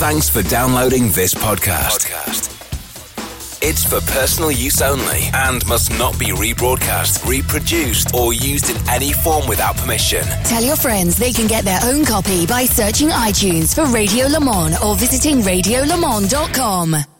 Thanks for downloading this podcast. It's for personal use only and must not be rebroadcast, reproduced, or used in any form without permission. Tell your friends they can get their own copy by searching iTunes for Radio Le Mans or visiting radiolemans.com.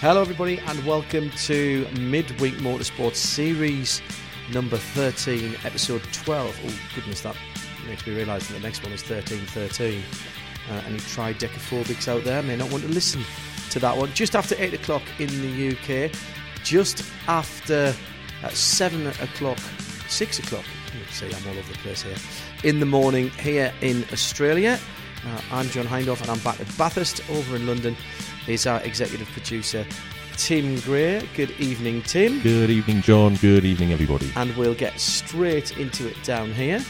Hello, everybody, and welcome to Midweek Motorsport Series number 13, episode 12. Oh, goodness, that makes me realise that the next one is 1313. Uh, any tridecaphobics out there may not want to listen to that one. Just after 8 o'clock in the UK, just after uh, 7 o'clock, 6 o'clock, You see, I'm all over the place here, in the morning here in Australia. Uh, I'm John Hindhaugh, and I'm back at Bathurst over in London is our executive producer, Tim Greer. Good evening, Tim. Good evening, John. Good evening, everybody. And we'll get straight into it down here.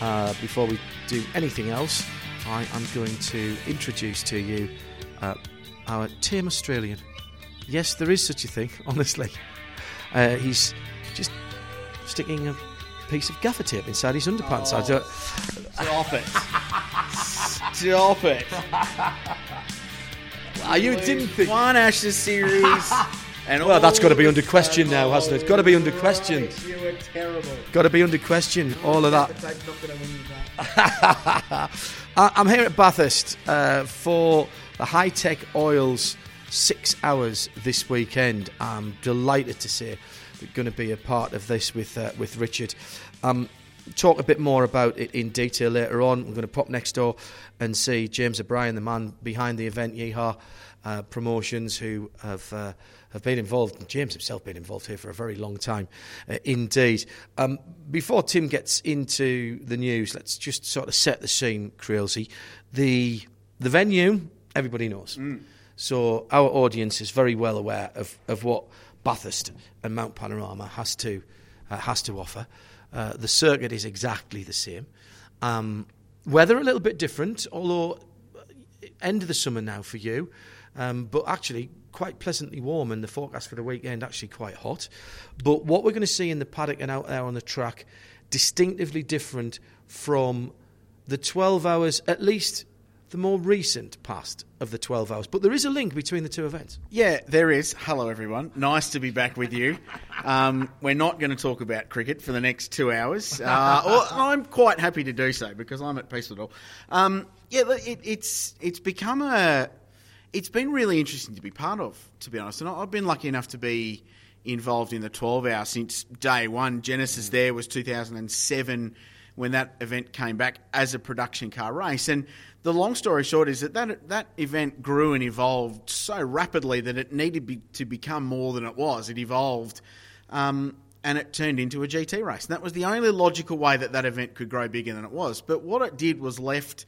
Uh, before we do anything else, I am going to introduce to you uh, our Tim Australian. Yes, there is such a thing, honestly. Uh, he's just sticking a piece of gaffer tape inside his underpants. I don't... Stop it. Stop it. Are you didn't think? One Ashes series. And Well, that's got to be under question now, hasn't it? Got to be under question. You were terrible. Got to be under question. All of that. The tape's not going to win you that. I- I'm here at Bathurst uh, for the Hi-Tec Oils six hours this weekend. I'm delighted to say we're going to be a part of this with uh, with Richard. Um, talk a bit more about it in detail later on. We're going to pop next door and see James O'Brian, the man behind the event, Yeehaw uh, Promotions, who have. Uh, have been involved, James himself been involved here for a very long time, uh, indeed. Um, before Tim gets into the news, let's just sort of set the scene, Crailsy. The the venue, everybody knows. So our audience is very well aware of, of what Bathurst and Mount Panorama has to uh, has to offer. Uh, the circuit is exactly the same. Um, weather a little bit different, although uh, end of the summer now for you, um, but actually quite pleasantly warm, and the forecast for the weekend actually quite hot. But what we're going to see in the paddock and out there on the track, distinctively different from the 12 hours, at least the more recent past of the 12 hours. But there is a link between the two events. Yeah, there is. Hello, everyone. Nice to be back with you. Um, we're not going to talk about cricket for the next two hours. Uh, I'm quite happy to do so because I'm at peace with it all. Um, yeah, it, it's it's become a. It's been really interesting to be part of, to be honest. And I've been lucky enough to be involved in the 12 hour since day one. Genesis there was 2007 when that event came back as a production car race. And the long story short is that that, that event grew and evolved so rapidly that it needed be, to become more than it was. It evolved. Um, and it turned into a GT race. And that was the only logical way that that event could grow bigger than it was. But what it did was left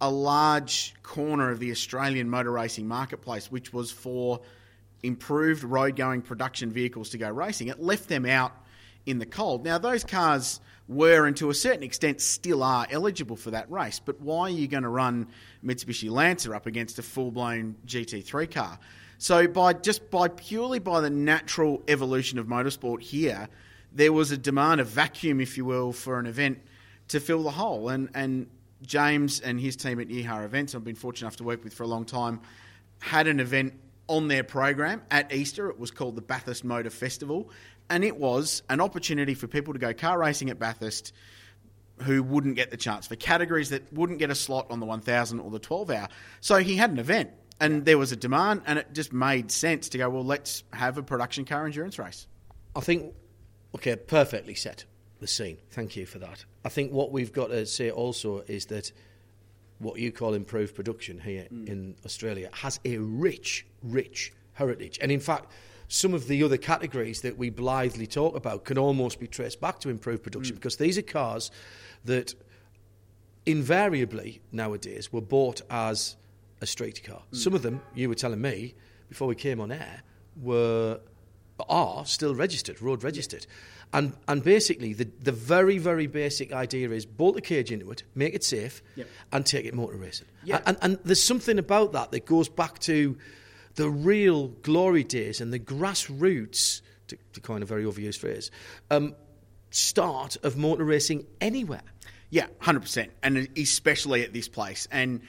a large corner of the Australian motor racing marketplace, which was for improved road going production vehicles to go racing. It left them out in the cold. Now, those cars were, and to a certain extent, still are eligible for that race. But why are you going to run Mitsubishi Lancer up against a full blown GT3 car? So, by just by purely by the natural evolution of motorsport here, there was a demand, a vacuum, if you will, for an event to fill the hole. And and James and his team at Yeehaw Events, I've been fortunate enough to work with for a long time, had an event on their program at Easter. It was called the Bathurst Motor Festival, and it was an opportunity for people to go car racing at Bathurst who wouldn't get the chance for categories that wouldn't get a slot on the 1000 or the 12 hour. So he had an event and there was a demand and it just made sense to go, well, let's have a production car endurance race. I think, okay, perfectly set the scene. Thank you for that. I think what we've got to say also is that what you call improved production here mm. in Australia has a rich, rich heritage. And in fact, some of the other categories that we blithely talk about can almost be traced back to improved production mm. because these are cars that invariably nowadays were bought as a street car. Mm. Some of them, you were telling me before we came on air, were are still registered, road registered. And and basically the, the very, very basic idea is bolt the cage into it, make it safe, Yep. and take it motor racing. Yeah. And, and there's something about that that goes back to the real glory days and the grassroots, to, to coin a very obvious phrase, um, start of motor racing anywhere. Yeah, hundred percent, and especially at this place. And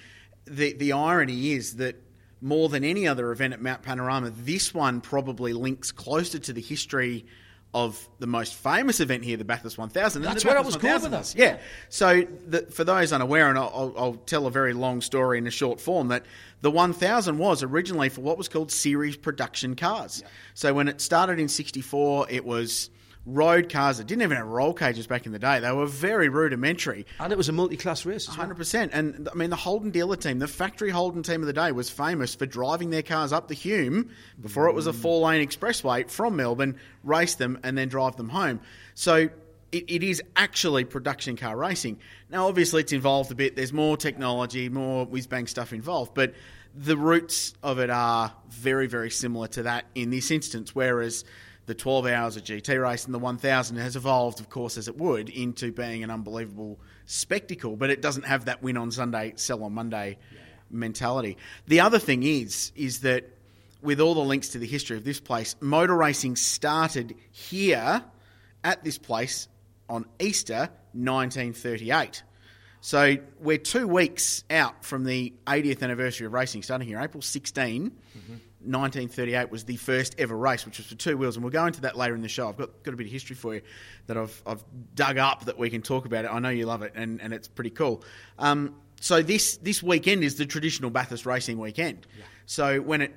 the the irony is that more than any other event at Mount Panorama, this one probably links closer to the history of the most famous event here, the Bathurst 1000. That's where I was 1000 with does. that. Yeah. So the, for those unaware, and I'll, I'll, I'll tell a very long story in a short form, that the 1000 was originally for what was called series production cars. So when it started in 64, it was road cars that didn't even have roll cages back in the day. They were very rudimentary. And it was a multi-class race as well. Hundred percent, and I mean the Holden dealer team, the factory Holden team of the day, was famous for driving their cars up the Hume before it was a four-lane expressway from Melbourne, race them, and then drive them home. So it, it is actually production car racing. Now, obviously, it's involved a bit. There's more technology, more whiz bang stuff involved, but the roots of it are very, very similar to that in this instance. Whereas the 12 hours of GT race and the 1000 has evolved, of course, as it would, into being an unbelievable spectacle, but it doesn't have that win on Sunday, sell on Monday mentality. The other thing is, is that with all the links to the history of this place, motor racing started here at this place on Easter 1938. So we're two weeks out from the 80th anniversary of racing starting here. April 16, mm-hmm. 1938 was the first ever race, which was for two wheels, and we'll go into that later in the show. I've got, got a bit of history for you that I've, I've dug up that we can talk about it. I know you love it, and, and it's pretty cool. Um, so this this weekend is the traditional Bathurst racing weekend. So when it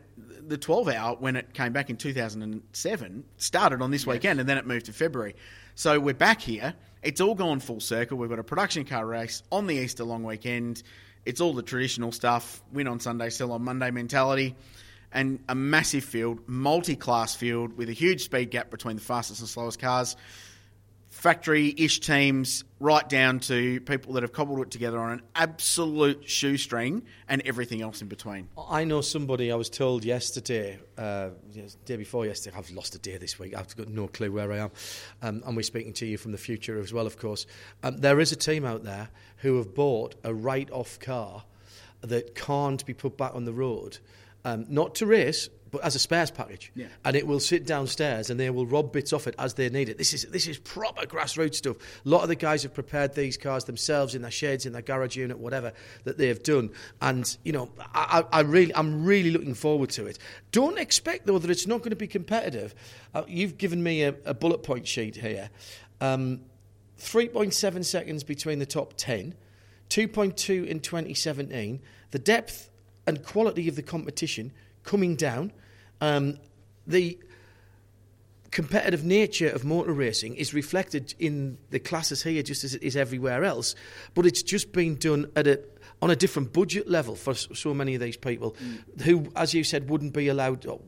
the 12 hour when it came back in 2007 started on this weekend, and then it moved to February. So we're back here. It's all gone full circle. We've got a production car race on the Easter long weekend. It's all the traditional stuff: win on Sunday, sell on Monday mentality and a massive field, multi-class field with a huge speed gap between the fastest and slowest cars. Factory-ish teams, right down to people that have cobbled it together on an absolute shoestring, and everything else in between. I know somebody I was told yesterday, uh, day before yesterday, I've lost a day this week. I've got no clue where I am. Um, and we're speaking to you from the future as well, of course. Um, there is a team out there who have bought a write off car that can't be put back on the road, um, not to race. But as a spares package, Yeah. and it will sit downstairs, and they will rob bits off it as they need it. This is this is proper grassroots stuff. A lot of the guys have prepared these cars themselves in their sheds, in their garage unit, whatever that they've done. And you know, I, I I really, I'm really looking forward to it. Don't expect though that it's not going to be competitive. Uh, you've given me a, a bullet point sheet here. Um, 3.7 seconds between the top 10, 2.2 in 2017. The depth and quality of the competition coming down. Um, the competitive nature of motor racing is reflected in the classes here just as it is everywhere else, but it's just been done at a on a different budget level for so many of these people who, as you said, wouldn't be allowed. Or,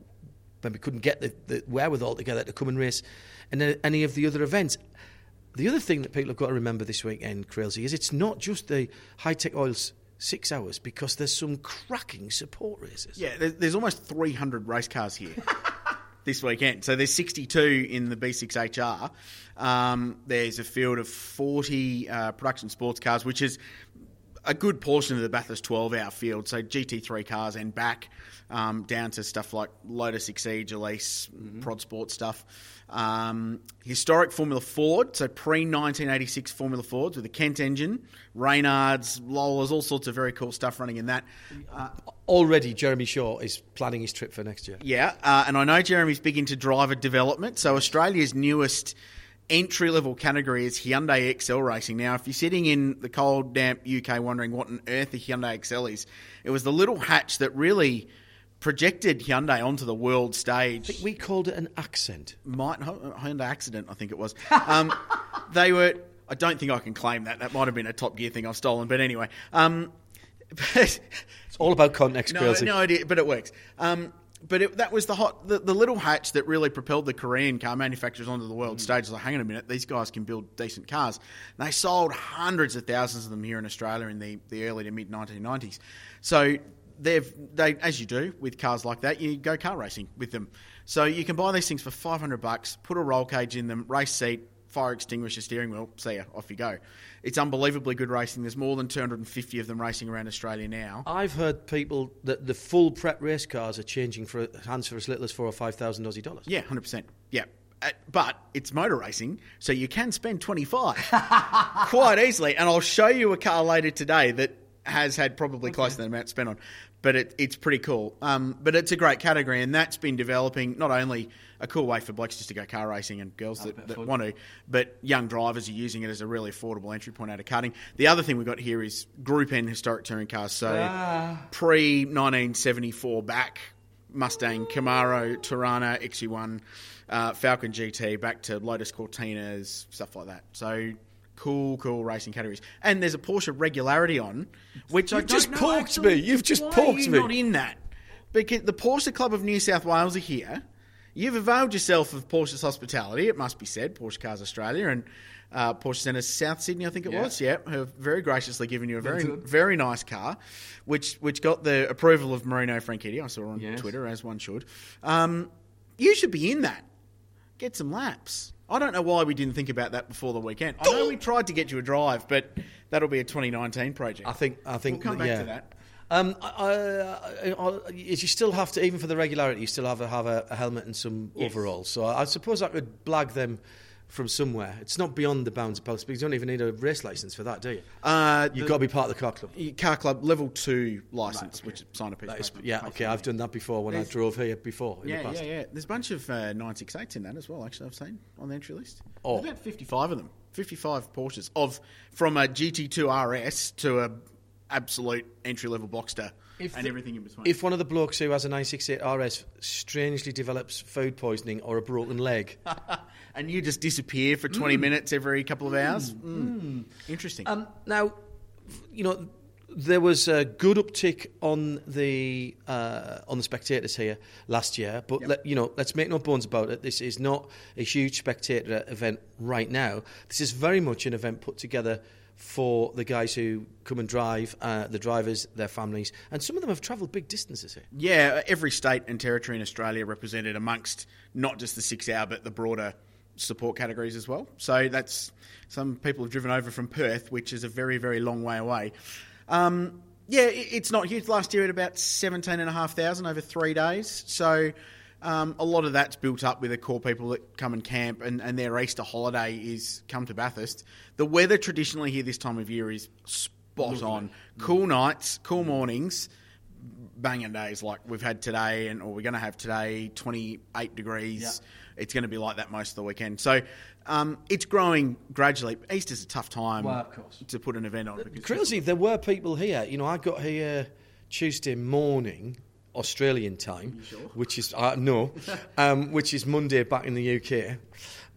maybe couldn't get the, the wherewithal together to come and race in any of the other events. The other thing that people have got to remember this weekend, Crailsy, is it's not just the Hi-Tec Oils six hours because there's some cracking support races. Yeah, there's, there's almost 300 race cars here this weekend. So there's 62 in the B6HR. Um, there's a field of 40 uh, production sports cars, which is a good portion of the Bathurst 12 hour field. So GT3 cars and back um, down to stuff like Lotus Exige, Elise, Prod Sport stuff. Um, historic Formula Ford, so pre 1986 Formula Fords with a Kent engine, Reynards, Lolas, all sorts of very cool stuff running in that. Already, Jeremy Shaw is planning his trip for next year. Yeah, uh, and I know Jeremy's big into driver development. So Australia's newest entry level category is Hyundai Excel racing. Now, if you're sitting in the cold, damp UK wondering what on earth a Hyundai Excel is, it was the little hatch that really projected Hyundai onto the world stage. We called it an accent. Might Hyundai accident, I think it was. Um, they were. I don't think I can claim that. That might have been a Top Gear thing I've stolen. But anyway, um, but It's all about context, no, no idea, but it works. Um, but it, that was the hot, the, the little hatch that really propelled the Korean car manufacturers onto the world mm-hmm. stage. Like, hang on a minute, these guys can build decent cars. And they sold hundreds of thousands of them here in Australia in the, the early to mid 1990s. So they've they as you do with cars like that, you go car racing with them. So you can buy these things for 500 bucks, put a roll cage in them, race seat, fire extinguisher, steering wheel, see ya, off you go. It's unbelievably good racing. There's more than 250 of them racing around Australia now. I've heard people that the full prep race cars are changing for hands for as little as four or five thousand Aussie dollars. Yeah, 100%. Yeah. Uh, but it's motor racing, so you can spend 25 quite easily. And I'll show you a car later today that has had probably close to the amount spent on. But it, it's pretty cool. Um, but it's a great category, and that's been developing not only a cool way for blokes just to go car racing and girls that, that want to, but young drivers are using it as a really affordable entry point out of karting. The other thing we've got here is Group N historic touring cars. So pre 1974 back, Mustang, Camaro, Torana, XU1, uh, Falcon GT, back to Lotus Cortinas, stuff like that. So cool, cool racing categories. And there's a Porsche regularity on, which I You've just poked me. You've just why poked are you me. not in that? Because the Porsche Club of New South Wales are here. You've availed yourself of Porsche's hospitality, it must be said, Porsche Cars Australia and uh, Porsche Centre South Sydney, I think it was. Yeah, have very graciously given you a very, very nice car, which which got the approval of Marino Franchitti. I saw on Twitter, as one should. Um, you should be in that. Get some laps. I don't know why we didn't think about that before the weekend. I know we tried to get you a drive, but that'll be a 2019 project. I think. I think. We'll come back yeah. to that. Um, I, I, I, is you still have to, even for the regularity, you still have to have a, a helmet and some overalls. So I, suppose I could blag them from somewhere. It's not beyond the bounds of possibility. You don't even need a race license for that, do you? Uh, You've the- got to be part of the car club. Car Club level two license, which is sign a piece. Is, yeah, okay. I've done that before when There's- I drove here before in Yeah, the past. yeah, yeah. There's a bunch of uh, 968s in that as well. Actually, I've seen on the entry list. Oh. There's about 55 of them. 55 Porsches of from a GT2 RS to a absolute entry level Boxster and the- everything in between. If one of the blokes who has a 968 RS strangely develops food poisoning or a broken leg, and you just disappear for 20 minutes every couple of hours. Mm. Interesting. Um, now, you know, there was a good uptick on the uh, on the spectators here last year, but let, you know, let's make no bones about it. This is not a huge spectator event right now. This is very much an event put together for the guys who come and drive, uh, the drivers, their families, and some of them have travelled big distances here. Yeah, every state and territory in Australia represented amongst not just the six hour, but the broader support categories as well. So that's some people have driven over from Perth, which is a very, very long way away. Um, yeah, it's not huge. Last year at about 17,500 over three days. So um, a lot of that's built up with the core people that come and camp, and, and their Easter holiday is come to Bathurst. The weather traditionally here this time of year is spot on. Cool nights, cool mornings banging days like we've had today, and or we're going to have today, 28 degrees. It's going to be like that most of the weekend. So um, it's growing gradually. Easter's a tough time Well, of course. to put an event on. Because Crazy, there were people here. You know, I got here Tuesday morning, Australian time, which is uh, no, um, which is Monday back in the UK,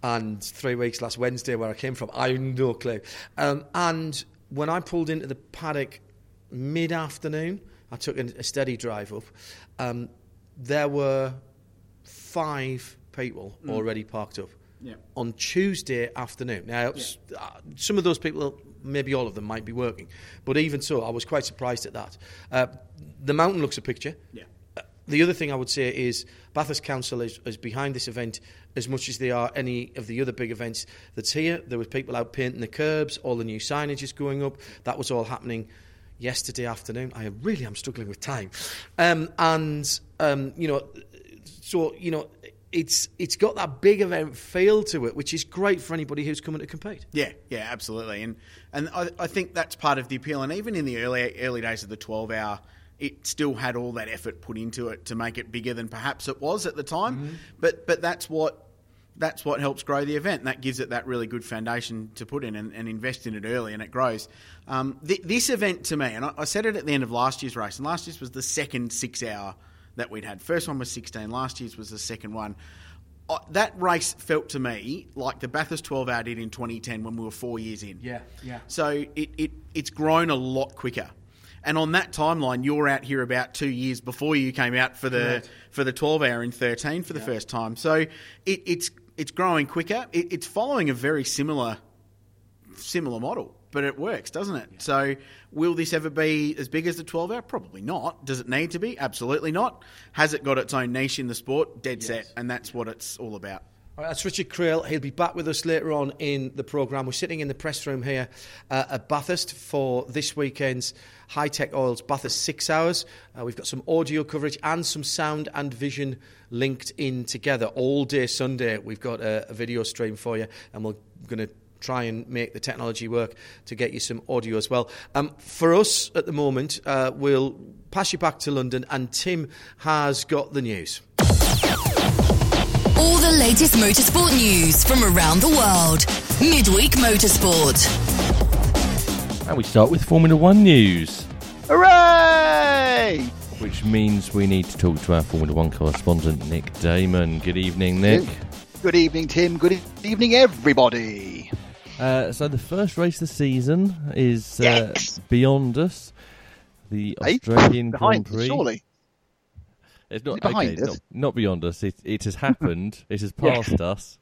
and three weeks last Wednesday where I came from. I have no clue. Um, and when I pulled into the paddock mid afternoon, I took a, steady drive up. Um, there were five people already parked up Yeah. on Tuesday afternoon. Now, s- uh, some of those people, maybe all of them, might be working, but even so, I was quite surprised at that. Uh, the mountain looks a picture. Yeah. Uh, The other thing I would say is Bathurst Council is, is behind this event as much as they are any of the other big events that's here. There was people out painting the curbs, all the new signage is going up. That was all happening yesterday afternoon. I really am struggling with time, um, and um, you know, so you know, it's it's got that big event feel to it, which is great for anybody who's coming to compete. Yeah, yeah, absolutely, and and I, I think that's part of the appeal. And even in the early early days of the twelve hour, it still had all that effort put into it to make it bigger than perhaps it was at the time. But but that's what that's what helps grow the event. That gives it that really good foundation to put in and, and invest in it early, and it grows. Um, th- this event to me, and I, I said it at the end of last year's race, and last year's was the second six hour that we'd had. First one was sixteen. Last year's was the second one uh, that race felt to me like the Bathurst 12 hour did in 2010 when we were four years in. Yeah, yeah. So it, it it's grown a lot quicker. And on that timeline, you're out here about two years before you came out for the Correct. for the 12 hour in 13 for the first time. So it, it's it's growing quicker. It, it's following a very similar similar model, but it works, doesn't it? So, will this ever be as big as the 12 hour? Probably not. Does it need to be? Absolutely not. Has it got its own niche in the sport? Dead set, and that's what it's all about. All right, that's Richard Craill. He'll be back with us later on in the programme. We're sitting in the press room here uh, at Bathurst for this weekend's Hi-Tec Oils Bathurst Six Hours. Uh, we've got some audio coverage and some sound and vision linked in together all day Sunday. We've got a, a video stream for you, and we're going to try and make the technology work to get you some audio as well. Um, for us at the moment, uh, we'll pass you back to London, and Tim has got the news. All the latest motorsport news from around the world. Midweek Motorsport. And we start with Formula One news, Hooray! which means we need to talk to our Formula One correspondent, Nick Daman. Good evening, Nick. Good evening, Tim. Good evening, everybody. Uh, so the first race of the season is uh, Yes. beyond us. The Australian behind Grand Prix. surely. It's not it behind okay, us? Not, not beyond us. It, it has happened. it has passed us,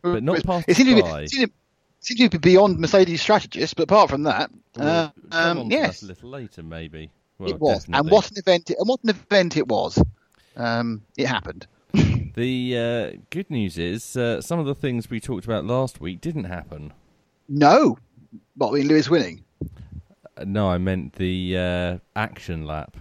but not past It seems the to be, seems to- seems to be beyond Mercedes' strategists, but apart from that, uh, come um, on to yes, a little later, maybe. Well, it was. definitely. And what an event! It, and what an event it was. Um, it happened. The uh, good news is uh, some of the things we talked about last week didn't happen. No, what I mean, Lewis winning. Uh, No, I meant the uh, action lap.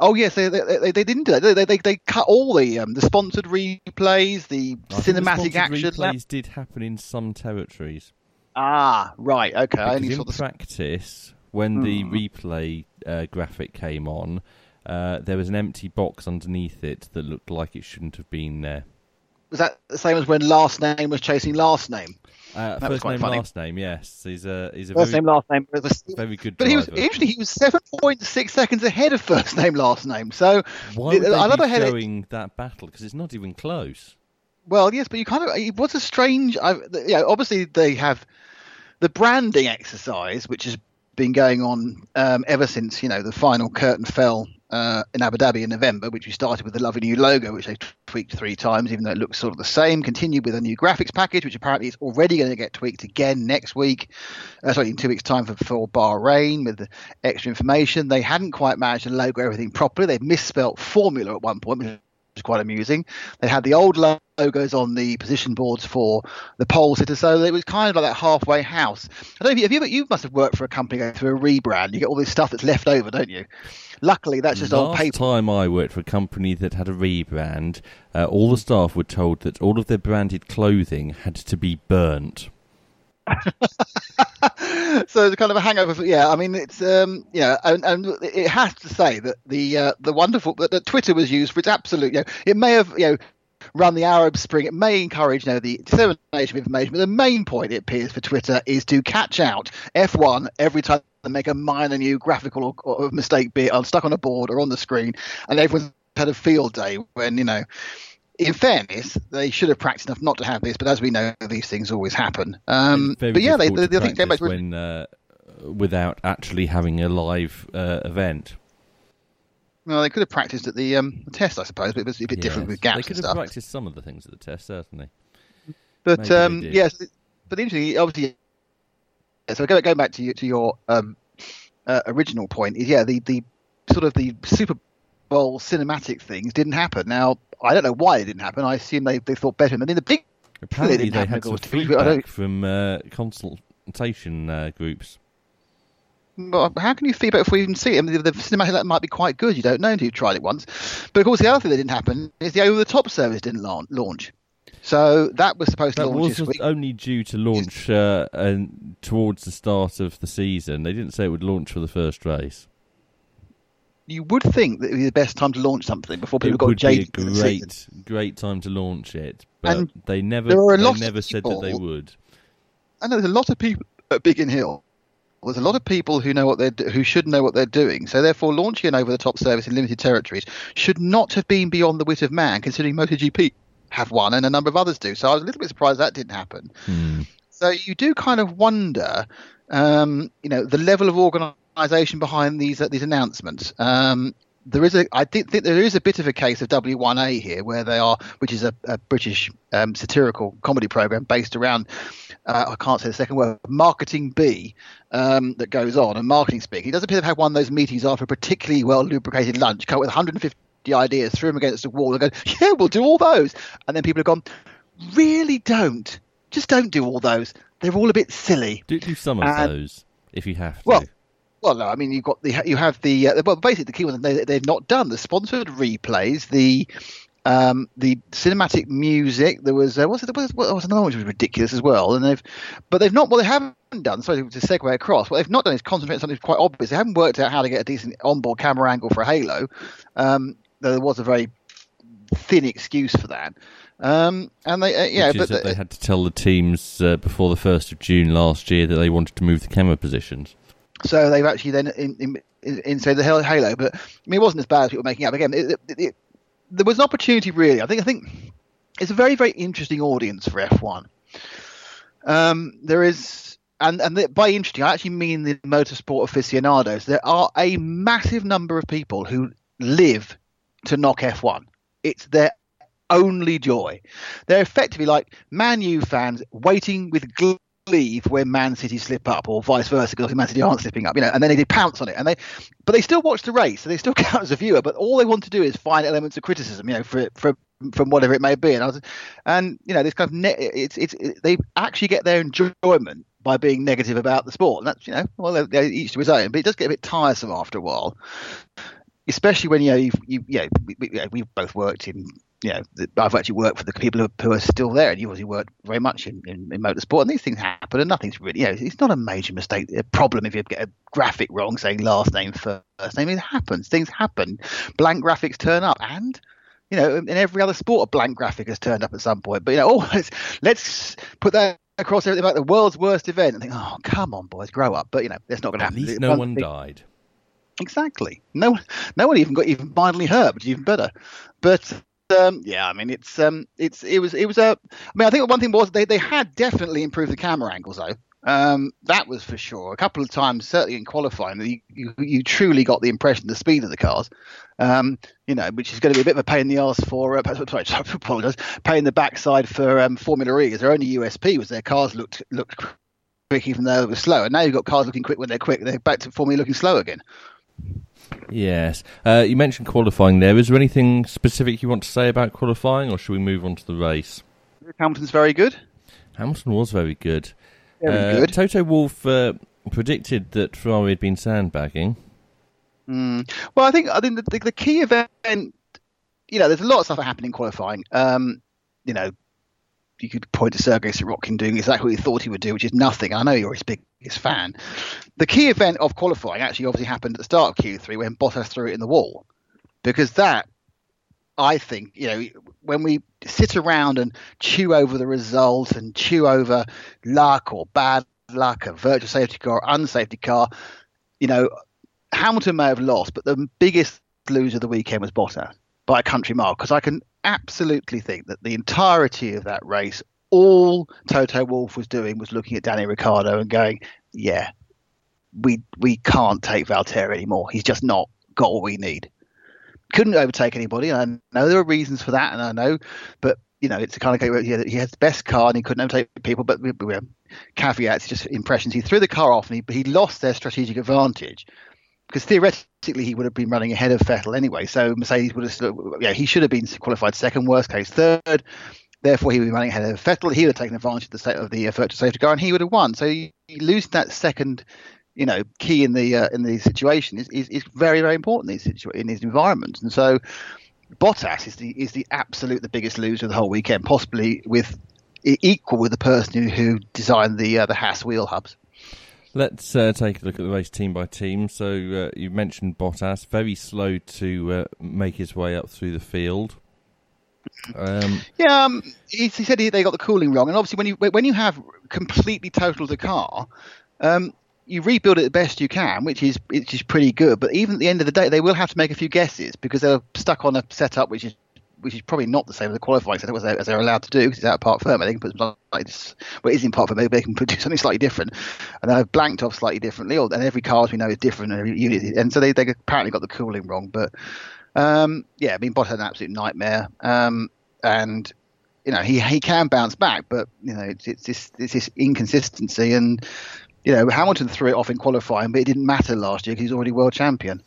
Oh yes, they they, they, they didn't do that. They, they, they, cut all the um, the sponsored replays, the I think the cinematic action. replays did happen in some territories. Ah, right. Okay, I only in saw the. practice, when the replay uh, graphic came on, uh, there was an empty box underneath it that looked like it shouldn't have been there. Was that the same as when last name was chasing last name? Uh, That first name, funny. last name. Yes, he's a he's a First very name, last name. very good But he was driver. actually he was seven point six seconds ahead of first name, last name. So Why would they I love be how it- showing that battle? Because it's not even close. Well, yes, but you kind of it was a strange. I, you know, obviously they have the branding exercise, which has been going on um, ever since you know the final curtain fell uh, in Abu Dhabi in November, which we started with the lovely new logo, which they tweaked three times, even though it looks sort of the same. Continued with a new graphics package, which apparently is already going to get tweaked again next week. Uh, sorry, in two weeks' time for, for Bahrain with the extra information. They hadn't quite managed to logo everything properly. They've misspelt formula at one point, was quite amusing. They had the old logos on the position boards for the pole sitter, so it was kind of like that halfway house. I don't know if you, have you, you must have worked for a company going through a rebrand. You get all this stuff that's left over, don't you? Luckily, that's just Last paper. time I worked for a company that had a rebrand, uh, all the staff were told that all of their branded clothing had to be burnt. so it's kind of a hangover. For, yeah, I mean, it's um, you know, and, and it has to say that the uh, the wonderful that, that Twitter was used for its absolute. You know, it may have you know run the Arab Spring. It may encourage you know the dissemination of information, but the main point it appears for Twitter is to catch out F1 every time they make a minor new graphical or, or mistake, be it on stuck on a board or on the screen, and everyone's had a field day when you know in fairness, they should have practiced enough not to have this, but as we know, these things always happen. Um, but yeah, they, they, I think back practice when uh, without actually having a live uh, event. well, they could have practiced at the, um, the test, I suppose, but it was a bit different with gaps They could have stuff. practiced some of the things at the test, certainly. But um, yes, but the interesting, obviously, yeah, so going, going back to you, to your um, uh, original point is yeah, the the sort of the Super Bowl cinematic things didn't happen. Now I don't know why it didn't happen. I assume they, they thought better. And then the big Apparently, they had some course, to be- I don't- feedback from uh, consultation uh, groups. Well, how can you feedback if we even see it? I mean, the, the cinematic that might be quite good. You don't know until you've tried it once. But of course, the other thing that didn't happen is the over-the-top service didn't launch. launch. So that was supposed to That launch was this week. only due to launch uh, and towards the start of the season. They didn't say it would launch for the first race. You would think that it would be the best time to launch something before people it got would be a jaded. the season. great, great time to launch it, but And they never, there are a they lot of never said that they would. I know there's a lot of people at Biggin Hill. There's a lot of people who know what they're do- who should know what they're doing. So therefore, launching an over-the-top service in limited territories should not have been beyond the wit of man, considering MotoGP have one and a number of others do. So I was a little bit surprised that didn't happen. Hmm. So you do kind of wonder, um, you know, the level of organisation behind these uh, these announcements. Um, there is a, I think, think there is a bit of a case of W1A here, where they are, which is a, a British um, satirical comedy program based around, uh, I can't say the second word, marketing B, um, that goes on and marketing speak. He does appear to have one of those meetings after a particularly well lubricated lunch, come up with 150 ideas, threw them against the wall, and go, yeah, we'll do all those. And then people have gone, really don't, just don't do all those. They're all a bit silly. Do, do some of And- those if you have to. Well, Well, no, I mean you've got the you have the uh, well basically the key one they they've not done the sponsored replays the. Um, the cinematic music. There was uh, what's it? What was another one which was ridiculous as well. And they've, but they've not. What they haven't done. Sorry to segue across. What they've not done is concentrate on something quite obvious. They haven't worked out how to get a decent onboard camera angle for Halo. Um, though there was a very thin excuse for that. Um, and they, uh, yeah, Which but is that the- they had to tell the teams uh, before the first of June last year that they wanted to move the camera positions. So they've actually then in, in, in, inside the Halo- but I mean, it wasn't as bad as people were making up. Again, it, it, it, there was an opportunity really. I think I think it's a very very interesting audience for F1. Um, there is, and and the, by interesting, I actually mean the motorsport aficionados. There are a massive number of people who live to knock F1. It's their only joy. They're effectively like Man U fans waiting with for when Man City slip up, or vice versa, because Man City aren't slipping up, you know, and then they did pounce on it, and they, but they still watch the race, so they still count as a viewer. But all they want to do is find elements of criticism, you know, for for from whatever it may be. And I was, and you know, this kind of ne- it's it's it, they actually get their enjoyment by being negative about the sport. And that's you know, well, they're, they're each to his own, but it does get a bit tiresome after a while especially when you know you've, you you know we, we, we've both worked in you know I've actually worked for the people who, are still there and you obviously worked very much in, in, in motorsport and these things happen and nothing's really you know it's not a major mistake a problem if you get a graphic wrong saying last name first name it happens things happen blank graphics turn up and you know in every other sport a blank graphic has turned up at some point but you know oh let's let's put that across everything about the world's worst event and think oh come on boys grow up but you know that's not going to At happen least no One one thing- died. Exactly. No, no one even got even mildly hurt, which is even better. But um, yeah, I mean, it's um, it's it was it was a. I mean, I think one thing was they they had definitely improved the camera angles though. Um, that was for sure. A couple of times, certainly in qualifying, you, you, you truly got the impression the speed of the cars. Um, you know, which is going to be a bit of a pain in the ass for. Uh, sorry, sorry, I apologise. Pain in the backside for um, Formula E, as their only USP was their cars looked looked quick even though they were slow. And now you've got cars looking quick when they're quick. They're back to Formula looking slow again. Yes. Uh, you mentioned qualifying there. Is there anything specific you want to say about qualifying, or should we move on to the race? Hamilton's very good. Hamilton was very good. Very Uh, good. Toto Wolff uh, predicted that Ferrari had been sandbagging. Mm. Well, I think I think the, the, the key event, you know, there's a lot of stuff that happened in qualifying. Um, you know, you could point to Sergei Sirotkin doing exactly what he thought he would do, which is nothing. I know you're his biggest fan. The key event of qualifying actually obviously happened at the start of Q3 when Bottas threw it in the wall, because that, I think, you know, when we sit around and chew over the result and chew over luck or bad luck, a virtual safety car, or unsafety car, you know, Hamilton may have lost, but the biggest loser of the weekend was Bottas by a country mile. Because I can absolutely think that the entirety of that race, all Toto Wolff was doing was looking at Danny Ricciardo and going, "Yeah, we we can't take Valtteri anymore. He's just not got what we need." Couldn't overtake anybody. And I know there are reasons for that, and I know, but you know, it's the kind of game where he has the best car and he couldn't overtake people. But we, we, caveats, just impressions. He threw the car off and he, he lost their strategic advantage because theoretically he would have been running ahead of Vettel anyway. So Mercedes would have, yeah, he should have been qualified second, worst case third. Therefore, he would be running ahead of Vettel. He would have taken advantage of the state of the uh, virtual safety car, and he would have won. So you, lose that second, you know, key in the uh, in the situation is, is, is very very important in these situa- in these environments. And so Bottas is the is the absolute the biggest loser of the whole weekend, possibly with equal with the person who, who designed the uh, the Haas wheel hubs. Let's uh, take a look at the race team by team. So uh, you mentioned Bottas, very slow to uh, make his way up through the field. Um, Yeah, um, he, he said he, they got the cooling wrong, and obviously when you when you have completely totaled the car, um, you rebuild it the best you can, which is which is pretty good. But even at the end of the day, they will have to make a few guesses because they're stuck on a setup which is which is probably not the same as the qualifying setup as they're, as they're allowed to do because it's out of fermé. They can put some like well, it is in parc fermé, they can put something slightly different, and they've blanked off slightly differently. Or, and every car, as we know, is different, and, every unit, and so they they apparently got the cooling wrong. But um, yeah, I mean, Bottas had an absolute nightmare, um, and you know he he can bounce back, but you know it's it's this it's this inconsistency and. You know, Hamilton threw it off in qualifying, but it didn't matter last year because he's already world champion.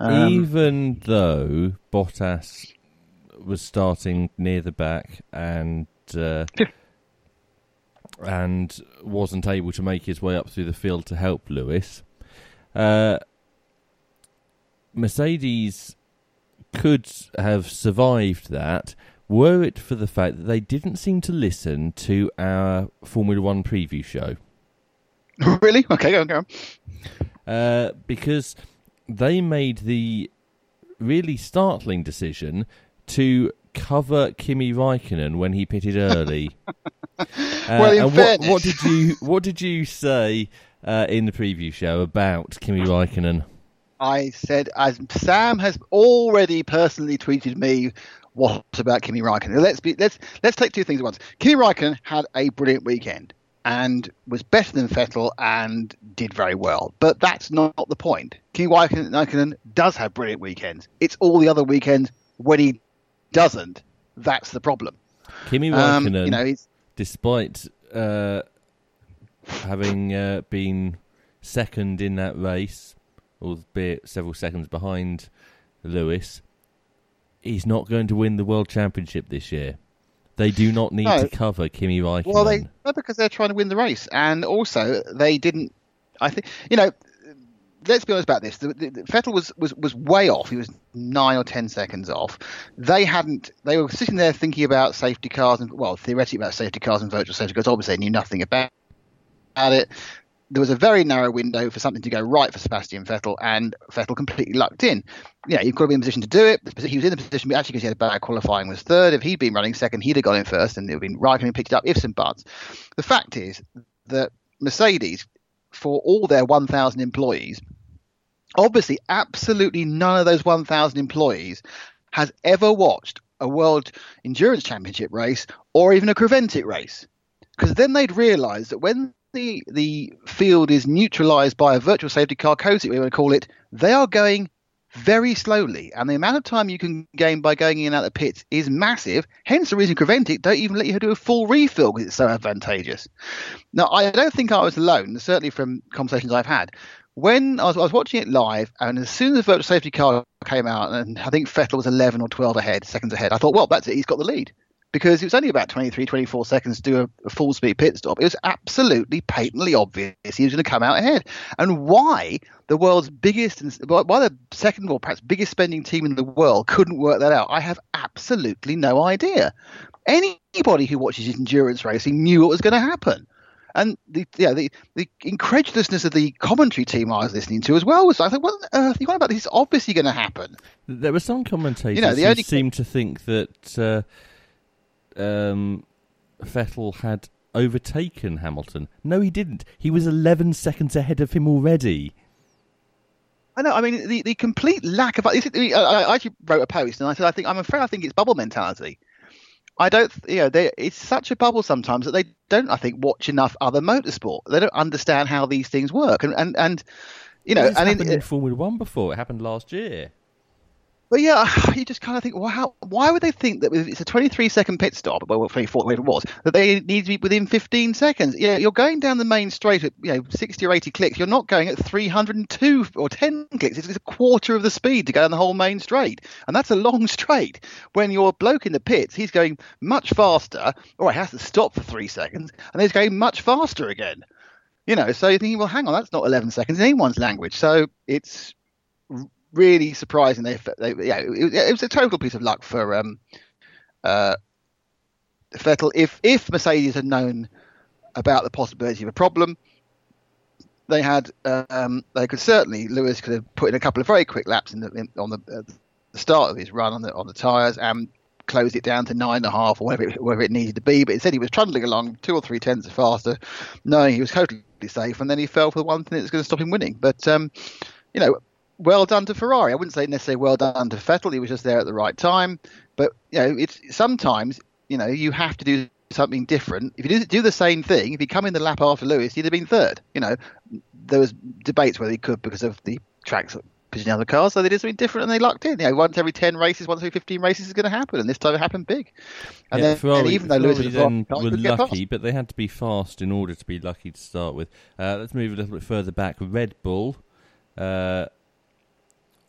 Um, Even though Bottas was starting near the back and uh, and wasn't able to make his way up through the field to help Lewis, uh, Mercedes could have survived that were it for the fact that they didn't seem to listen to our Formula One preview show. really? Okay, go on, go on. Uh, because they made the really startling decision to cover Kimi Raikkonen when he pitted early. uh, Well, in and what, what did you what did you say uh, in the preview show about Kimi Raikkonen? I said, as Sam has already personally tweeted me, what about Kimi Raikkonen? Let's be let's let's take two things at once. Kimi Raikkonen had a brilliant weekend and was better than Vettel and did very well, but that's not the point. Kimi Raikkonen does have brilliant weekends. It's all the other weekends when he doesn't. That's the problem. Kimi Um, Raikkonen, you know, he's despite uh, having uh, been second in that race, albeit several seconds behind Lewis, he's not going to win the world championship this year. They do not need No. to cover Kimi Raikkonen. Well, they no, because they're trying to win the race, and also they didn't. I think you know. Let's be honest about this. The, the, Vettel was, was was way off. He was nine or ten seconds off. They hadn't. They were sitting there thinking about safety cars and well, theoretically about safety cars and virtual safety cars. Obviously, they knew nothing about it. There was a very narrow window for something to go right for Sebastian Vettel, and Vettel completely lucked in. Yeah, you've got to be in a position to do it. He was in the position, actually, because he had a bad qualifying, was third. If he'd been running second, he'd have got in first, and it would have been Raikkonen who picked it up, ifs and buts. The fact is that Mercedes, for all their 1,000 employees, obviously, absolutely none of those 1,000 employees has ever watched a World Endurance Championship race or even a Creventic race. Because then they'd realise that when the the field is neutralised by a virtual safety car, cozy, we want to call it, they are going very slowly, and the amount of time you can gain by going in and out of the pits is massive. Hence, the reason Creventic don't even let you do a full refill because it's so advantageous. Now, I don't think I was alone, certainly from conversations I've had. When I was, I was watching it live, and as soon as the virtual safety car came out, and I think Vettel was 11 or 12 ahead, seconds ahead, I thought, well, that's it, he's got the lead. Because it was only about 23, 24 seconds to do a, a full speed pit stop. It was absolutely patently obvious he was going to come out ahead. And why the world's biggest, why the second or perhaps biggest spending team in the world couldn't work that out, I have absolutely no idea. Anybody who watches endurance racing knew what was going to happen and the yeah the, the incredulousness of the commentary team I was listening to as well was I thought, what on earth are you on about? This is obviously going to happen. There were some commentators You know, the who only- seemed to think that uh, um, Vettel had overtaken Hamilton. No, he didn't. He was 11 seconds ahead of him already. I know. I mean, the, the complete lack of. I, I actually wrote a post and I said, I think I'm afraid I think it's bubble mentality. I don't, you know, they, it's such a bubble sometimes that they don't, I think, watch enough other motorsport. They don't understand how these things work, and and, and you know, and happened in, in Formula One before. It happened last year. But yeah, you just kind of think, well, how, why would they think that it's a 23 second pit stop, well, 24, whatever it was, that they need to be within 15 seconds? Yeah, you're going down the main straight at you know 60 or 80 clicks. You're not going at 302 or 10 clicks. It's, it's a quarter of the speed to go down the whole main straight, and that's a long straight. When your bloke in the pits, he's going much faster, or he has to stop for three seconds, and he's going much faster again. You know, so you're thinking, well, hang on, that's not 11 seconds in anyone's language. So it's really surprising. They, they yeah, it, it was a total piece of luck for um, uh, Vettel. If if Mercedes had known about the possibility of a problem, they had um, they could certainly Lewis could have put in a couple of very quick laps in the in, on the, uh, the start of his run on the on the tyres and closed it down to nine and a half or whatever it, whatever it needed to be. But instead, he was trundling along two or three tenths faster, knowing he was totally safe, and then he fell for the one thing that's going to stop him winning. But um, you know, well done to Ferrari. I wouldn't say necessarily well done to Vettel. He was just there at the right time. But you know, it's sometimes you know you have to do something different. If you do, do the same thing, if you come in the lap after Lewis, he'd have been third. You know, there was debates whether he could because of the tracks positioning of the cars, so they did something different and they lucked in. You know, once every ten races, once every fifteen races is going to happen, and this time it happened big. And yeah, then, Ferrari, and even though Lewis Ferrari was then wrong, were could get past. lucky, but they had to be fast in order to be lucky to start with. Uh, let's move a little bit further back. Red Bull, uh,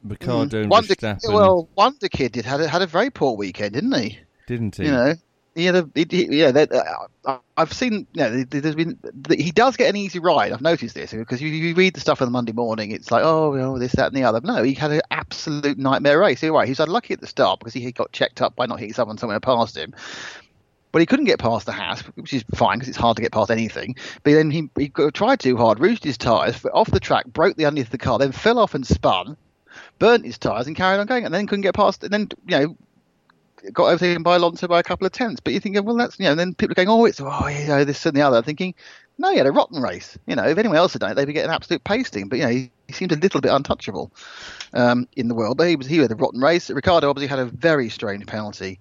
Ricciardo and Wonder, Verstappen, well, Wonder Kid did had a, had a very poor weekend, didn't he? didn't he? You know, he had a he, he- yeah. That, uh, I've seen. You know, there- there's been he does get an easy ride. I've noticed this because you, you read the stuff on the Monday morning. It's like oh, well, this, that, and the other. No, he had an absolute nightmare race. You're right. He's unlucky at the start because he got checked up by not hitting someone somewhere past him. But he couldn't get past the Haas, which is fine because it's hard to get past anything. But then he, he tried too hard, rouged his tyres, off the track, broke the underneath of the car, then fell off and spun, burnt his tyres and carried on going, and then couldn't get past. And then you know got overtaken by Alonso by a couple of tenths. But you're thinking, well, that's you know. And then people are going, oh, it's oh, you know, this and the other. I'm thinking, no, he had a rotten race. You know, if anyone else had done it, they'd be getting absolute pasting. But you know, he, he seemed a little bit untouchable um, in the world. But he was he had a rotten race. Ricciardo obviously had a very strange penalty.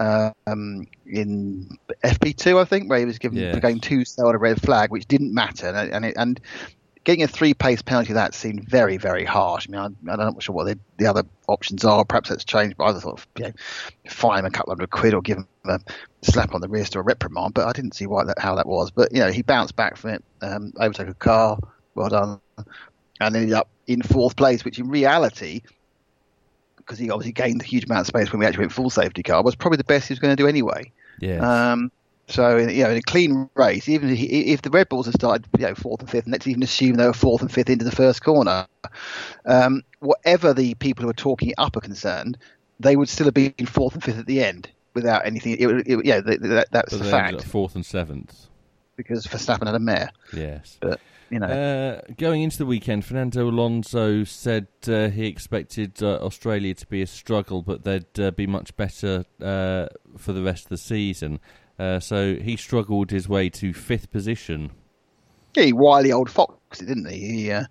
Um, in FP2, I think, where he was given for going too slow at a red flag, which didn't matter, and and, it, and getting a three pace penalty that seemed very very harsh. I mean, I, I'm not sure what the, the other options are. Perhaps that's changed, but I thought you know, fine him a couple hundred quid or give him a slap on the wrist or a reprimand. But I didn't see why that how that was. But you know, he bounced back from it, um, overtook a car, well done, and ended up in fourth place, which in reality. Because he obviously gained a huge amount of space when we actually went full safety car, was probably the best he was going to do anyway. Yeah. Um, so you know, in a clean race, even if, if the Red Bulls had started, you know, fourth and fifth, and let's even assume they were fourth and fifth into the first corner, um, whatever the people who are talking up are concerned, they would still have been fourth and fifth at the end without anything. It, it, yeah, th th- that's but the fact fourth and seventh. because Verstappen had a mare. Yes. But you know, Uh, going into the weekend, Fernando Alonso said uh, he expected uh, Australia to be a struggle, but they'd uh, be much better uh, for the rest of the season. Uh, so he struggled his way to fifth position. yeah, he wily old fox, didn't he? He uh,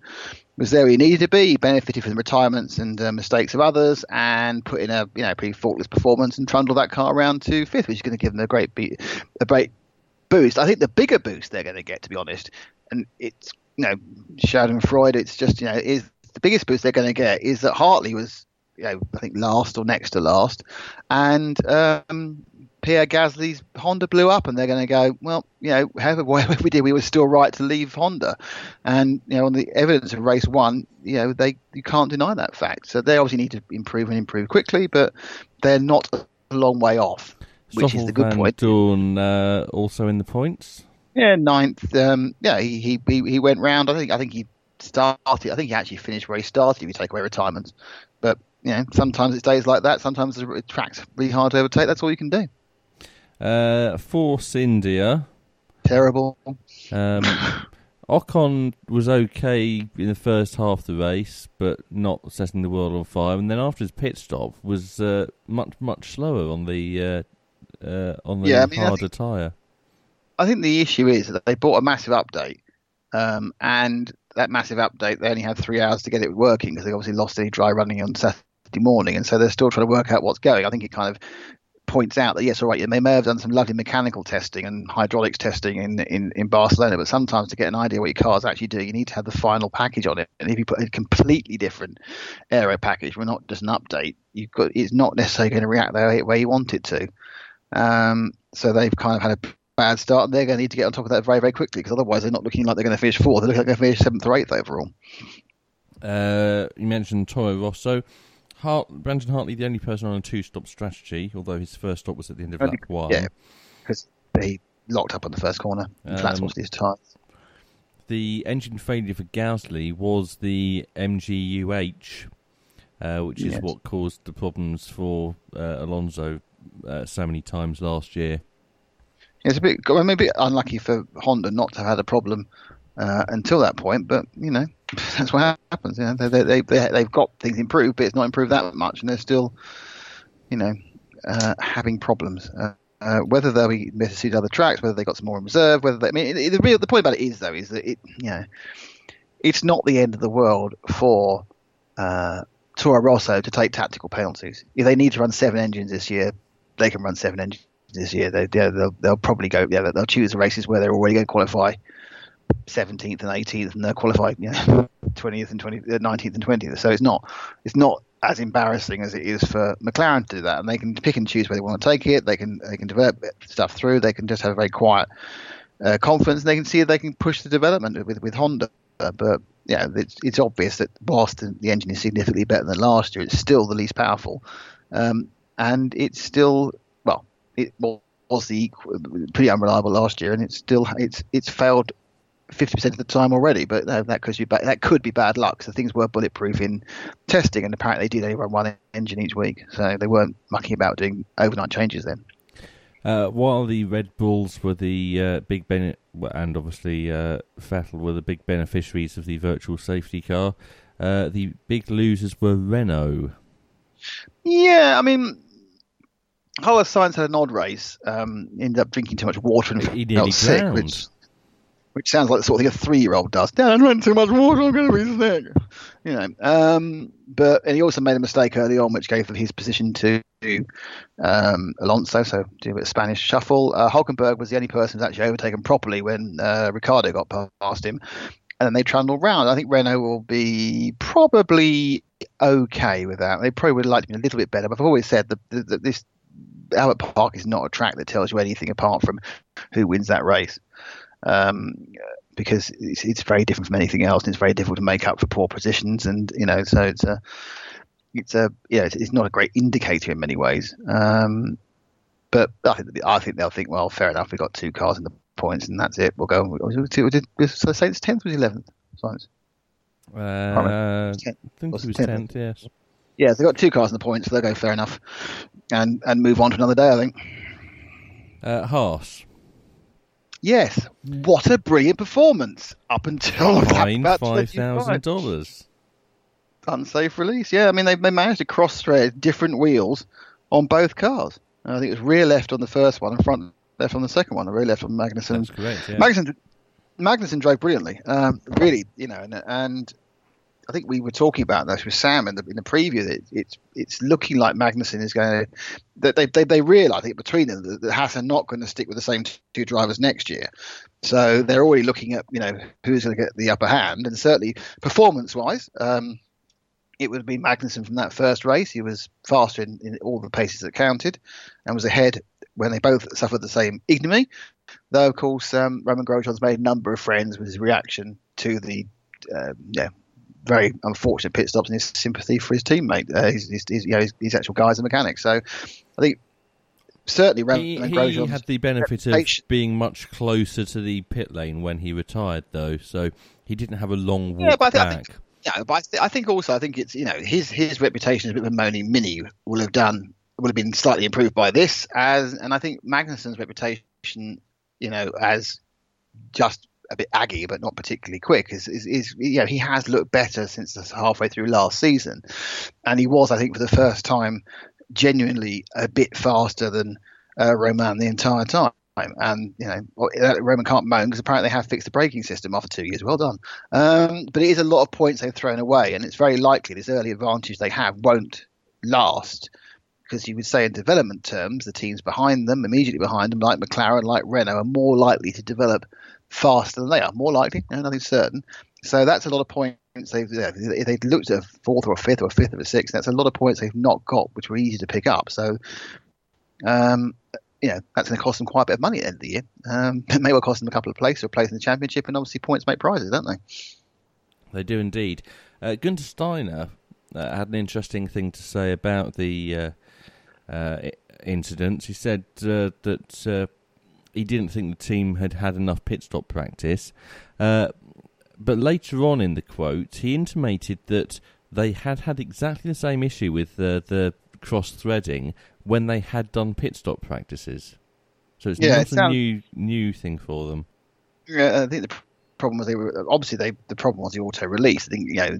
was there he needed to be. He benefited from the retirements and uh, mistakes of others, and put in a you know pretty faultless performance and trundled that car around to fifth, which is going to give them a great beat, a great boost. I think the bigger boost they're going to get, to be honest, and it's you know Schadenfreude. It's just you know is the biggest boost they're going to get is that Hartley was you know I think last or next to last, and um, Pierre Gasly's Honda blew up, and they're going to go, well, you know, however whatever we did, we were still right to leave Honda, and you know, on the evidence of race one, you know, they you can't deny that fact. So they obviously need to improve and improve quickly, but they're not a long way off, which is the good point. Dorn uh, also in the points. Yeah, ninth. Um, yeah, he, he he he went round. I think I think he started. I think he actually finished where he started. If you take away retirements, but you know, sometimes it's days like that. Sometimes the track's really hard to overtake. That's all you can do. Uh, Force India. Terrible. Um, Ocon was okay in the first half of the race, but not setting the world on fire. And then after his pit stop, was uh, much much slower on the uh, uh, on the Yeah, I mean, I harder think- tyre. I think the issue is that they bought a massive update, um, and that massive update they only had three hours to get it working because they obviously lost any dry running on Saturday morning, and so they're still trying to work out what's going. I think it kind of points out that yes, all right, they may have done some lovely mechanical testing and hydraulics testing in, in, in Barcelona, but sometimes to get an idea what your car's actually doing, you need to have the final package on it. And if you put a completely different aero package, we're not just an update, you've got it's not necessarily going to react the way, way you want it to. Um, so they've kind of had a bad start, and they're going to need to get on top of that very, very quickly because otherwise they're not looking like they're going to finish fourth. They look like they're going to finish seventh or eighth overall. Uh, you mentioned Toro Rosso. Hart, Brandon Hartley, the only person on a two-stop strategy, although his first stop was at the end of lap one. Yeah, because they locked up on the first corner. Um, his tyres. The engine failure for Gasly was the MGUH, uh, which is Yes. what caused the problems for uh, Alonso uh, so many times last year. It's a bit, I mean, a bit unlucky for Honda not to have had a problem uh, until that point, but you know that's what happens. Know, they, they, they, they, they've got things improved, but it's not improved that much, and they're still, you know, uh, having problems. Uh, uh, whether they'll be to other tracks, whether they got some more in reserve, whether they, I mean, the real the point about it is though is that it, you know, it's not the end of the world for uh, Toro Rosso to take tactical penalties. If they need to run seven engines this year, they can run seven engines this year. They, they'll, they'll probably go. Yeah, they'll choose the races where they're already going to qualify 17th and 18th, and they'll qualify you know, 20th and 20th, 19th and 20th. So it's not it's not as embarrassing as it is for McLaren to do that, and they can pick and choose where they want to take it. They can they can develop stuff through. They can just have a very quiet uh, confidence. And they can see if they can push the development with with Honda. Uh, but yeah, it's, it's obvious that whilst the engine is significantly better than last year, it's still the least powerful, um, and it's still well, it was the pretty unreliable last year, and it's still it's it's failed fifty percent of the time already. But uh, that could be bad, that could be bad luck. So things were bulletproof in testing, and apparently they did only run one engine each week, so they weren't mucking about doing overnight changes then. Uh, while the Red Bulls were the uh, big ben- and obviously uh, Vettel were the big beneficiaries of the virtual safety car, uh, the big losers were Renault. Yeah, I mean, Carlos Sainz had an odd race. Um, ended up drinking too much water and he felt sick, which which sounds like the sort of thing a three-year-old does. Dad, I drank too much water. I'm going to be sick. You know. Um, but and he also made a mistake early on, which gave his position to um, Alonso. So do a bit of Spanish shuffle. Uh, Hulkenberg was the only person who was actually overtaken properly when uh, Ricciardo got past him, and then they trundled round. I think Renault will be probably okay with that. They probably would like to be a little bit better. But I've always said that this Albert Park is not a track that tells you anything apart from who wins that race um, because it's, it's, very different from anything else, and it's very difficult to make up for poor positions, and you know, so it's a, it's a, yeah, it's, it's not a great indicator in many ways. Um, but I think I think they'll think, well, fair enough, we got two cars in the points, and that's it. We'll go. Was it, did, was the Sainz tenth was eleventh? Sainz. Uh, I think it was tenth. Yes. Yeah, they got two cars in the points, so they'll go fair enough, and and move on to another day. I think. Uh, Haas. Yes, what a brilliant performance up until fine five thousand dollars. Unsafe release. Yeah, I mean they they managed to cross thread different wheels on both cars. I think it was rear left on the first one and front left on the second one. The rear left on Magnussen. That's correct. Yeah. Magnussen, Magnussen drove brilliantly. Um, really, you know, and, and I think we were talking about this with Sam in the, in the preview. It's it's looking like Magnussen is going to that they they, they realise I think between them that, that Haas are not going to stick with the same two drivers next year. So they're already looking at you know who's going to get the upper hand, and certainly performance wise. Um, it would be Magnussen from that first race. He was faster in, in all the paces that counted, and was ahead when they both suffered the same ignominy. Though, of course, um, Romain Grosjean's made a number of friends with his reaction to the uh, yeah, very unfortunate pit stops and his sympathy for his teammate, uh, his, his, his, you know, his, his actual guys and mechanics. So I think certainly he, he had the benefit reputation. of being much closer to the pit lane when he retired, though, so he didn't have a long walk yeah, but I think, back. yeah, but I, th- I, think also I think it's you know his his reputation as a bit of a moaning mini will have done will have been slightly improved by this as and I think Magnussen's reputation you know as just a bit aggy, but not particularly quick. Is, is, is you know he has looked better since halfway through last season, and he was, I think, for the first time, genuinely a bit faster than uh, Romain the entire time. And you know Romain can't moan because apparently they have fixed the braking system after two years. Well done. Um, but it is a lot of points they've thrown away, and it's very likely this early advantage they have won't last because you would say in development terms, the teams behind them, immediately behind them, like McLaren, like Renault, are more likely to develop faster than they are, more likely, you know, nothing certain. So that's a lot of points they've if they looked at a fourth or a fifth or a fifth or a sixth, that's a lot of points they've not got, which were easy to pick up. So, um, you know, that's going to cost them quite a bit of money at the end of the year. Um, it may well cost them a couple of places or a place in the championship, and obviously points make prizes, don't they? They do indeed. Uh, Gunter Steiner uh, had an interesting thing to say about the uh, uh incident. He said uh, that uh, he didn't think the team had had enough pit stop practice. Uh, but later on in the quote, he intimated that they had had exactly the same issue with the, the cross threading when they had done pit stop practices. So it's yeah, not it sounds... a new new thing for them. Yeah, I think the problem was they were obviously they the problem was the auto release. I think you know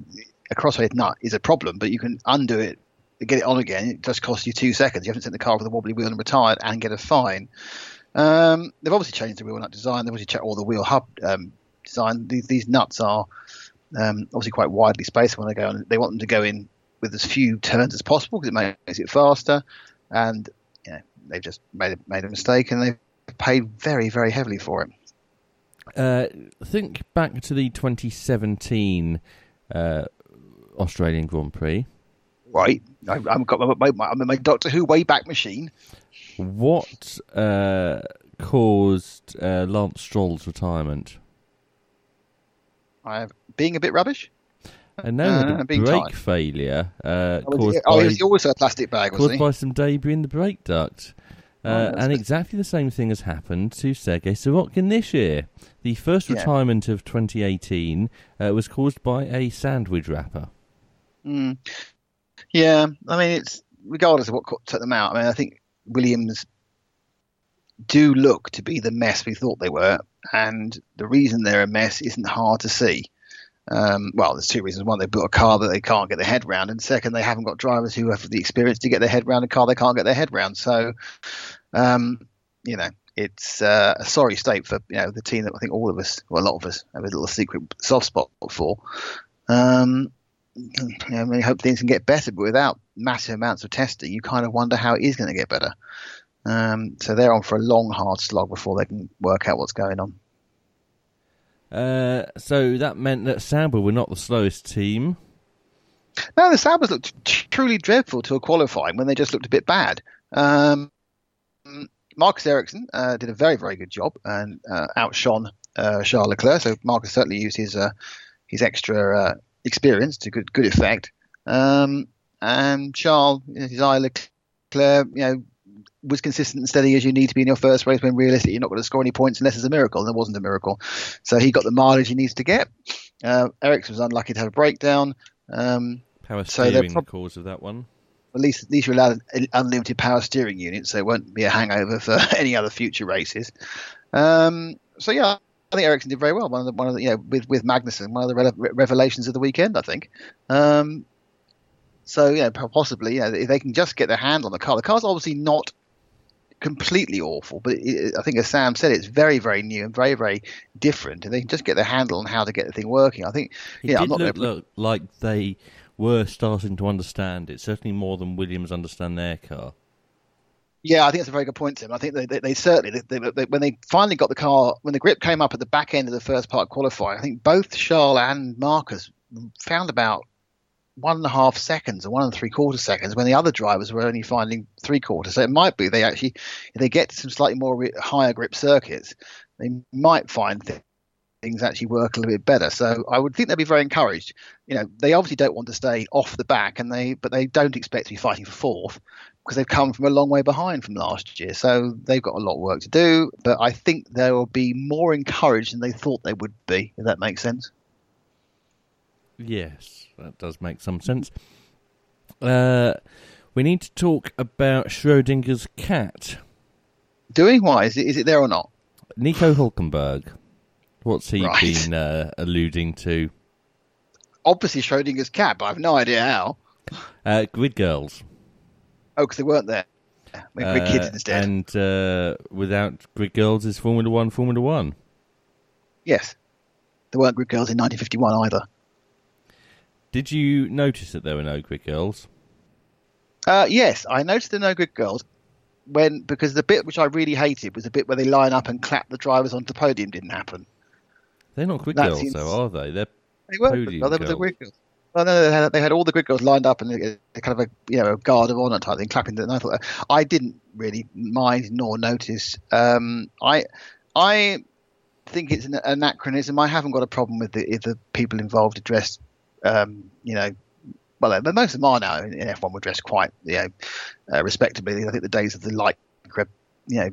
a crosshead nut is a problem, but you can undo it, get it on again. It just costs you two seconds. You haven't sent the car with a wobbly wheel and retired and get a fine. Um, they've obviously changed the wheel nut design. They've obviously checked all the wheel hub um, design. These, these nuts are um, obviously quite widely spaced when they go on. They want them to go in with as few turns as possible because it makes it faster. And you know, they've just made a, made a mistake and they've paid very very heavily for it. Uh, think back to the 2017 uh, Australian Grand Prix. Right, I, I've got my, my, my, my Doctor Who Wayback Machine. What uh, caused uh, Lance Stroll's retirement? I being a bit rubbish. I know Uh, the brake tired. failure uh, Oh, caused, oh, by, was also a plastic bag, was caused he? by some debris in the brake duct. Uh, Oh, and good. exactly the same thing has happened to Sergei Sirotkin this year. The first Yeah. retirement of 2018 uh, was caused by a sandwich wrapper. Mm. Yeah, I mean, it's regardless of what took them out. I mean, I think Williams do look to be the mess we thought they were, and the reason they're a mess isn't hard to see. Um, well, there's two reasons. One, they built a car that they can't get their head round, and second, they haven't got drivers who have the experience to get their head round a car they can't get their head round. So, um, you know, it's uh, a sorry state for you know the team that I think all of us, well, a lot of us, have a little secret soft spot for. Um, you know, I hope things can get better, but without massive amounts of testing, you kind of wonder how it is going to get better. Um, so they're on for a long, hard slog before they can work out what's going on. Uh, so that meant that Sauber were not the slowest team. No, the Saubers looked truly dreadful till qualifying when they just looked a bit bad. Um, Marcus Ericsson uh, did a very, very good job and uh, outshone uh, Charles Leclerc. So Marcus certainly used his uh, his extra uh, experience to good good effect. Um, and Charles, you know, his eye Leclerc, you know, was consistent and steady as you need to be in your first race. When realistically, you're not going to score any points unless it's a miracle. And there wasn't a miracle, so he got the mileage he needs to get. Uh, Ericsson was unlucky to have a breakdown. Um, Power So steering prob- the cause of that one. at least at least you're allowed an unlimited power steering unit, so it won't be a hangover for any other future races. Um, so yeah, I think Ericsson did very well. One of the one of the you know with with Magnussen, one of the rele- revelations of the weekend, I think. Um, so yeah, po- possibly you know if they can just get their hand on the car, the car's obviously not completely awful, but it, I think as Sam said, it's very very new and very very different. And they can just get their handle on how to get the thing working. I think It yeah, I'm not look, gonna- look like they were starting to understand it. Certainly more than Williams understand their car. Yeah, I think that's a very good point, Tim. I think they, they, they certainly, they, when they finally got the car, when the grip came up at the back end of the first part qualifying, I think both Charles and Marcus found about one and a half seconds or one and three quarter seconds when the other drivers were only finding three quarters. So it might be they actually, if they get to some slightly more re- higher grip circuits, they might find th- things actually work a little bit better. So I would think they'd be very encouraged. You know, they obviously don't want to stay off the back, and they but they don't expect to be fighting for fourth because they've come from a long way behind from last year. So they've got a lot of work to do. But I think they will be more encouraged than they thought they would be. If that makes sense. Yes, that does make some sense. Uh, we need to talk about Schrodinger's cat, Doing why is it is it there or not? Nico Hulkenberg. What's he Right. been uh, alluding to? Obviously Schrodinger's cat, but I've no idea how. Uh, Grid Girls. Oh, because they weren't there. Maybe Uh, kids instead. And uh, without Grid Girls is Formula One, Formula One. yes, there weren't grid girls in 1951 either. Did you notice that there were no Grid Girls? Uh, yes, I noticed the no good girls when because the bit which I really hated was the bit where they line up and clap the drivers onto the podium didn't happen. They're not Grid That Girls, seems- though, are they? They're They were. Podium Well, they were the girls. grid girls. Well, no, they had, they had all the grid girls lined up and kind of a you know a guard of honor type thing, clapping. And I thought I didn't really mind nor notice. Um, I I think it's an anachronism. I haven't got a problem with the, if the people involved dressed, um, you know. Well, but most of them are now in F1 were dressed quite, you know, uh, respectably. I think the days of the light, you know,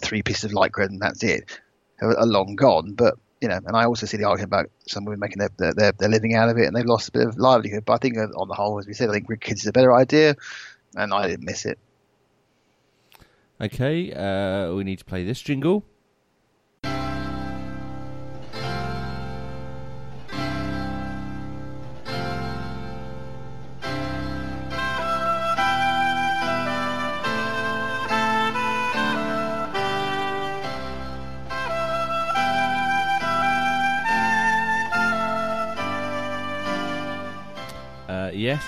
three pieces of lycra and that's it are, are long gone. But you know, and I also see the argument about some women making their, their, their, living out of it and they've lost a bit of livelihood. But I think on the whole, as we said, I think Grid Kids is a better idea, and I didn't miss it. okay. Uh, we need to play this jingle.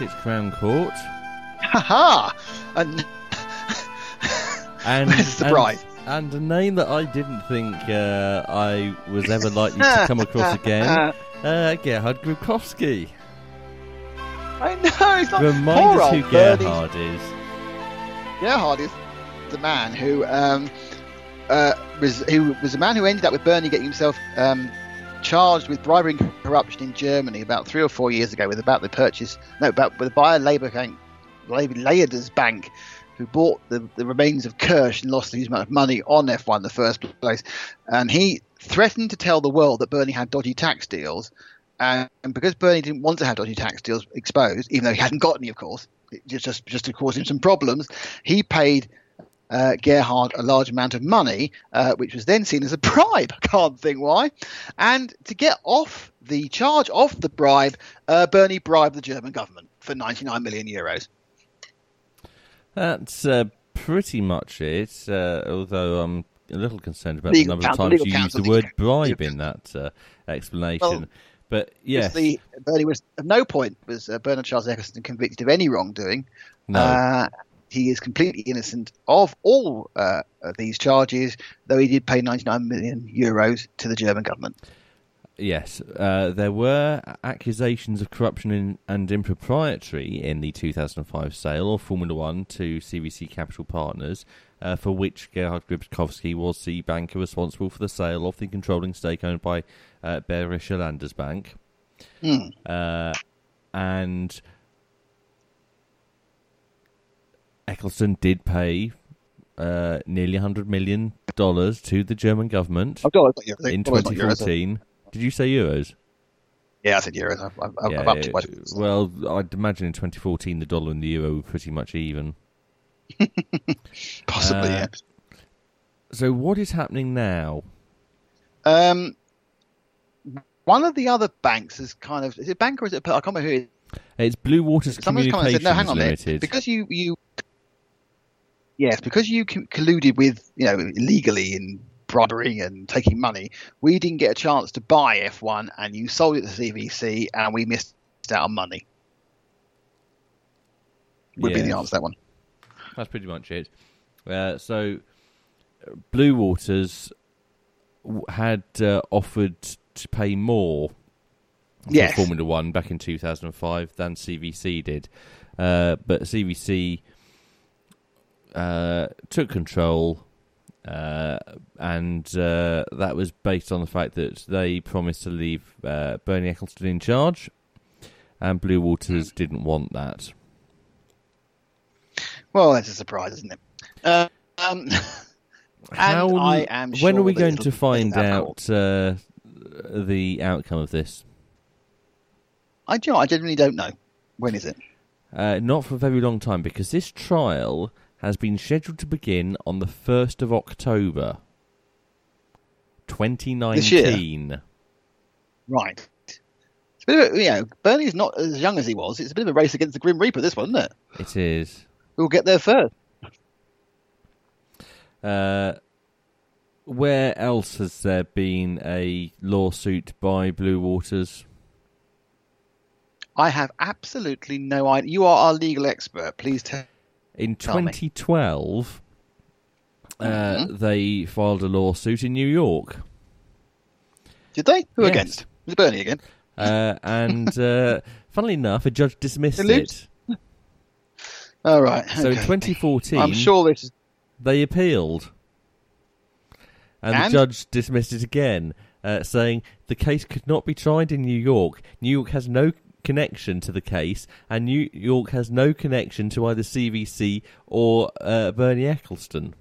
It's Crown Court. Ha ha! And And, Where's the and- bride? And a name that I didn't think uh, I was ever likely to come across again. Uh, Gerhard Gribkowsky. I know, it's not Remind us who Bernie. Is. Gerhard is the man who um, uh, was who was the man who ended up with Bernie getting himself um, charged with bribery and corruption in Germany about three or four years ago with about the purchase no about with by a Labour bank, Labour Bank, who bought the, the remains of Kirch and lost a huge amount of money on F1 in the first place, and he threatened to tell the world that Bernie had dodgy tax deals. And, and because Bernie didn't want to have dodgy tax deals exposed, even though he hadn't got any, of course, it just, just to cause him some problems, he paid uh, Gerhard a large amount of money, uh, which was then seen as a bribe. Can't think why. And to get off the charge of the bribe, uh, Bernie bribed the German government for 99 million euros. That's uh, pretty much it. Uh, although I'm a little concerned about Legal the number counsel, of times you used the word bribe in that uh, explanation. Well, but yes, The, Bernie was at no point was uh, Bernard Charles Ecclestone convicted of any wrongdoing. no. He is completely innocent of all uh, of these charges, though he did pay 99 million euros to the German government. Yes, uh, there were accusations of corruption in, and impropriety in the 2005 sale of Formula One to CVC Capital Partners, uh, for which Gerhard Gribkowsky was the banker responsible for the sale of the controlling stake owned by uh, Bayerische Landesbank. Uh, and Ecclestone did pay uh, nearly $100 million to the German government Oh, not euros. in Oh, it's not euros. 2014. Did you say euros? Yeah, I said euros. I've, I've Yeah, up to my- well, I'd imagine in 2014 the dollar and the euro were pretty much even. possibly. uh, yeah. So what is happening now? Um, one of the other banks is kind of is it a bank or is it? a- I can't remember who. It is. It's Blue Waters Someone's come and Communications said, "No, hang on Limited. because you you." Yes, because you colluded with you know illegally in bribery and taking money, we didn't get a chance to buy F1, and you sold it to CVC, and we missed out on money. Would be the answer to that one. That's pretty much it. Uh, so, Blue Waters had uh, offered to pay more for Yes. Formula One back in 2005 than CVC did, uh, but CVC uh, took control, uh, and uh, that was based on the fact that they promised to leave uh, Bernie Ecclestone in charge, and Blue Waters Hmm. didn't want that. Well, that's a surprise, isn't it? Uh, um, How, And I am when sure are we going to find out uh, the outcome of this? I, do you know, I genuinely don't know. When is it? Uh, not for a very long time because this trial has been scheduled to begin on the 1st of October 2019. Right. It's a bit of a, you know, Bernie's not as young as he was. It's a bit of a race against the Grim Reaper, this one, isn't it? It is. We'll get there first. Uh, where else has there been a lawsuit by Blue Waters? I have absolutely no idea. You are our legal expert. Please tell. In Tell 2012, uh, Mhm. they filed a lawsuit in New York. Did they? Who Yes. against? Was it Bernie again? Uh, and uh, funnily enough, a judge dismissed They it. All right. So in 2014, I'm sure this is. they appealed, and, the judge dismissed it again, uh, saying the case could not be tried in New York. New York has no connection to the case, and New York has no connection to either CVC or uh, Bernie Ecclestone.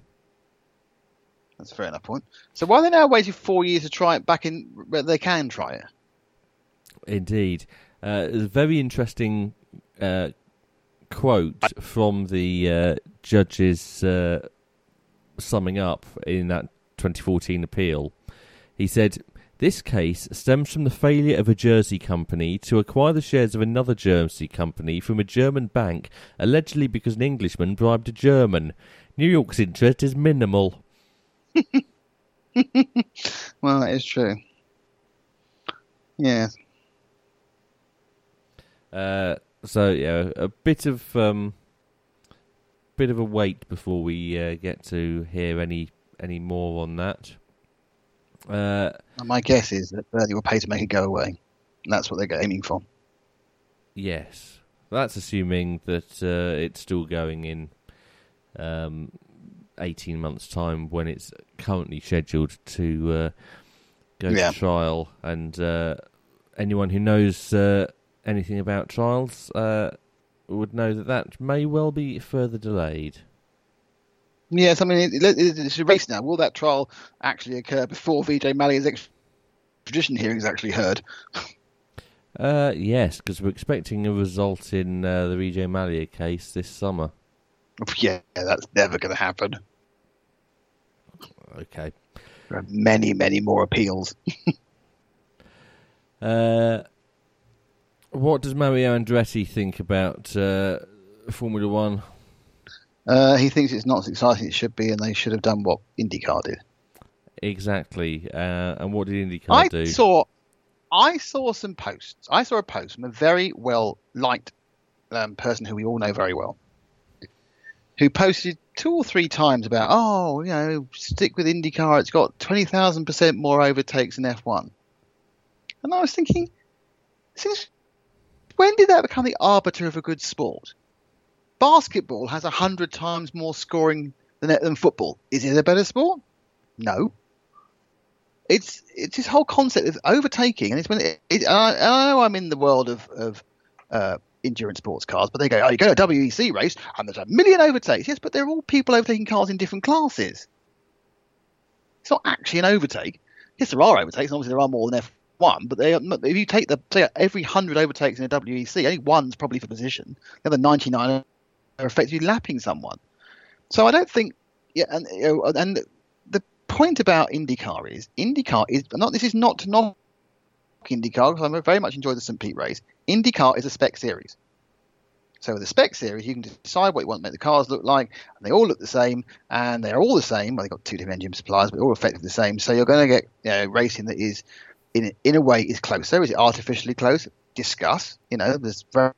That's a fair enough point. So why are they now waiting four years to try it back in where they can try it? Indeed. Uh, there's a very interesting uh, quote from the uh, judge's uh, summing up in that 2014 appeal. He said, This case stems from the failure of a Jersey company to acquire the shares of another Jersey company from a German bank, allegedly because an Englishman bribed a German. New York's interest is minimal. Well, that is true. Yeah. Uh, so yeah, a bit of um, bit of a wait before we uh, get to hear any any more on that. Uh, My guess is that Bernie will pay to make it go away. And that's what they're aiming for. yes, that's assuming that uh, it's still going in um, eighteen months' time when it's currently scheduled to uh, go Yeah. to trial. And uh, anyone who knows uh, anything about trials uh, would know that that may well be further delayed. Yes, I mean, it, it, it's a race now. Will that trial actually occur before Vijay Mallya's extradition hearing is actually heard? Uh, yes, because we're expecting a result in uh, the Vijay Mallya case this summer. Yeah, that's never going to happen. Okay. There are many, many more appeals. Uh, what does Mario Andretti think about uh, Formula One? Uh, he thinks it's not as exciting as it should be, and they should have done what IndyCar did. Exactly. Uh, and what did IndyCar I do? saw, I saw some posts. I saw a post from a very well liked um, person who we all know very well, who posted two or three times about, oh, you know, stick with IndyCar. It's got twenty thousand percent more overtakes than F1. And I was thinking, since when did that become the arbiter of a good sport? Basketball has a hundred times more scoring than, than football. Is it a better sport? No it's it's this whole concept of overtaking, and it's when it, it, I, I know I'm in the world of of uh, endurance sports cars, but they go, oh, you go to a WEC race and there's a million overtakes. Yes, but they're all people overtaking cars in different classes. It's not actually an overtake. Yes, there are overtakes. Obviously, there are more than F1, but they if you take the say every hundred overtakes in a WEC, only one's probably for position. The other 99 are effectively lapping someone. So I don't think, yeah, and you know, and the point about IndyCar is IndyCar is not. This is not to knock IndyCar because I very much enjoy the St Pete race. IndyCar is a spec series. So with the spec series, you can decide what you want to make the cars look like, and they all look the same, and they're all the same. Well, they've got two different engine suppliers, but all effectively the same. So you're going to get you know, racing that is, in in a way, is closer. Is it artificially close? Discuss. You know, there's very,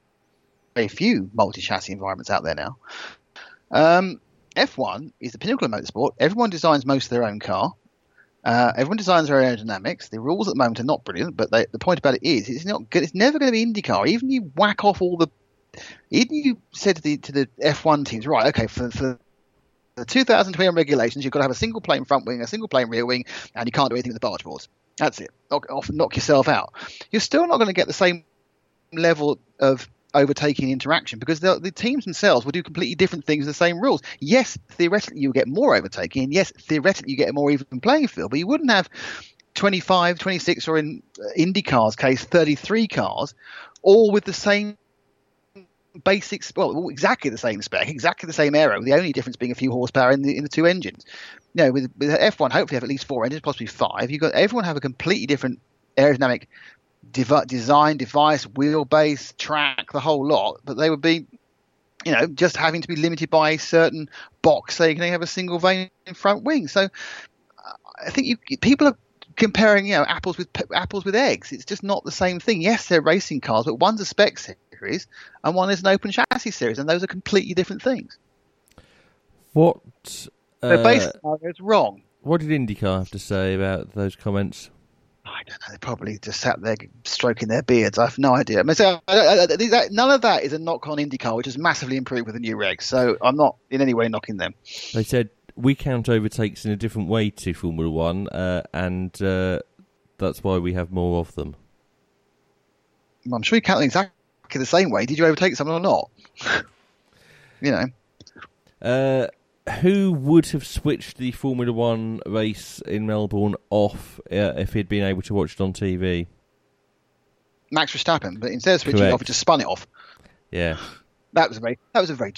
very few multi-chassis environments out there now. Um, F1 is the pinnacle of motorsport. Everyone designs most of their own car. Uh, everyone designs their aerodynamics. The rules at the moment are not brilliant, but they, the point about it is, it's not good. It's never going to be IndyCar. Even you whack off all the, even you said to the to the F1 teams, right? Okay, for for the 2021 regulations, you've got to have a single plane front wing, a single plane rear wing, and you can't do anything with the barge boards. That's it. Knock, off, knock yourself out. You're still not going to get the same level of overtaking interaction because the, teams themselves will do completely different things with the same rules. Yes, theoretically you will get more overtaking, and yes, theoretically you get a more even playing field, but you wouldn't have 25, 26, or in uh, IndyCar's case, 33 cars, all with the same basics, well, exactly the same spec, exactly the same aero, the only difference being a few horsepower in the in the two engines. You know, with, with F1, hopefully have at least four engines, possibly five. You've got everyone have a completely different aerodynamic dev- design, device, wheelbase, track, the whole lot, but they would be, you know, just having to be limited by a certain box so you can only have a single vane in front wing. So I think you people are comparing, you know, apples with apples with eggs. It's just not the same thing. Yes, they're racing cars, but one's a spec series and one is an open chassis series, and those are completely different things. What? So Uh, basically, it's wrong. what did IndyCar have to say about those comments? I don't know. They probably just sat there stroking their beards. I have no idea. I mean, so, I, I, I, that- none of that is a knock on IndyCar, which has massively improved with the new regs. So I'm not in any way knocking them. They said we count overtakes in a different way to Formula One, uh, and uh, that's why we have more of them. I'm sure you count them exactly the same way. Did you overtake someone or not? you know, Uh, who would have switched the Formula One race in Melbourne off uh, if he'd been able to watch it on TV? Max Verstappen, but instead of switching it off, he just spun it off. Yeah. That was a very that was a very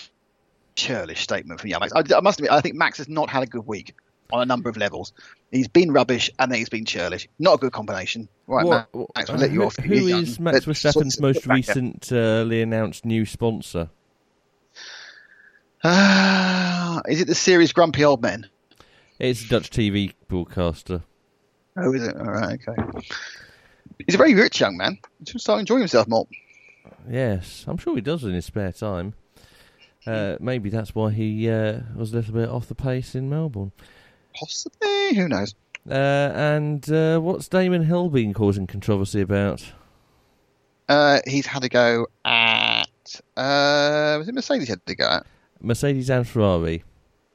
churlish statement from young Max. I, I must admit, I think Max has not had a good week on a number of levels. He's been rubbish and then he's been churlish. Not a good combination. Right, What- Max, uh, we'll let you who- off. Who is. Max Verstappen's most recently announced new sponsor? Ah, is it the series Grumpy Old Men? It's a Dutch TV broadcaster. Oh, is it? All right, okay. He's a very rich young man. He should start enjoying himself more. Yes, I'm sure he does in his spare time. Uh, maybe that's why he uh, was a little bit off the pace in Melbourne. Possibly, who knows? Uh, and uh, what's Damon Hill been causing controversy about? Uh, he's had to go at. Uh, was it Mercedes had to go at? Mercedes and Ferrari.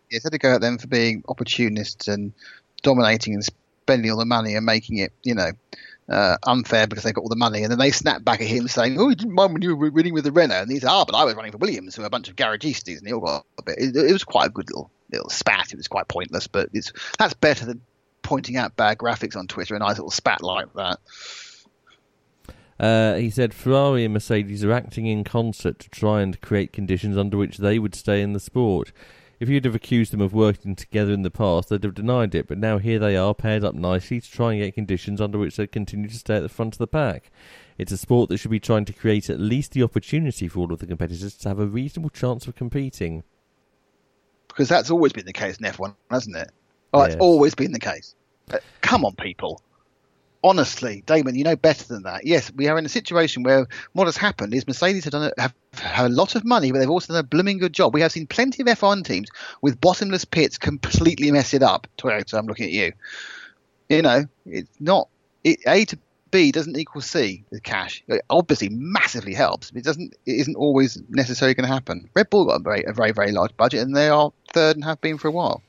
He's had to go at them for being opportunists and dominating and spending all the money and making it, you know, uh, unfair because they got all the money. And then they snap back at him saying, "Oh, you didn't mind when you were winning with the Renault." And he said, "Ah, but I was running for Williams, who are a bunch of garagistas." And he all got a bit. It, it was quite a good little little spat. It was quite pointless, but it's that's better than pointing out bad graphics on Twitter. A nice little spat like that. Uh, he said Ferrari and Mercedes are acting in concert to try and create conditions under which they would stay in the sport. If you'd have accused them of working together in the past, they'd have denied it, but now here they are, paired up nicely to try and get conditions under which they continue to stay at the front of the pack. It's a sport that should be trying to create at least the opportunity for all of the competitors to have a reasonable chance of competing. Because that's always been the case in F1, hasn't it? Oh, Yes. it's always been the case. Uh, come on, people. Honestly, Damon, you know better than that. Yes, we are in a situation where what has happened is Mercedes have done a, have, have a lot of money, but they've also done a blooming good job. We have seen plenty of F1 teams with bottomless pits completely mess it up. Toyota, I'm looking at you. You know, it's not it, A to B doesn't equal C with cash. It obviously massively helps. But it doesn't. It isn't always necessarily going to happen. Red Bull got a very, a very, very large budget, and they are third and have been for a while.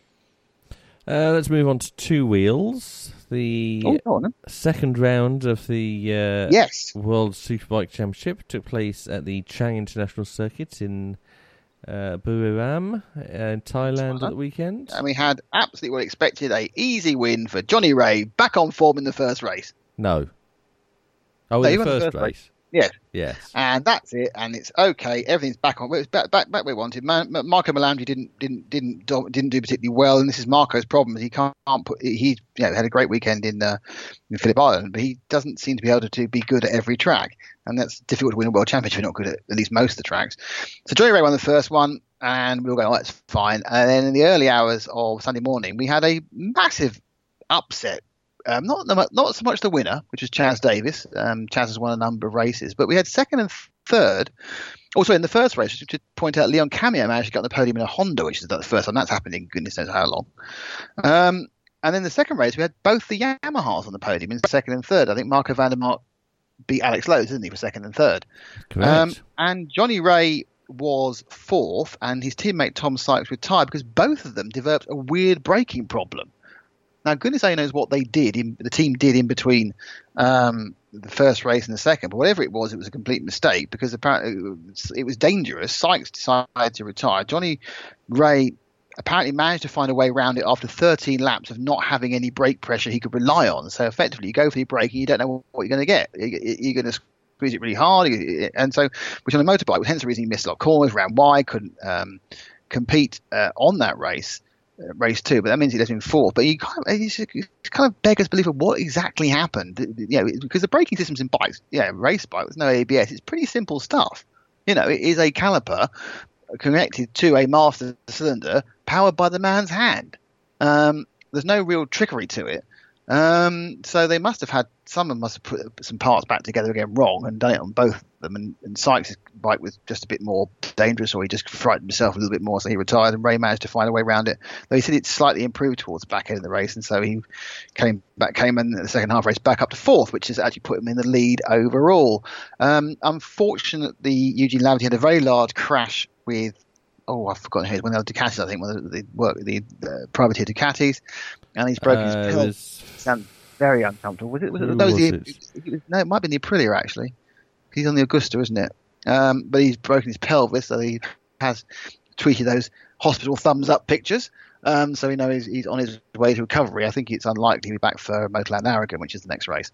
Uh, let's move on to two wheels. The Oh, on second round of the uh, Yes. World Superbike Championship took place at the Chang International Circuit in uh, Buriram uh, in Thailand at the weekend. and we had absolutely what expected a easy win for Johnny Rea back on form in the first race. No. Oh, in the won the first first race. race. Yes. Yes. And that's it, and it's okay. Everything's back on. It was back, back, back where we wanted. Man, Marco Melandri didn't didn't didn't do, didn't do particularly well, and this is Marco's problem. He can't put. He you know, had a great weekend in uh, in Phillip Island, but he doesn't seem to be able to, to be good at every track, and that's difficult to win a world championship. if You're not good at at least most of the tracks. So Johnny Rea won the first one, and we were going, oh, that's fine. And then in the early hours of Sunday morning, we had a massive upset um, not the, not so much the winner, which was Chaz Davies. Um, Chaz has won a number of races, but we had second and third. Also, in the first race, to point out, Leon Camier managed to get on the podium in a Honda, which is the first time that's happened in goodness knows how long. Um, and then the second race, we had both the Yamahas on the podium in second and third. I think Marco van der Mark beat Alex Lowes, didn't he, for second and third? Correct. Um, and Johnny Rea was fourth, and his teammate Tom Sykes retired because both of them developed a weird braking problem. Now, goodness only knows what they did. In, the team did in between um, the first race and the second, but whatever it was, it was a complete mistake because apparently it was, dangerous. Sykes decided to retire. Johnny Rea apparently managed to find a way around it after 13 laps of not having any brake pressure he could rely on. So effectively, you go for your braking, you don't know what you're going to get. You- You're going to squeeze it really hard, and so which on a motorbike, hence the reason he missed a lot of corners, ran wide, couldn't um, compete uh, on that race. Race two, but that means he left him fourth. But he kind of, he's kind of beggars belief of what exactly happened. You know, because the braking systems in bikes, yeah, race bike with no ABS, it's pretty simple stuff. You know, it is a caliper connected to a master cylinder powered by the man's hand. Um, there's no real trickery to it. Um, so they must have had someone must have put some parts back together again wrong and done it on both of them. And, and Sykes' bike was just a bit more dangerous, or he just frightened himself a little bit more, so he retired. And Rea managed to find a way around it. Though he said it slightly improved towards the back end of the race, and so he came back, came in the second half race back up to fourth, which has actually put him in the lead overall. Um, unfortunately, Eugene Laverty had a very large crash with oh, I've forgotten who. was One of the Ducatis, I think, one of the the uh, privateer Ducatis, and he's broken Uh, his it pelvis. was- Sounds very uncomfortable. Was it? Was it? Was the, it? it was- no, it might be the Aprilia actually. He's on the Agusta, isn't it? Um, but he's broken his pelvis, so he has tweeted those hospital thumbs up pictures. Um, so we know he's, he's on his way to recovery. I think it's unlikely he'll be back for Motorland Aragon, which is the next race.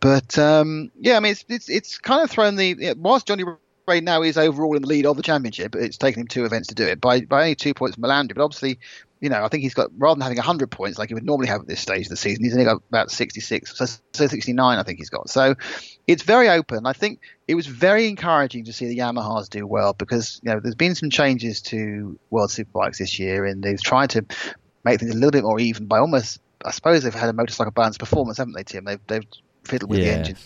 But um, yeah, I mean, it's it's it's kind of thrown the whilst Johnny Rea now is overall in the lead of the championship. It's taken him two events to do it by by only two points from Melandri. But obviously, you know, I think he's got rather than having hundred points like he would normally have at this stage of the season, he's only got about sixty six, so, so sixty nine. I think he's got. So it's very open. I think it was very encouraging to see the Yamahas do well because you know there's been some changes to World Superbikes this year, and they've tried to make things a little bit more even by almost. I suppose they've had a motorcycle balance performance, haven't they, Tim? They've they've fiddled with the engine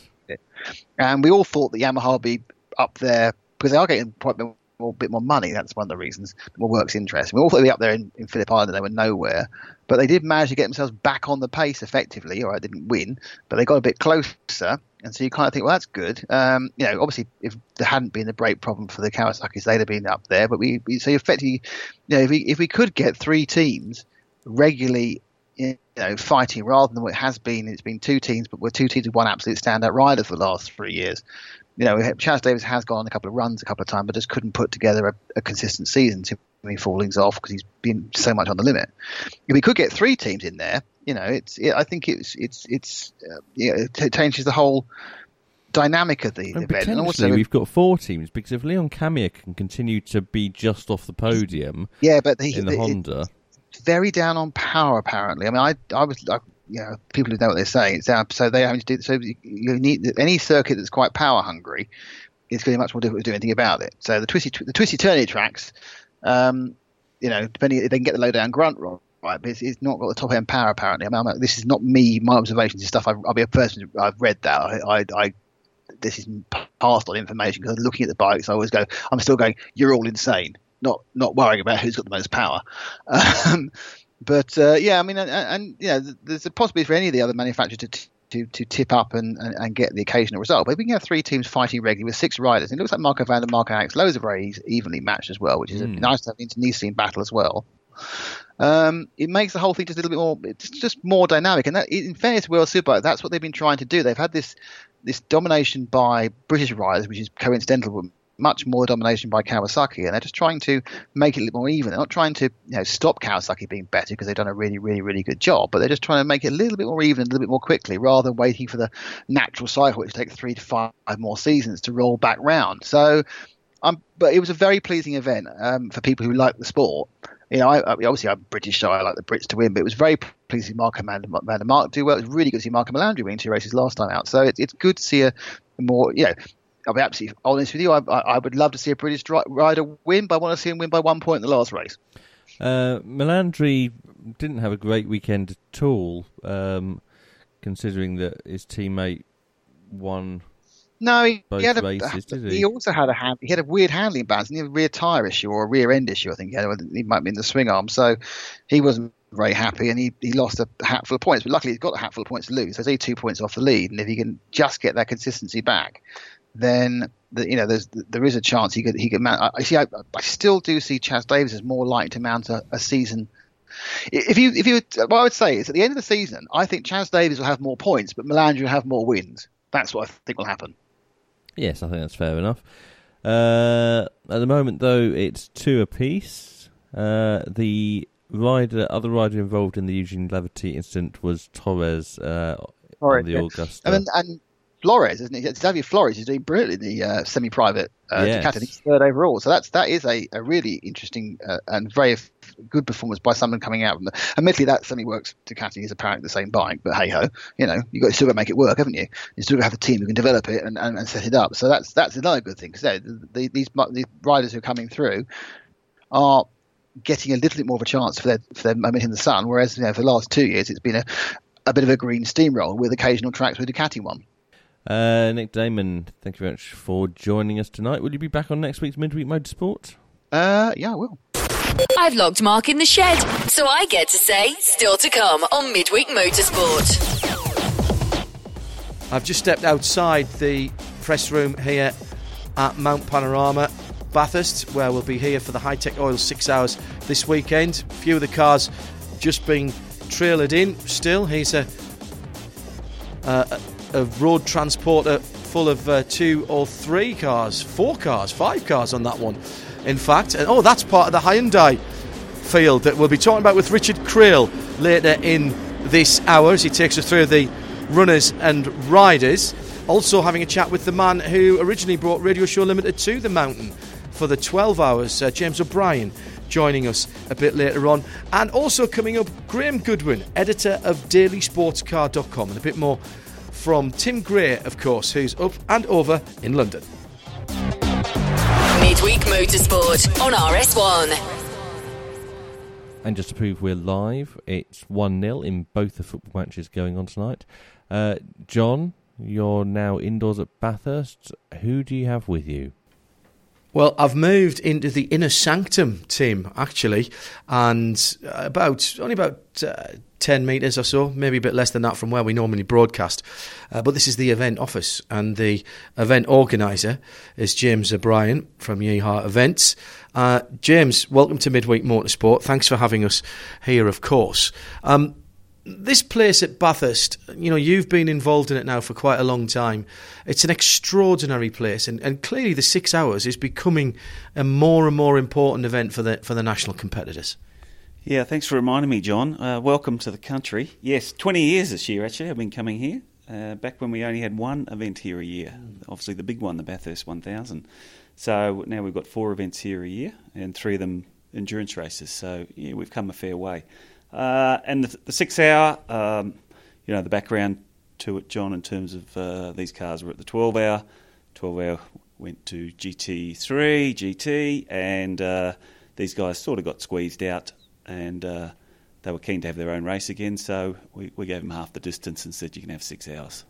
and we all thought that Yamaha would be up there because they are getting quite a bit more money. That's one of the reasons. More work's interesting. We all thought they'd be up there in, in Phillip Island, they were nowhere, but they did manage to get themselves back on the pace effectively. All right, didn't win, but they got a bit closer. And so you kind of think, well, that's good. Um, you know, obviously, if there hadn't been the brake problem for the Kawasaki's, they'd have been up there. But we, we so effectively, you know, if we if we could get three teams regularly you know, fighting rather than what it has been. It's been two teams, but we're two teams with one absolute standout rider for the last three years. You know, Chaz Davies has gone on a couple of runs a couple of times, but just couldn't put together a, a consistent season. Too many fallings off because he's been so much on the limit. If we could get three teams in there, you know, it's. It, I think it's it's it's uh, you know, it changes the whole dynamic of the And event. And also, we've got four teams because if Leon Camier can continue to be just off the podium yeah, but the, in the the- Honda, very down on power apparently. I mean, I I was like, you know, people who know what they're saying. So they having to do so. You need any circuit that's quite power hungry. It's going to be much more difficult to do anything about it. So the twisty the twisty turny tracks, um, you know, depending if they can get the low down grunt right. But it's, it's not got the top end power apparently. I mean, I'm, this is not me, my observations and stuff. I, I'll be a person. I've read that. I, I, I this is passed on information because looking at the bikes, I always go. I'm still going. You're all insane. Not not worrying about who's got the most power. Um, but uh, yeah, I mean, and, and yeah, there's a possibility for any of the other manufacturers to to, to tip up and, and, and get the occasional result. But if we can have three teams fighting regularly with six riders, it looks like Marco Van and Marco Alex, Lowes are very evenly matched as well, which is Mm. a nice to have internecine battle as well. Um, it makes the whole thing just a little bit more, it's just more dynamic. And that, in fairness to World Superbike, that's what they've been trying to do. They've had this this domination by British riders, which is coincidental, much more domination by Kawasaki, and they're just trying to make it a little more even. They're not trying to you know stop Kawasaki being better because they've done a really, really, really good job, but they're just trying to make it a little bit more even, a little bit more quickly, rather than waiting for the natural cycle, which takes three to five more seasons to roll back round. So, um, but it was a very pleasing event um, for people who like the sport. You know, I, I, obviously I'm British, so I like the Brits to win, but it was very pleasing to Van Mark do well. It was really good to see Marco Melandri win two races last time out. So it, it's good to see a more, you know, I'll be absolutely honest with you. I, I, I would love to see a British dri- rider win, but I want to see him win by one point in the last race. uh, Melandri didn't have a great weekend at all, um, considering that his teammate won. No, he, Both he had a. races, did he? he also had a hand. He had a weird handling balance. He had a rear tire issue or a rear end issue. I think he, had, he might be in the swing arm, so he wasn't very happy, and he, he lost a hatful of points. But luckily, he's got a hatful of points to lose. So he's only two points off the lead, and if he can just get that consistency back, then the, you know there's there is a chance he could he could mount. I, see. I, I still do see Chaz Davies as more likely to mount a, a season. If you if you what I would say is at the end of the season, I think Chaz Davies will have more points, but Melandri will have more wins. That's what I think will happen. Yes, I think that's fair enough. Uh, at the moment, though, it's two apiece. Uh, the rider, other rider involved in the Eugene Laverty incident was Torres uh, Torres, on the yeah. Agusta. I mean, and Flores, isn't it? Xavier Flores is doing brilliantly in the uh, semi-private uh, Yes. Ducati. He's third overall, so that's that is a, a really interesting uh, and very f- good performance by someone coming out. From the, admittedly, that semi works. Ducati is apparently the same bike, but hey ho, you know you got still got to make it work, haven't you? You still got to have a team who can develop it and, and, and set it up. So that's that's another good thing because the, the, these these riders who are coming through are getting a little bit more of a chance for their for their moment in the sun, whereas you know, for the last two years it's been a a bit of a green steamroll with occasional tracks where Ducati won. Uh, Nick Daman, thank you very much for joining us tonight. Will you be back on next week's Midweek Motorsport? Uh, yeah, I will. I've locked Mark in the shed, so I get to say, still to come on Midweek Motorsport. I've just stepped outside the press room here at Mount Panorama, Bathurst, where we'll be here for the Hi-Tec Oil six hours this weekend. A few of the cars just being trailered in still. He's a, a, a road transporter full of uh, two or three cars, four cars, five cars on that one, in fact. And oh, that's part of the Hyundai field that we'll be talking about with Richard Craill later in this hour as he takes us through the runners and riders. Also, having a chat with the man who originally brought Radio Show Limited to the mountain for the 12 hours, uh, James O'Brian, joining us a bit later on. And also coming up, Graham Goodwin, editor of dailysportscar.com, and a bit more from Tim Gray, of course, who's up and over in London. Midweek Motorsport on RS1. And just to prove we're live, it's 1 0 in both the football matches going on tonight. Uh, John, You're now indoors at Bathurst. Who do you have with you? Well, I've moved into the inner sanctum, Tim, actually, and about only about uh, 10 metres or so, maybe a bit less than that from where we normally broadcast. Uh, but this is the event office, and the event organiser is James O'Brian from Yeehaw Events. Uh, James, welcome to Midweek Motorsport. Thanks for having us here, of course. Um, this place at Bathurst, you know, you've been involved in it now for quite a long time. It's an extraordinary place, and, and clearly the six hours is becoming a more and more important event for the for the national competitors. Yeah, thanks for reminding me, John. Uh, welcome to the country. Yes, 20 years this year, actually, I've been coming here. Uh, back when we only had one event here a year, obviously the big one, the Bathurst 1000. So now we've got four events here a year, and three of them endurance races. So yeah, we've come a fair way. Uh, and the, the, six hour, um, you know, the background to it, John, in terms of uh, these cars were at the 12 hour. 12 hour went to GT3, GT, and uh, these guys sort of got squeezed out and uh, they were keen to have their own race again. So we, we gave them half the distance and said you can have six hours.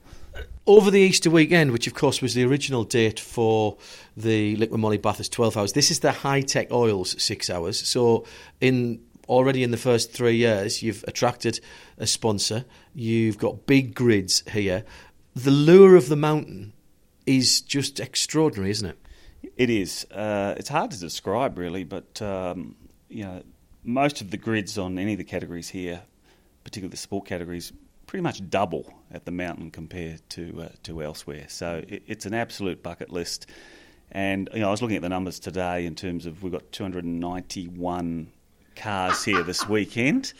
Over the Easter weekend, which of course was the original date for the Liqui Moly Bathurst 12 hours, this is the Hi-Tec Oils six hours. So in already in the first three years, you've attracted a sponsor. You've got big grids here. The lure of the mountain is just extraordinary, isn't it? It is. Uh, it's hard to describe, really, but um, you know, most of the grids on any of the categories here, particularly the sport categories, pretty much double at the mountain compared to uh, to elsewhere. So it, it's an absolute bucket list. And you know, I was looking at the numbers today in terms of we've got 291 cars here this weekend.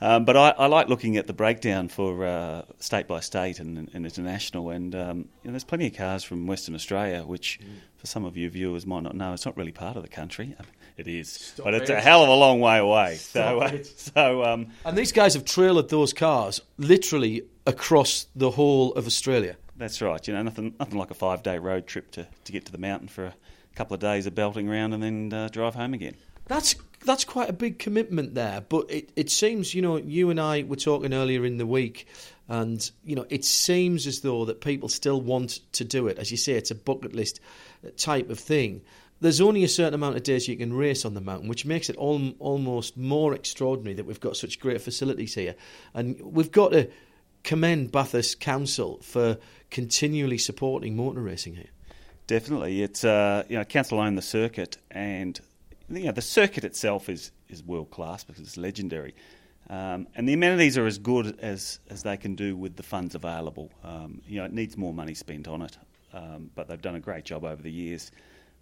Um, but I, I, like looking at the breakdown for uh, state by state and, and international, and um, you know, there's plenty of cars from Western Australia, which mm. for some of you viewers might not know, it's not really part of the country. It is, Stop but it's it. a hell of a long way away. Stop so, uh, so um, and these guys have trailered those cars literally across the whole of Australia. That's right. You know, nothing, nothing like a five-day road trip to, to get to the mountain for a couple of days of belting around and then uh, drive home again. That's that's quite a big commitment there. But it, it seems, you know, you and I were talking earlier in the week, and you know, it seems as though that people still want to do it. As you say, it's a bucket list type of thing. There's only a certain amount of days you can race on the mountain, which makes it al- almost more extraordinary that we've got such great facilities here. And we've got to commend Bathurst Council for continually supporting motor racing here. Definitely, it's uh, you know council own the circuit, and you know, the circuit itself is, is world class because it's legendary. Um, and the amenities are as good as, as they can do with the funds available. Um, you know, it needs more money spent on it, um, but they've done a great job over the years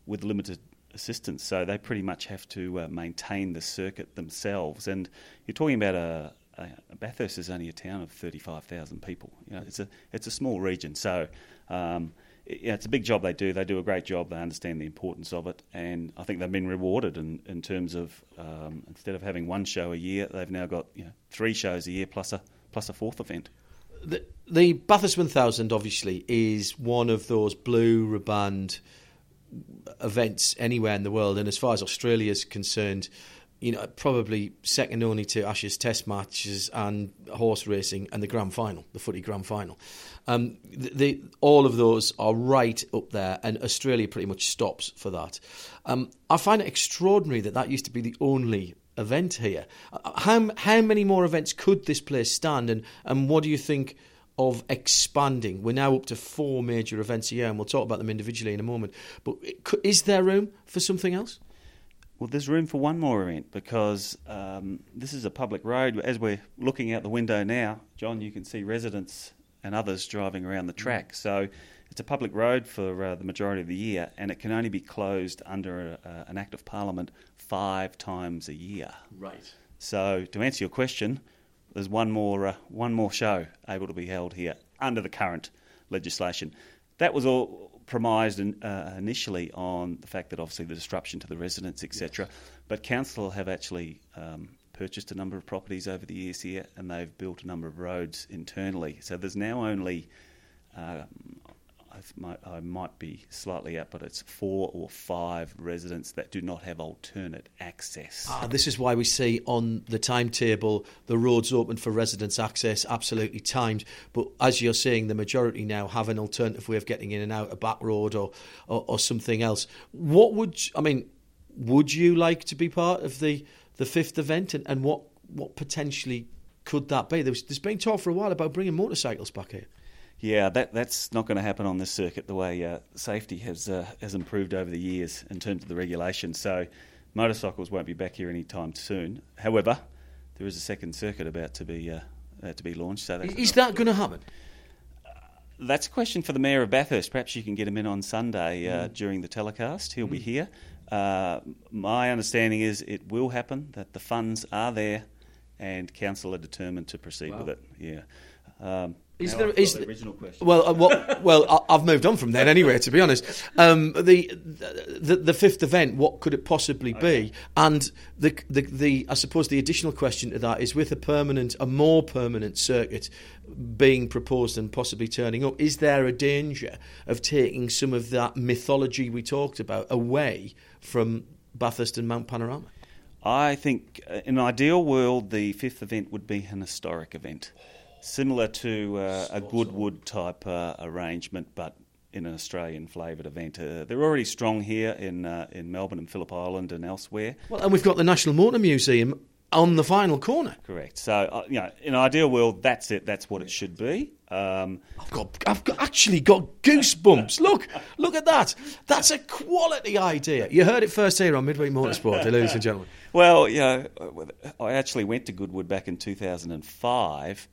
with limited assistance. So they pretty much have to uh, maintain the circuit themselves. And you're talking about a, a Bathurst is only a town of 35,000 people. You know, it's a it's a small region, so um, yeah, it's a big job they do. They do a great job. They understand the importance of it, and I think they've been rewarded in, in terms of um, instead of having one show a year, they've now got you know, three shows a year plus a plus a fourth event. The, the Bathurst 1000 obviously is one of those blue riband events anywhere in the world, and as far as Australia is concerned, you know, probably second only to Ashes Test matches and horse racing and the grand final, the footy grand final. Um, the, the, all of those are right up there, and Australia pretty much stops for that. Um, I find it extraordinary that that used to be the only event here. How how many more events could this place stand, and and what do you think? Of expanding, we're now up to four major events a year, and we'll talk about them individually in a moment. But is there room for something else? Well, there's room for one more event because um, this is a public road. As we're looking out the window now, John, you can see residents and others driving around the track. Mm. So it's a public road for uh, the majority of the year, and it can only be closed under a, uh, an Act of Parliament five times a year. Right. So to answer your question, there's one more uh, one more show able to be held here under the current legislation. That was all premised in, uh, initially on the fact that obviously the disruption to the residents, etc. Yes. But council have actually um, purchased a number of properties over the years here, and they've built a number of roads internally. So there's now only, uh, I might, I might be slightly out, but it's four or five residents that do not have alternate access. Ah, this is why we see on the timetable the roads open for residents access, absolutely timed. But as you're saying, the majority now have an alternative way of getting in and out, a back road or, or, or something else. What would I mean? Would you like to be part of the, the fifth event, and, and what what potentially could that be? There's been talk for a while about bringing motorcycles back here. Yeah, that that's not going to happen on this circuit. The way uh, safety has uh, has improved over the years in terms of the regulations, so motorcycles won't be back here anytime soon. However, there is a second circuit about to be uh, uh, to be launched. So that's, Is that going to happen? that's a question for the mayor of Bathurst. Perhaps you can get him in on Sunday uh, during the telecast. He'll be here. Uh, my understanding is it will happen. That the funds are there, and council are determined to proceed with it. Yeah. Um, Is there- is the original question? Well, uh, well, well, I've moved on from then anyway. To be honest, um, the, the the fifth event, what could it possibly be? And the, the the I suppose the additional question to that is, with a permanent, a more permanent circuit being proposed and possibly turning up, is there a danger of taking some of that mythology we talked about away from Bathurst and Mount Panorama? I think uh, in an ideal world, the fifth event would be an historic event, similar to uh, a Goodwood type uh, arrangement, but in an Australian flavoured event. Uh, they're already strong here in uh, in Melbourne and Phillip Island and elsewhere. Well, and we've got the National Motor Museum on the final corner. Correct. So, uh, you know, in an ideal world, that's it. That's what it should be. Um, I've got, I've got, actually got goosebumps. Look, look at that. That's a quality idea. You heard it first here on Midweek Motorsport, ladies and gentlemen. Well, you know, I actually went to Goodwood back in 2005,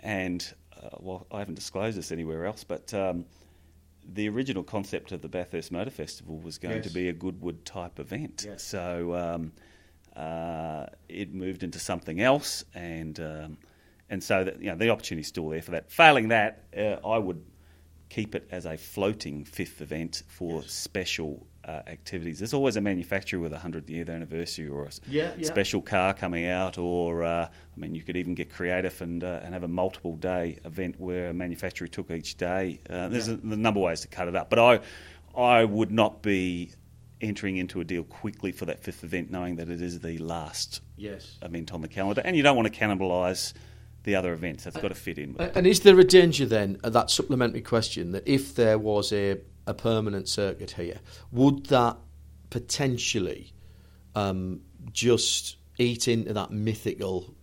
and uh, well, I haven't disclosed this anywhere else, but um, the original concept of the Bathurst Motor Festival was going to be a Goodwood type event. So um, uh, it moved into something else, and um, and so that, you know the opportunity's still there for that. Failing that, uh, I would keep it as a floating fifth event for special uh, activities. There's always a manufacturer with a 100 year anniversary or a Yeah, yeah. special car coming out, or uh, I mean, you could even get creative and, uh, and have a multiple day event where a manufacturer took each day. Uh, there's a, a number of ways to cut it up, but I, I would not be entering into a deal quickly for that fifth event, knowing that it is the last Yes. event on the calendar, and you don't want to cannibalise the other events. That's got to fit in. With it. And is there a danger then, uh, that supplementary question, that if there was a, a permanent circuit here, would that potentially um, just eat into that mythical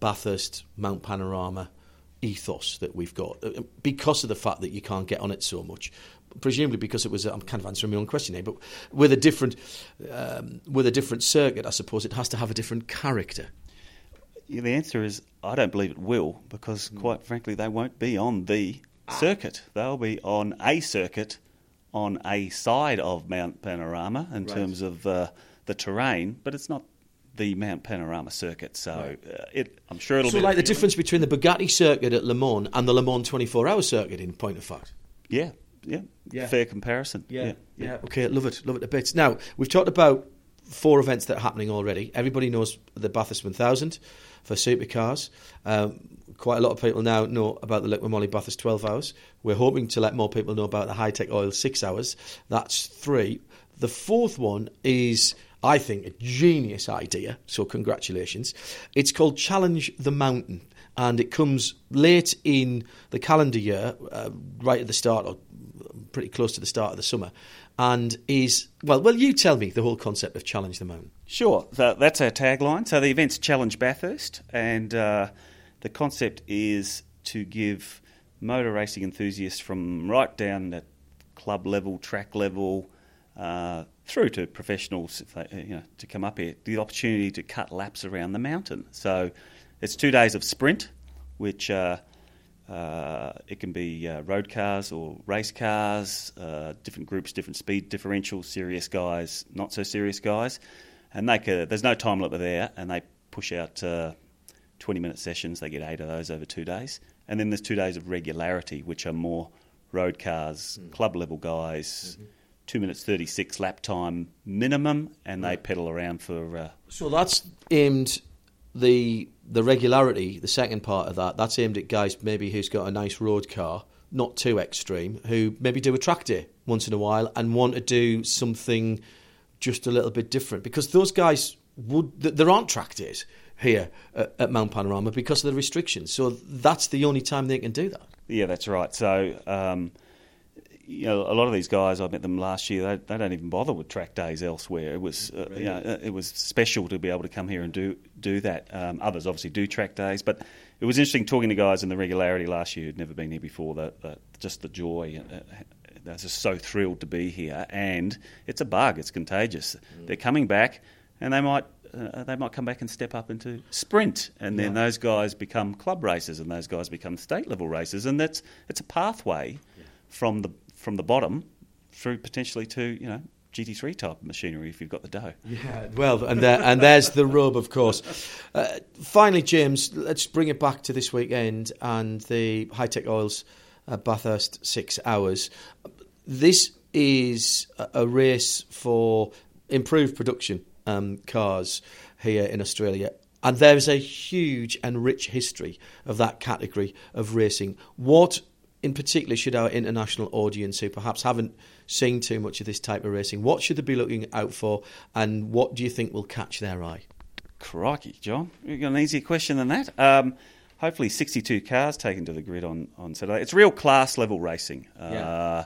Bathurst Mount Panorama ethos that we've got Uh, because of the fact that you can't get on it so much? Presumably because it was, I'm kind of answering my own question here, but with a different, um, with a different circuit, I suppose it has to have a different character. Yeah, the answer is I don't believe it will because, quite frankly, they won't be on the circuit. They'll be on a circuit on a side of Mount Panorama in terms of uh, the terrain, but it's not the Mount Panorama circuit. So uh, it, I'm sure it'll So, be like the difference between the Bugatti circuit at Le Mans and the Le Mans 24 hour circuit, in point of fact. Yeah, yeah, Yeah. fair comparison. Yeah, Yeah. Okay, love it, love it a bit. Now, we've talked about four events that are happening already. Everybody knows the Bathurst 1000 for supercars. Um, quite a lot of people now know about the Liqui Moly Bathurst 12 hours. We're hoping to let more people know about the Hi-Tec Oil 6 hours. That's three. The fourth one is, I think, a genius idea, so congratulations. It's called Challenge the Mountain. And it comes late in the calendar year, uh, right at the start, or pretty close to the start of the summer, and is well. Well, you tell me the whole concept of challenge the mountain. Sure. That's our tagline. So the event's Challenge Bathurst, and uh, the concept is to give motor racing enthusiasts from right down at club level, track level, uh, through to professionals, they, you know, to come up here, the opportunity to cut laps around the mountain. So it's two days of sprint, which. Uh, uh, it can be uh, road cars or race cars, uh, different groups, different speed differentials, serious guys, not so serious guys, and they could, there's no time limit there, and they push out uh, 20 minute sessions. They get eight of those over two days, and then there's two days of regularity, which are more road cars, club level guys. Two minutes thirty six lap time minimum, and they pedal around for uh, So that's aimed the the regularity. The second part of that that's aimed at guys maybe who's got a nice road car not too extreme, who maybe do a track day once in a while and want to do something just a little bit different. Because those guys would, there aren't track days here at, Mount Panorama because of the restrictions. So that's the only time they can do that. Yeah, that's right. So, um, you know, a lot of these guys, I met them last year. They, they don't even bother with track days elsewhere. It was, uh, you know, uh, it was special to be able to come here and do do that. Um, others obviously do track days, but it was interesting talking to guys in the regularity last year who'd never been here before. That, just the joy. Uh, they're just so thrilled to be here, and it's a bug. It's contagious. Mm. They're coming back, and they might uh, they might come back and step up into sprint, and then yeah. those guys become club racers, and those guys become state level racers, and that's it's a pathway yeah. from the from the bottom through potentially to you know GT3 type machinery if you've got the dough. Yeah, well, and there, and there's the rub, of course. Uh, finally, James, let's bring it back to this weekend and the Hi-Tec Oils uh, Bathurst six hours. This is a, race for improved production um, cars here in Australia. And there is a huge and rich history of that category of racing. What, in particular, should our international audience, who perhaps haven't seen too much of this type of racing, what should they be looking out for, and what do you think will catch their eye? Crikey, John, you got an easier question than that. Um, hopefully, 62 cars taken to the grid on, on Saturday. It's real class level racing. Yeah. Uh,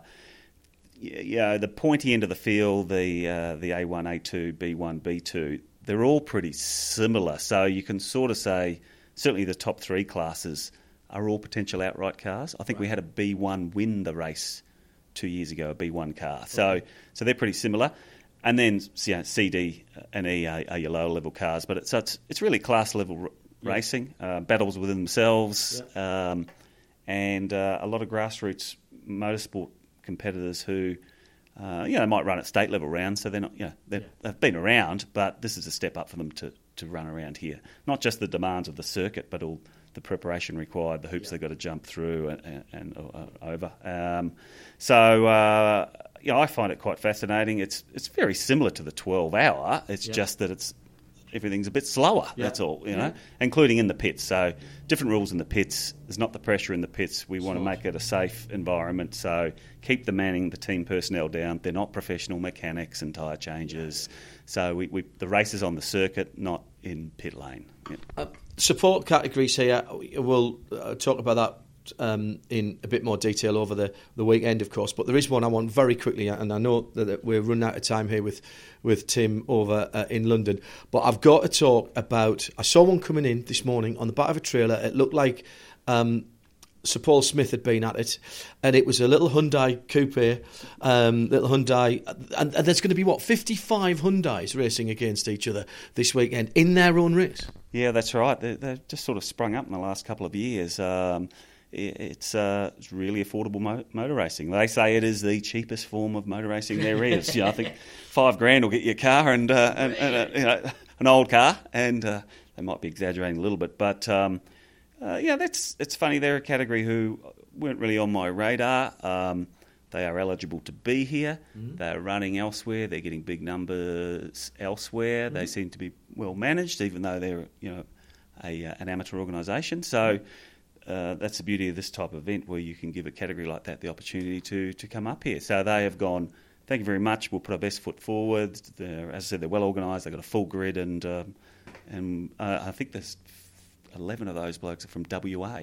yeah, the pointy end of the field, the uh, the A1, A2, B1, B2, they're all pretty similar. So you can sort of say certainly the top three classes are all potential outright cars. I think right. we had a B1 win the race two years ago, a B1 car. So so they're pretty similar. And then you know, CD and E are, are, your lower level cars, but it's it's, it's really class level r- yeah. racing, uh, battles within themselves, yeah. um, and uh, a lot of grassroots motorsport competitors who, uh, you know, might run at state level rounds, so they're not, you know, they have been around, but this is a step up for them to, to run around here. Not just the demands of the circuit, but all the preparation required, the hoops yeah. they've got to jump through and, and uh, over. Um, so, uh, you know, I find it quite fascinating. It's it's very similar to the 12 hour. It's yeah. just that it's everything's a bit slower. Yeah. That's all, you know, including in the pits. So different rules in the pits. There's not the pressure in the pits. We want to make it a safe environment. So keep the manning, the team personnel down. They're not professional mechanics and tyre changes. So we, we, the race is on the circuit, not in pit lane. Yeah. Uh, support categories here. We'll uh, talk about that um, in a bit more detail over the, the weekend, of course. But there is one I want very quickly, and I know that we're running out of time here with, with Tim over uh, in London. But I've got to talk about. I saw one coming in this morning on the back of a trailer. It looked like. Um, Sir Paul Smith had been at it, and it was a little Hyundai coupe, um, little Hyundai, and, and there's going to be what 55 Hyundais racing against each other this weekend in their own race. Yeah, that's right. They, have just sort of sprung up in the last couple of years. Um, it's, uh, it's really affordable mo- motor racing. They say it is the cheapest form of motor racing there is. you know, I think five grand will get you a car and, uh, and, and uh, you know, an old car, and uh, they might be exaggerating a little bit, but um, uh, yeah, that's it's funny. They're a category who weren't really on my radar. Um, they are eligible to be here. Mm-hmm. They're running elsewhere. They're getting big numbers elsewhere. Mm-hmm. They seem to be well managed, even though they're you know a, uh, an amateur organisation. So uh, that's the beauty of this type of event where you can give a category like that the opportunity to, to come up here. So they have gone, thank you very much, we'll put our best foot forward. They're, as I said, they're well organised, they've got a full grid, and, um, and uh, I think there's 11 of those blokes are from WA.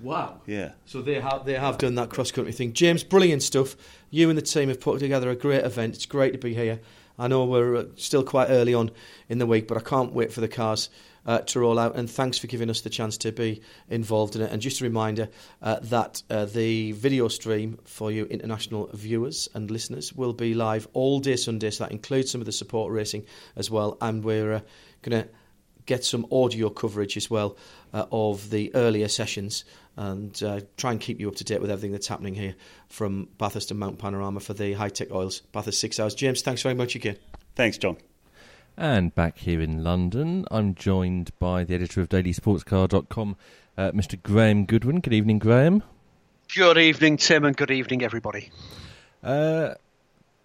Wow. Yeah. So they have they have done that cross country thing. James, brilliant stuff. You and the team have put together a great event. It's great to be here. I know we're uh, still quite early on in the week, but I can't wait for the cars uh, to roll out. And thanks for giving us the chance to be involved in it. And just a reminder uh, that uh, the video stream for you international viewers and listeners will be live all day Sunday. So that includes some of the support racing as well. And we're uh, going to get some audio coverage as well uh, of the earlier sessions and uh, try and keep you up to date with everything that's happening here from Bathurst and Mount Panorama for the Hi-Tec Oils Bathurst Six Hours. James, thanks very much again. Thanks, John. And back here in London, I'm joined by the editor of dailysportscar.com, uh, Mr. Graham Goodwin. Good evening, Graham. Good evening, Tim, and good evening, everybody. Uh,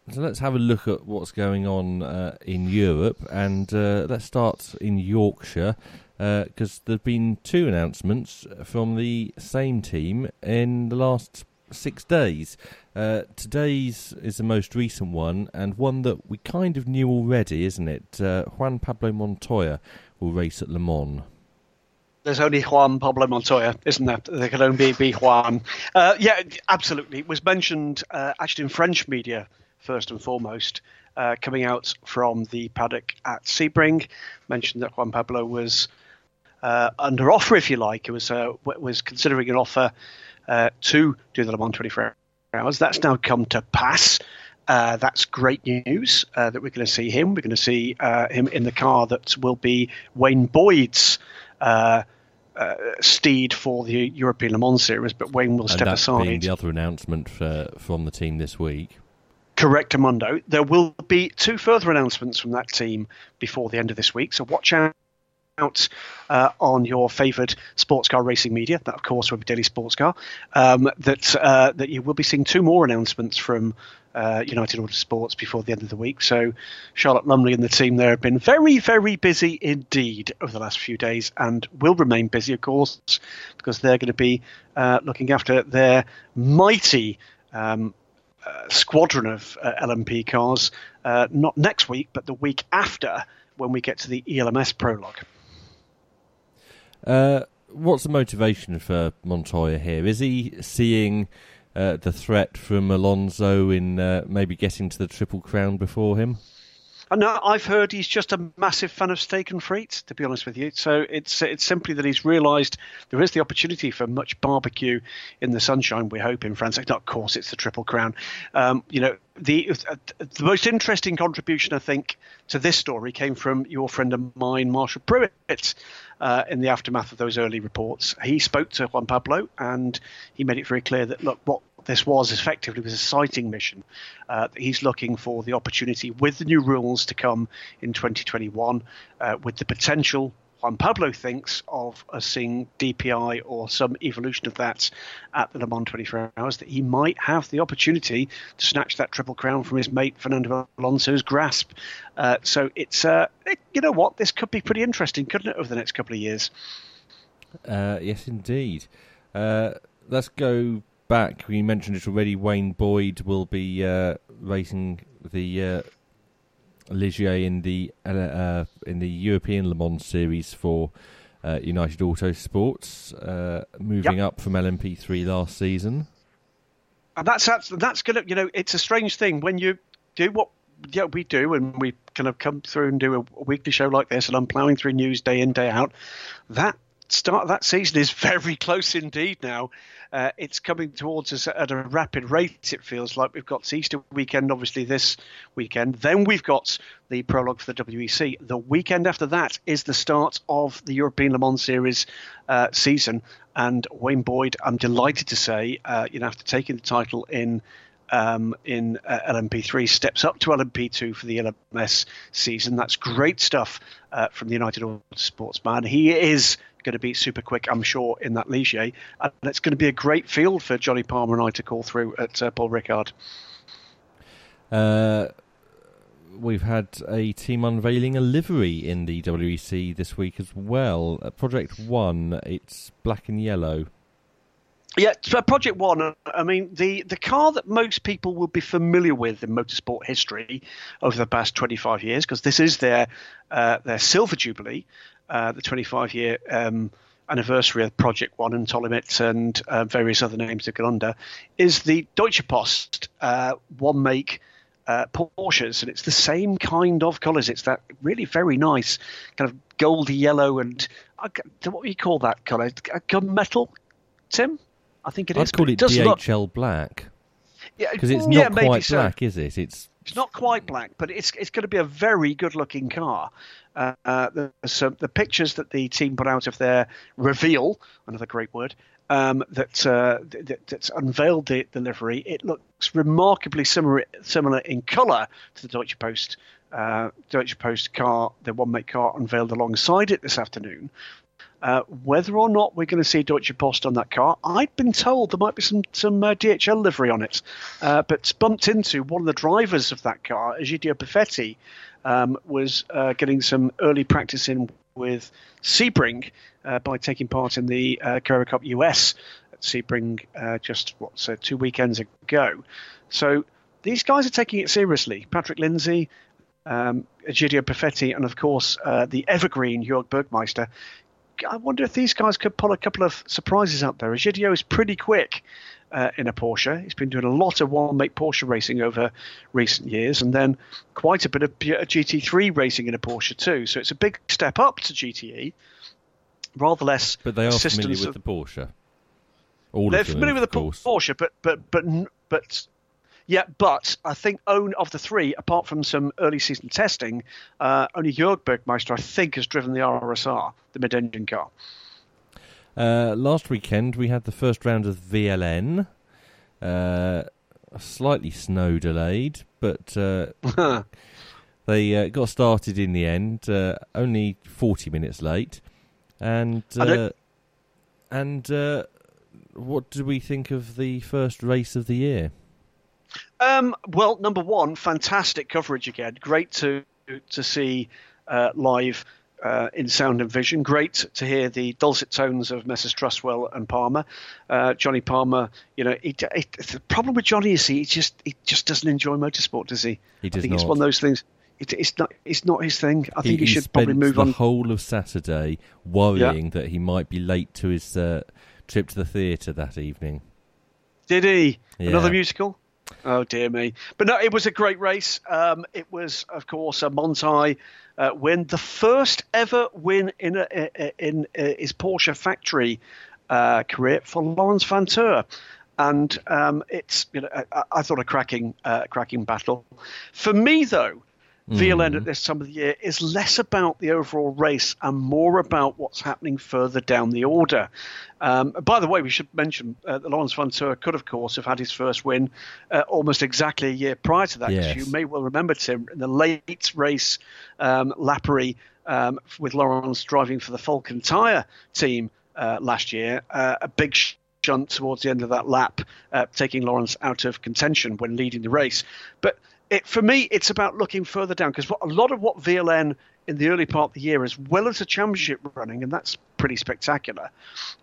so let's have a look at what's going on uh, in Europe, and uh, let's start in Yorkshire because uh, there've been two announcements from the same team in the last six days. Uh, today's is the most recent one, and one that we kind of knew already, isn't it? Uh, Juan Pablo Montoya will race at Le Mans. There's only Juan Pablo Montoya, isn't there? There can only be Juan. Uh, yeah, absolutely. It was mentioned uh, actually in French media first and foremost. Uh, coming out from the paddock at Sebring, mentioned that Juan Pablo was uh, under offer, if you like. It was was considering an offer uh, to do the Le Mans 24 hours. That's now come to pass. Uh, that's great news uh, that we're going to see him. We're going to see uh, him in the car that will be Wayne Boyd's uh, uh, steed for the European Le Mans series, but Wayne will and step aside. The other announcement for, from the team this week. Correct, Amundo. There will be two further announcements from that team before the end of this week, so watch out out uh, on your favoured sports car racing media. That, of course, will be Daily Sports Car. Um, that uh, that you will be seeing two more announcements from uh, United Autosports before the end of the week. So Charlotte Lumley and the team there have been very, very busy indeed over the last few days, and will remain busy, of course, because they're going to be uh, looking after their mighty. Um, uh, squadron of uh, LMP cars, not next week, but the week after when we get to the ELMS prologue. Uh, what's the motivation for Montoya here? Is he seeing uh, the threat from Alonso in uh, maybe getting to the Triple Crown before him? No, I've heard he's just a massive fan of steak and frites. To be honest with you, so it's it's simply that he's realised there is the opportunity for much barbecue in the sunshine. We hope in France. Of course, it's the Triple Crown. Um, you know, the uh, the most interesting contribution I think to this story came from your friend of mine, Marshall Pruett. Uh, in the aftermath of those early reports, he spoke to Juan Pablo and he made it very clear that look, what this was effectively was a sighting mission. Uh, he's looking for the opportunity with the new rules to come in 2021, uh, with the potential. Juan Pablo thinks of us seeing DPI or some evolution of that at the Le Mans 24 Hours, that he might have the opportunity to snatch that triple crown from his mate Fernando Alonso's grasp. Uh, so it's, uh, it, you know what, this could be pretty interesting, couldn't it, over the next couple of years? Uh, yes, indeed. Uh, let's go back. We mentioned it already. Wayne Boyd will be uh, racing the uh, Ligier in the uh, in the European Le Mans series for uh, United Autosports, uh, moving yep. up from LMP3 last season. And that's that's, that's gonna you know it's a strange thing when you do what yeah we do and we kind of come through and do a, a weekly show like this and I'm ploughing through news day in day out. That start of that season is very close indeed now. Uh, it's coming towards us at a rapid rate, it feels like. We've got Easter weekend, obviously, this weekend. Then we've got the prologue for the WEC. The weekend after that is the start of the European Le Mans Series uh, season. And Wayne Boyd, I'm delighted to say, uh, you know, after taking the title in um, in uh, LMP3 steps up to LMP2 for the LMS season. That's great stuff uh, from the United Autosports man. He is going to be super quick, I'm sure, in that Ligier. And it's going to be a great field for Johnny Palmer and I to call through at uh, Paul Ricard. Uh, we've had a team unveiling a livery in the WEC this week as well. Project One, it's black and yellow. Yeah, so Project One. I mean, the, the car that most people will be familiar with in motorsport history over the past 25 years, because this is their uh, their silver jubilee, uh, the 25 year um, anniversary of Project One and Tolimit and uh, various other names that go under, is the Deutsche Post uh, one make. Uh, Porsches, and it's the same kind of colours. It's that really very nice kind of goldy yellow and uh, what do you call that colour? Gunmetal, Tim? I think it I'd is. call it, DHL look, black. Yeah, because it's yeah, not quite so. black, is it? It's it's not quite black, but it's it's going to be a very good looking car. Uh, uh, the, so the pictures that the team put out of their reveal, another great word, um, that, uh, that, that's unveiled the, the livery, it looks remarkably similar similar in colour to the Deutsche Post uh, Deutsche Post car, the one make car unveiled alongside it this afternoon. Uh, whether or not we're going to see Deutsche Post on that car, I'd been told there might be some some uh, DHL livery on it, uh, but bumped into one of the drivers of that car, Egidio Perfetti, um, was uh, getting some early practice in with Sebring uh, by taking part in the uh, Carrera Cup US at Sebring just what so two weekends ago. So these guys are taking it seriously. Patrick Lindsey, um, Egidio Perfetti, and of course uh, the evergreen Jörg Bergmeister. I wonder if these guys could pull a couple of surprises out there. Egidio is pretty quick uh, in a Porsche. He's been doing a lot of one-make Porsche racing over recent years, and then quite a bit of GT3 racing in a Porsche too. So it's a big step up to GTE. Rather less, but they are familiar with of, the Porsche. All they're of them, familiar with the course. Porsche, but but but but yeah, but I think own of the three, apart from some early season testing, uh, only Jörg Bergmeister, I think, has driven the RSR, the mid-engine car. Uh, last weekend we had the first round of VLN, uh, slightly snow delayed, but uh, they uh, got started in the end, uh, only forty minutes late, and and what do we think of the first race of the year? Um, well, number one, fantastic coverage again. Great to to see uh, live uh, in sound and vision. Great to hear the dulcet tones of Messrs. Trustwell and Palmer. Uh, Johnny Palmer, you know, he, he, the problem with Johnny is he just he just doesn't enjoy motorsport, does he? He does I think not. it's one of those things. It, it's not. It's not his thing. I think he, should probably move the on. The whole of Saturday worrying that he might be late to his uh, trip to the theatre that evening. Did he? Yeah. Another musical? Oh dear me! But no, it was a great race. Um, it was, of course, a Manthey uh, win, the first ever win in a, in, in his Porsche factory uh, career for Laurens Vanthoor. And um, it's, you know, I, I, thought a cracking, uh, cracking battle. For me, though. VLN at this time of the year is less about the overall race and more about what's happening further down the order. Um, by the way, we should mention uh, that Laurens Vanthoor could, of course, have had his first win uh, almost exactly a year prior to that. Yes. You may well remember Tim in the late race um, Lappery um, with Laurens driving for the Falken Tyre team uh, last year, uh, a big shunt towards the end of that lap, uh, taking Laurens out of contention when leading the race. But it, for me, it's about looking further down because a lot of what VLN in the early part of the year, as well as the championship running, and that's pretty spectacular,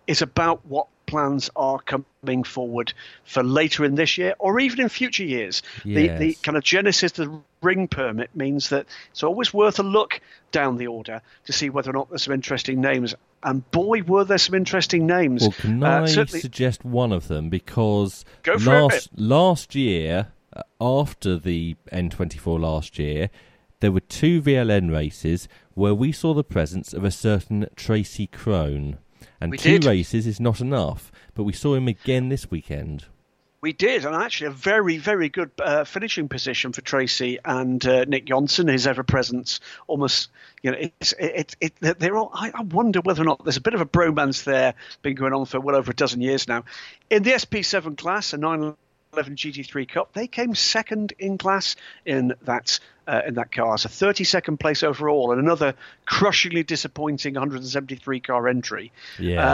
is about what plans are coming forward for later in this year or even in future years. Yes. The, the kind of genesis of the ring permit means that it's always worth a look down the order to see whether or not there's some interesting names. And boy, were there some interesting names. Well, can Uh, I certainly- suggest one of them? Because Go last last year, after the N24 last year, there were two VLN races where we saw the presence of a certain Tracy Krohn. And We two did. races is not enough, but we saw him again this weekend. We did, and actually a very, very good uh, finishing position for Tracy and uh, Nick Johnson. His ever presence, almost, you know, it's it, it, it they're all. I, I wonder whether or not there's a bit of a bromance there, been going on for well over a dozen years now. In the SP7 class, a 911 GT3 Cup, they came second in class in that uh, in that car. So 32nd place overall, and another crushingly disappointing 173 car entry.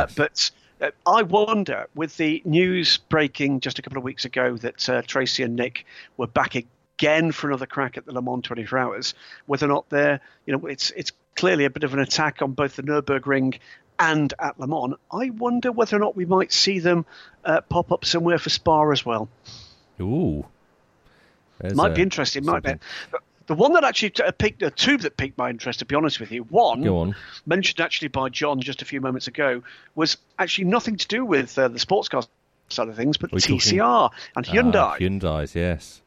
Uh, but uh, I wonder, with the news breaking just a couple of weeks ago that uh, Tracy and Nick were back again for another crack at the Le Mans 24 Hours, whether or not they're, you know, it's it's clearly a bit of an attack on both the Nurburgring and at Le Mans. I wonder whether or not we might see them uh, pop up somewhere for Spa as well. Ooh. There's might a- be interesting, might something. it? The one that actually uh, piqued, the two that piqued my interest, to be honest with you, one on. mentioned actually by John just a few moments ago was actually nothing to do with uh, the sports car side of things, but We're talking- TCR and Hyundai. Ah, Hyundai's, yes.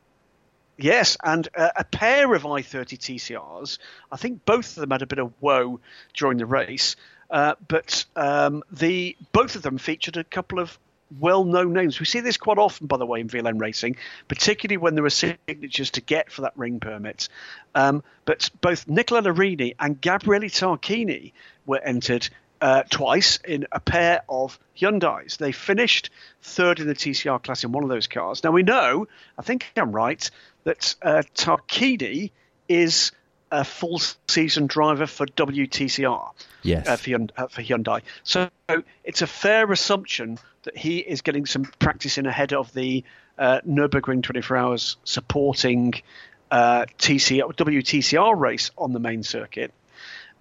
Yes, and uh, a pair of i30 TCRs. I think both of them had a bit of woe during the race, uh, but um, the both of them featured a couple of well-known names. We see this quite often, by the way, in VLN racing, particularly when there are signatures to get for that ring permit. Um, but both Nicola Larini and Gabriele Tarquini were entered uh, twice in a pair of Hyundai's. They finished third in the TCR class in one of those cars. Now we know, I think I'm right, that uh, Tarquini is a full season driver for WTCR. Yes. Uh, for, uh, for Hyundai. So it's a fair assumption that he is getting some practice in ahead of the uh, Nürburgring 24 Hours supporting uh, TCR, WTCR race on the main circuit.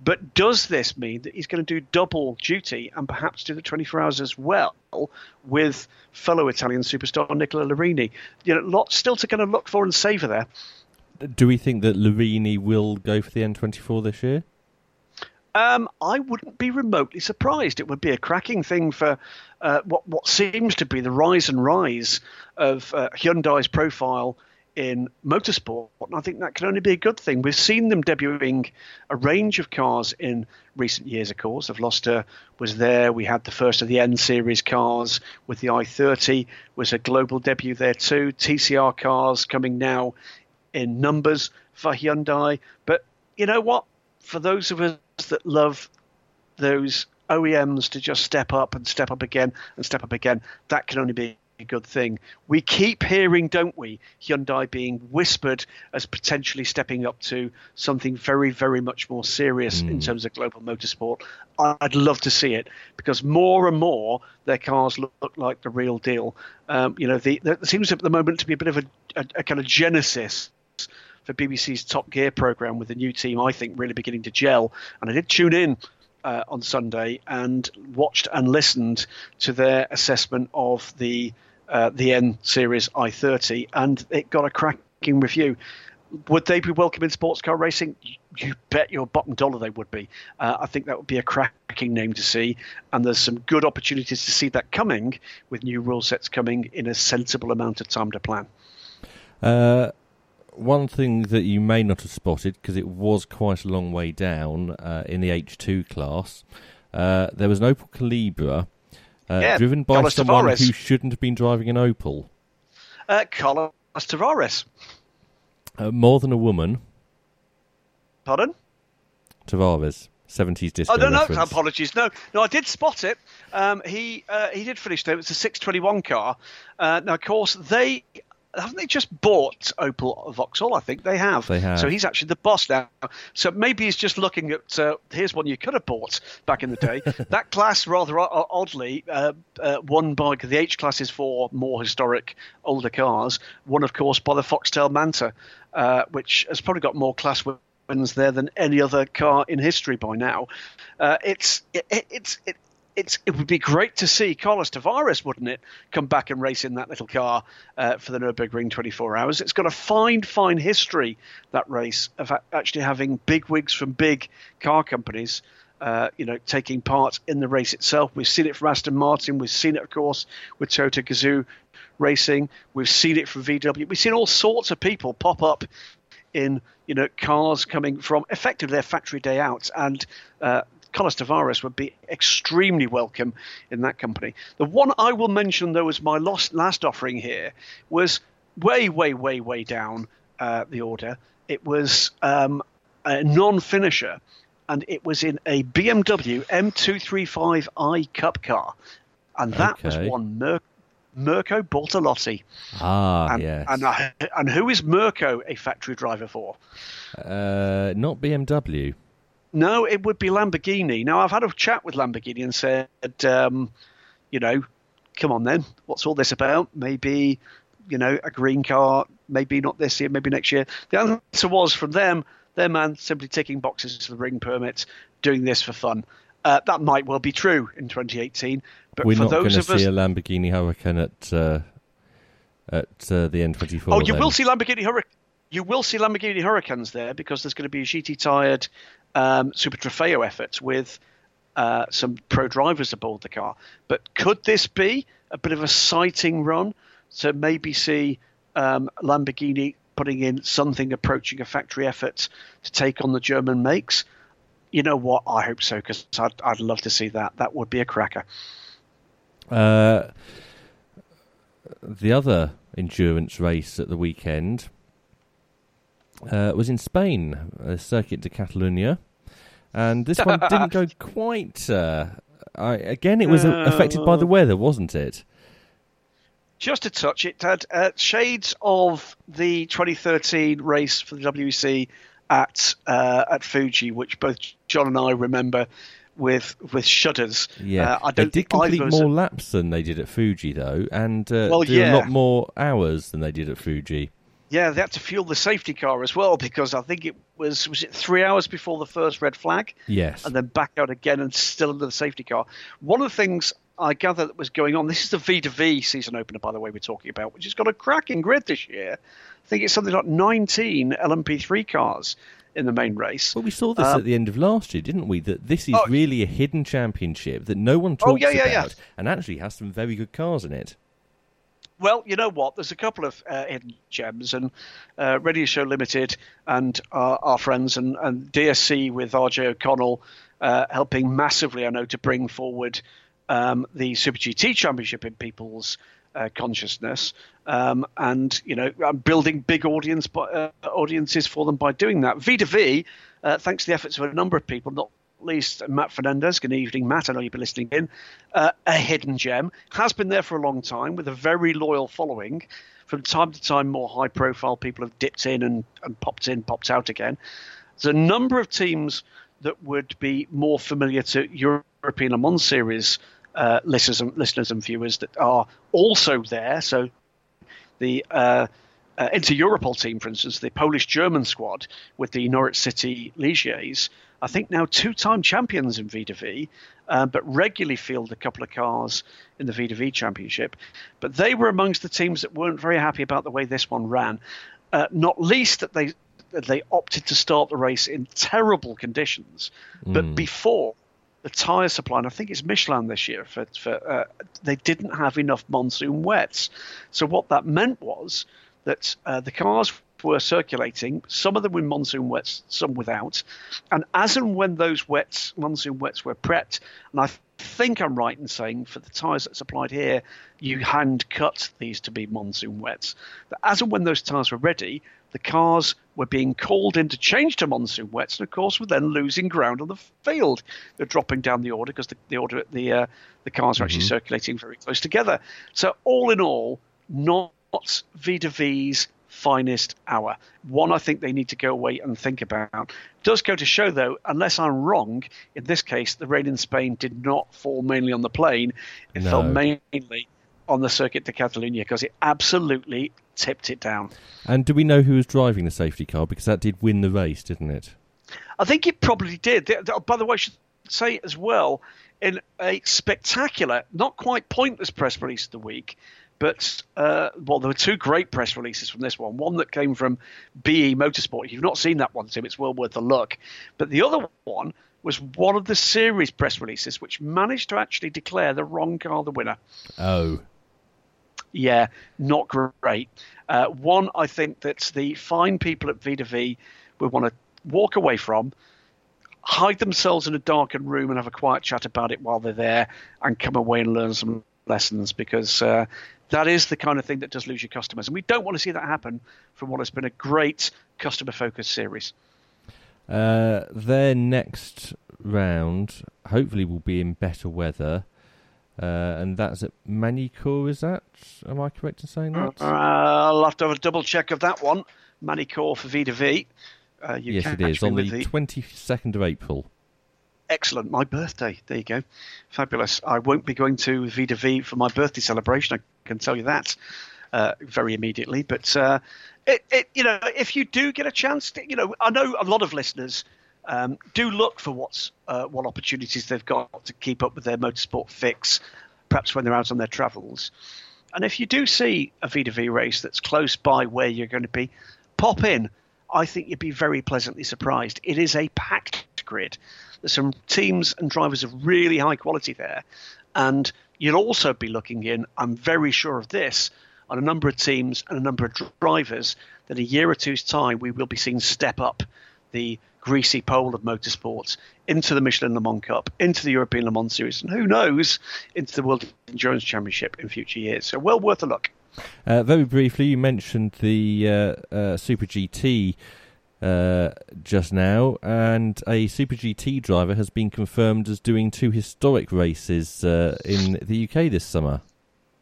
But does this mean that he's going to do double duty and perhaps do the 24 hours as well with fellow Italian superstar Nicola Larini? You know, lots still to kind of look for and savour there. Do we think that Larini will go for the N24 this year? Um, I wouldn't be remotely surprised. It would be a cracking thing for uh, what what seems to be the rise and rise of uh, Hyundai's profile in motorsport. And I think that can only be a good thing. We've seen them debuting a range of cars in recent years, of course. The Veloster was there. We had the first of the N series cars with the i30 was a global debut there too. TCR cars coming now in numbers for Hyundai. But you know what? For those of us that love those OEMs to just step up and step up again and step up again, that can only be a good thing. We keep hearing, don't we, Hyundai being whispered as potentially stepping up to something very, very much more serious in terms of global motorsport. I'd love to see it because more and more their cars look, look like the real deal. Um, you know, the, there seems at the moment to be a bit of a, a, a kind of genesis for BBC's Top Gear program with the new team, I think, really beginning to gel. And I did tune in uh, on Sunday and watched and listened to their assessment of the uh, the N Series i30, and it got a cracking review. Would they be welcome in sports car racing? You bet your bottom dollar they would be. Uh, I think that would be a cracking name to see, and there's some good opportunities to see that coming with new rule sets coming in a sensible amount of time to plan. One thing that you may not have spotted, because it was quite a long way down uh, in the H2 class, uh, there was an Opel Calibra uh, Yeah, driven by Carlos someone Tavares. who shouldn't have been driving an Opel. Uh, Carlos Tavares. Uh, more than a woman, Pardon? Tavares, 70s disco Oh no, no, reference. apologies. No, no, I did spot it. Um, he uh, he did finish there. It was a 621 car. Uh, now, of course, they haven't they just bought Opel Vauxhall? I think they have. They have. So he's actually the boss now. So maybe he's just looking at uh, here's one you could have bought back in the day. that class, rather oddly, uh, uh, won by the H classes for more historic older cars. Won, of course, by the Foxtail Manta, uh, which has probably got more class wins there than any other car in history by now. Uh, it's it, it, it's it, it's it would be great to see Carlos Tavares, wouldn't it, come back and race in that little car uh, for the Nurburgring 24 Hours. It's got a fine, fine history that race of actually having big wigs from big car companies. Uh, you know, taking part in the race itself. We've seen it from Aston Martin. We've seen it, of course, with Toyota Gazoo Racing. We've seen it from VW. We've seen all sorts of people pop up in you know cars coming from effectively their factory day out and uh, Carlos Tavares would be extremely welcome in that company. The one I will mention though as my last, last offering here was way way way way down uh, the order. It was um, a non-finisher and it was in a BMW M235i Cup car and that was one Mer- Mirko Bortolotti. Ah, And, yes. and, uh, and who is Mirko a factory driver for? uh, not BMW. No, it would be Lamborghini. Now, I've had a chat with Lamborghini and said, um, you know, come on then, what's all this about? Maybe, you know, a green car, maybe not this year, maybe next year. The answer was from them, their man simply ticking boxes to the ring permits, doing this for fun. Uh, that might well be true in 2018, but We're for not going those to of us see a Lamborghini Huracan at uh, at uh, the N24. Oh, you then. will see Lamborghini Huracan. You will see Lamborghini Huracans there because there's going to be a GT tired um, Super Trofeo efforts with uh, some pro drivers aboard the car. But could this be a bit of a sighting run to maybe see um, Lamborghini putting in something approaching a factory effort to take on the German makes? You know what? I hope so because I'd, I'd love to see that. That would be a cracker. Uh, the other endurance race at the weekend uh, was in Spain, uh, Circuit de Catalunya, and this one didn't go quite. Uh, I, again, it was uh, affected by the weather, wasn't it? just a touch. It had uh, shades of the 2013 race for the WEC at uh, at Fuji, which both John and I remember with with shudders. Yeah, uh, I they don't did think complete more laps than they did at Fuji, though, and uh, Well, yeah. a lot more hours than they did at Fuji. Yeah, they had to fuel the safety car as well because I think it was was it three hours before the first red flag, Yes, and then back out again and still under the safety car. One of the things I gather that was going on. This is the V to V season opener, by the way, we're talking about, which has got a cracking grid this year. I think it's something like 19 LMP3 cars in the main race. Well, we saw this Um, at the end of last year, didn't we? That this is Oh. really a hidden championship that no one talks Oh, yeah, yeah, about, yeah. and actually has some very good cars in it. Well, you know what? There's a couple of uh, hidden gems, and uh, Radio Show Limited and our, friends and, and DSC with RJ O'Connell uh, helping massively, I know, to bring forward um, the Super GT Championship in people's uh, consciousness, um, and you know, I'm building big audience uh, audiences for them by doing that. V to V, thanks to the efforts of a number of people, not least Matt Fernandez. Good evening, Matt. I know you've been listening in. Uh, a hidden gem has been there for a long time with a very loyal following. From time to time, more high-profile people have dipped in and, and popped in, popped out again. There's a number of teams that would be more familiar to European Le Mans Series uh, listeners, and, listeners and viewers that are also there. So the uh, uh, Inter Europol team, for instance, the Polish German squad with the Norwich City Ligiers, I think now two time champions in V2V, uh, but regularly field a couple of cars in the V2V championship. But they were amongst the teams that weren't very happy about the way this one ran, uh, not least that they that they opted to start the race in terrible conditions, but before the tyre supply, and I think it's Michelin this year, for, for uh, they didn't have enough monsoon wets. So what that meant was that uh, the cars were circulating, some of them with monsoon wets, some without, and as and when those wets, monsoon wets, were prepped, and I think I'm right in saying for the tyres that supplied here, you hand cut these to be monsoon wets. But as and when those tyres were ready, the cars were being called in to change to monsoon wets, and of course were then losing ground on the field. They're dropping down the order because the, the order the uh, the cars are actually circulating very close together. So all in all, not V to V's finest hour. One I think they need to go away and think about. Does go to show though, unless I'm wrong, in this case the rain in Spain did not fall mainly on the plane. It fell mainly on the Circuit de Catalunya because it absolutely tipped it down. And do we know who was driving the safety car? Because that did win the race, didn't it? I think it probably did. By the way, I should say as well, in a spectacular, not quite pointless press release of the week, but uh, well, there were two great press releases from this one. One that came from BE Motorsport. If you've not seen that one, Tim, it's well worth a look. But the other one was one of the series press releases, which managed to actually declare the wrong car the winner. Oh, Yeah, not great. Uh, one, I think that the fine people at V2V would want to walk away from, hide themselves in a darkened room and have a quiet chat about it while they're there, and come away and learn some lessons because uh, that is the kind of thing that does lose your customers. And we don't want to see that happen from what has been a great customer focused series. uh, their next round hopefully will be in better weather, uh, and that's at Magny-Cours. Is that? Am I correct in saying that? Uh, I'll have to have a double check of that one. Magny-Cours for V2V. Uh, yes, it is on the twenty second of April. Excellent. My birthday. There you go. Fabulous. I won't be going to V2V for my birthday celebration. I can tell you that uh, very immediately. But uh, it, it, you know, if you do get a chance, to, you know, I know a lot of listeners um, do look for what's uh, what opportunities they've got to keep up with their motorsport fix, perhaps when they're out on their travels. And if you do see a V2V race that's close by where you're going to be, pop in. I think you'd be very pleasantly surprised. It is a packed grid. There's some teams and drivers of really high quality there. And you'll also be looking in, I'm very sure of this, on a number of teams and a number of drivers that a year or two's time we will be seeing step up the greasy pole of motorsports into the Michelin Le Mans Cup, into the European Le Mans Series, and who knows, into the World Endurance Championship in future years. So well worth a look. Uh, very briefly, you mentioned the uh, uh, Super GT uh, just now, and a Super GT driver has been confirmed as doing two historic races uh, in the UK this summer.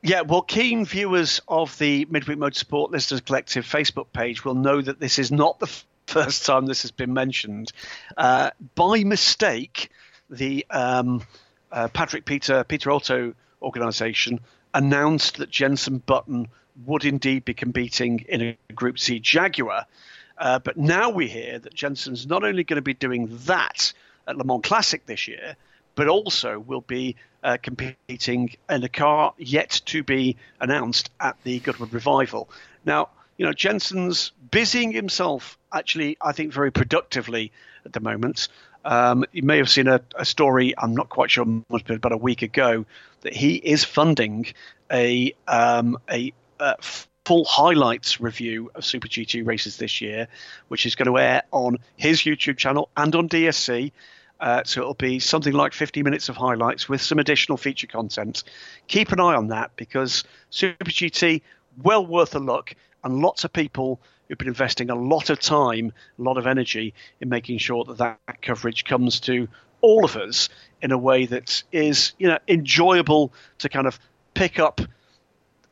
Yeah, well, keen viewers of the Midweek Motorsport Listeners Collective Facebook page will know that this is not the f- first time this has been mentioned. Uh, by mistake, the um, uh, Patrick Peter Peter Auto organisation announced that Jenson Button would indeed be competing in a Group C Jaguar. Uh, but now we hear that Jenson's not only going to be doing that at Le Mans Classic this year, but also will be uh, competing in a car yet to be announced at the Goodwood Revival. Now, you know, Jenson's busying himself actually, I think, very productively at the moment. Um, you may have seen a, a, story, I'm not quite sure, must about a week ago, that he is funding a, um, a, a full highlights review of Super GT races this year, which is going to air on his YouTube channel and on DSC. Uh, so it'll be something like 50 minutes of highlights with some additional feature content. Keep an eye on that because Super GT, well worth a look, and lots of people who've been investing a lot of time, a lot of energy in making sure that that coverage comes to all of us in a way that is, you know, enjoyable to kind of pick up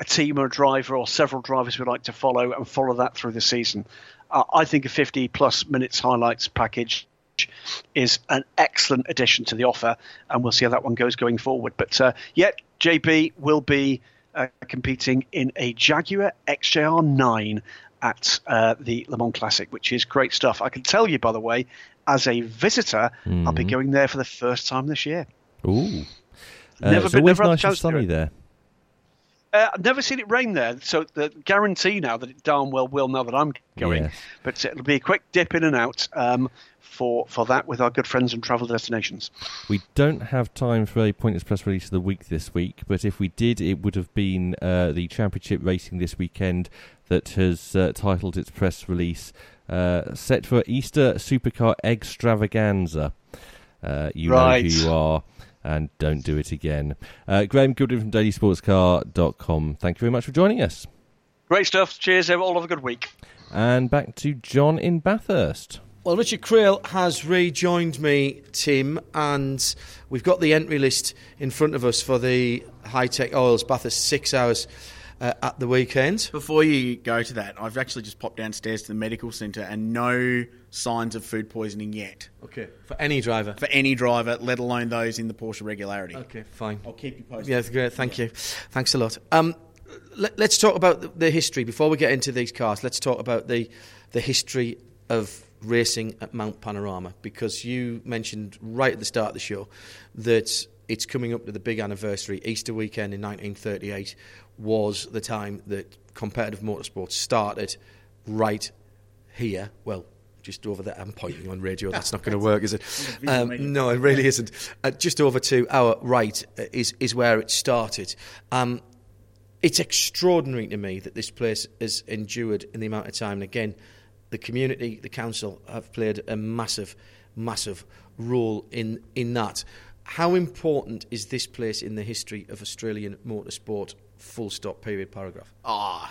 a team or a driver or several drivers we like to follow and follow that through the season. Uh, I think a 50 plus minutes highlights package is an excellent addition to the offer, and we'll see how that one goes going forward. But uh, yet, JB will be uh, competing in a Jaguar XJR 9 at uh, the Le Mans Classic, which is great stuff. I can tell you, by the way, as a visitor, mm. I'll be mm-hmm. going there for the first time this year. Ooh. Uh, never been, never nice and sunny there. Uh, I've never seen it rain there, so the guarantee now that it darn well will now that I'm going. Yes. But it'll be a quick dip in and out um, for for that with our good friends and travel destinations. We don't have time for a pointless press release of the week this week, but if we did, it would have been uh, the championship racing this weekend that has uh, titled its press release uh, set for Easter Supercar Extravaganza. Uh, you right. know who you are and don't do it again. Uh, Graham Goodwin from dailysportscar.com. Thank you very much for joining us. Great stuff. Cheers. All have a good week. And back to John in Bathurst. Well, Richard Craill has rejoined me, Tim, and we've got the entry list in front of us for the Hi-Tec Oils Bathurst six hours uh, at the weekend. Before you go to that, I've actually just popped downstairs to the medical centre and no signs of food poisoning yet. Okay. For any driver? For any driver, let alone those in the Porsche regularity. Okay, fine. I'll keep you posted. Yeah, great. Thank yeah. you. Thanks a lot. Um, let, us talk about the history. Before we get into these cars, let's talk about the, the history of racing at Mount Panorama because you mentioned right at the start of the show that it's coming up to the big anniversary. Easter weekend in 1938 was the time that competitive motorsports started right here. Well, just over there. I'm pointing on radio. That's not going to work, is it? Um, no, it really isn't. Uh, just over to our right uh, is is where it started. Um, it's extraordinary to me that this place has endured in the amount of time. And again, the community, the council have played a massive, massive role in in that. How important is this place in the history of Australian motorsport? Full stop. Period. Paragraph. Ah,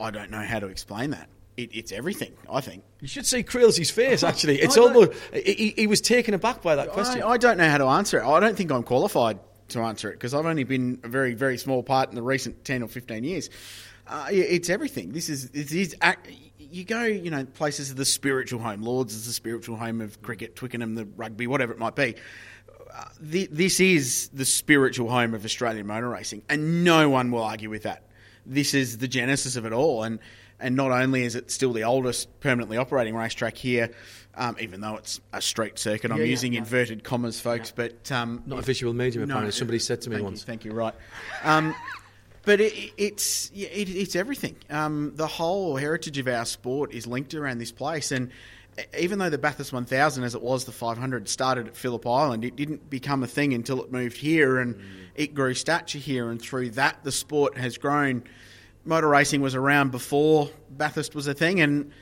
oh, I don't know how to explain that. It, it's everything. I think you should see Craill's face. Actually, it's almost he, he, was taken aback by that question. I, I don't know how to answer it. I don't think I'm qualified to answer it because I've only been a very very small part in the recent ten or fifteen years. Uh, it's everything. This is it is you go, you know, places of the spiritual home. Lords is the spiritual home of cricket, Twickenham, the rugby, whatever it might be. Uh, the, this is the spiritual home of Australian motor racing, and no one will argue with that. This is the genesis of it all, and and not only is it still the oldest permanently operating racetrack here, um, even though it's a street circuit. I'm yeah, using yeah, inverted commas, folks, yeah. but um, not a visual medium. Apparently, no, somebody said to me thank once. You, thank you. Right. Um, but it, it's it, it's everything. Um, the whole heritage of our sport is linked around this place, and even though the Bathurst 1000, as it was the 500, started at Phillip Island, it didn't become a thing until it moved here, and mm. it grew stature here, and through that, the sport has grown. Motor racing was around before Bathurst was a thing, and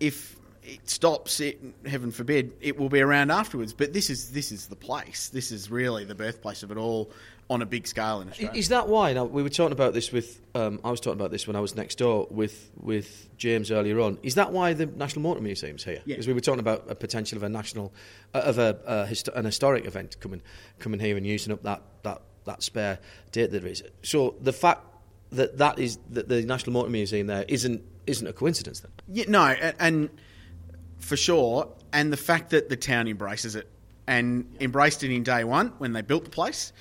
if it stops, it heaven forbid, it will be around afterwards. But this is this is the place. This is really the birthplace of it all on a big scale in Australia. Is that why? Now we were talking about this with. Um, I was talking about this when I was next door with with James earlier on. Is that why the National Motor Museum's here? Yeah. Because we were talking about a potential of a national uh, of a, uh, histo- an historic event coming coming here and using up that that that spare date that there is. So the fact that that is that the National Motor Museum there isn't isn't a coincidence then. Yeah, no, and for sure, and the fact that the town embraces it and embraced it in day one when they built the place,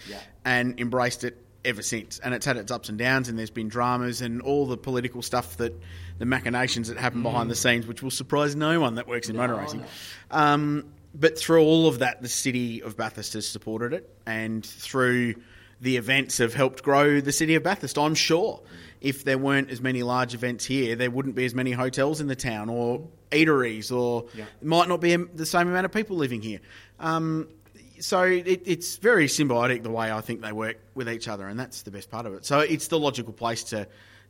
and embraced it ever since. And it's had its ups and downs, and there's been dramas and all the political stuff that the machinations that happen behind the scenes, which will surprise no one that works in motor racing. Um, but through all of that, the city of Bathurst has supported it, and through the events have helped grow the city of Bathurst. I'm sure if there weren't as many large events here, there wouldn't be as many hotels in the town or eateries, or it might not be the same amount of people living here. Um, so it, it's very symbiotic the way I think they work with each other, and that's the best part of it. So it's the logical place to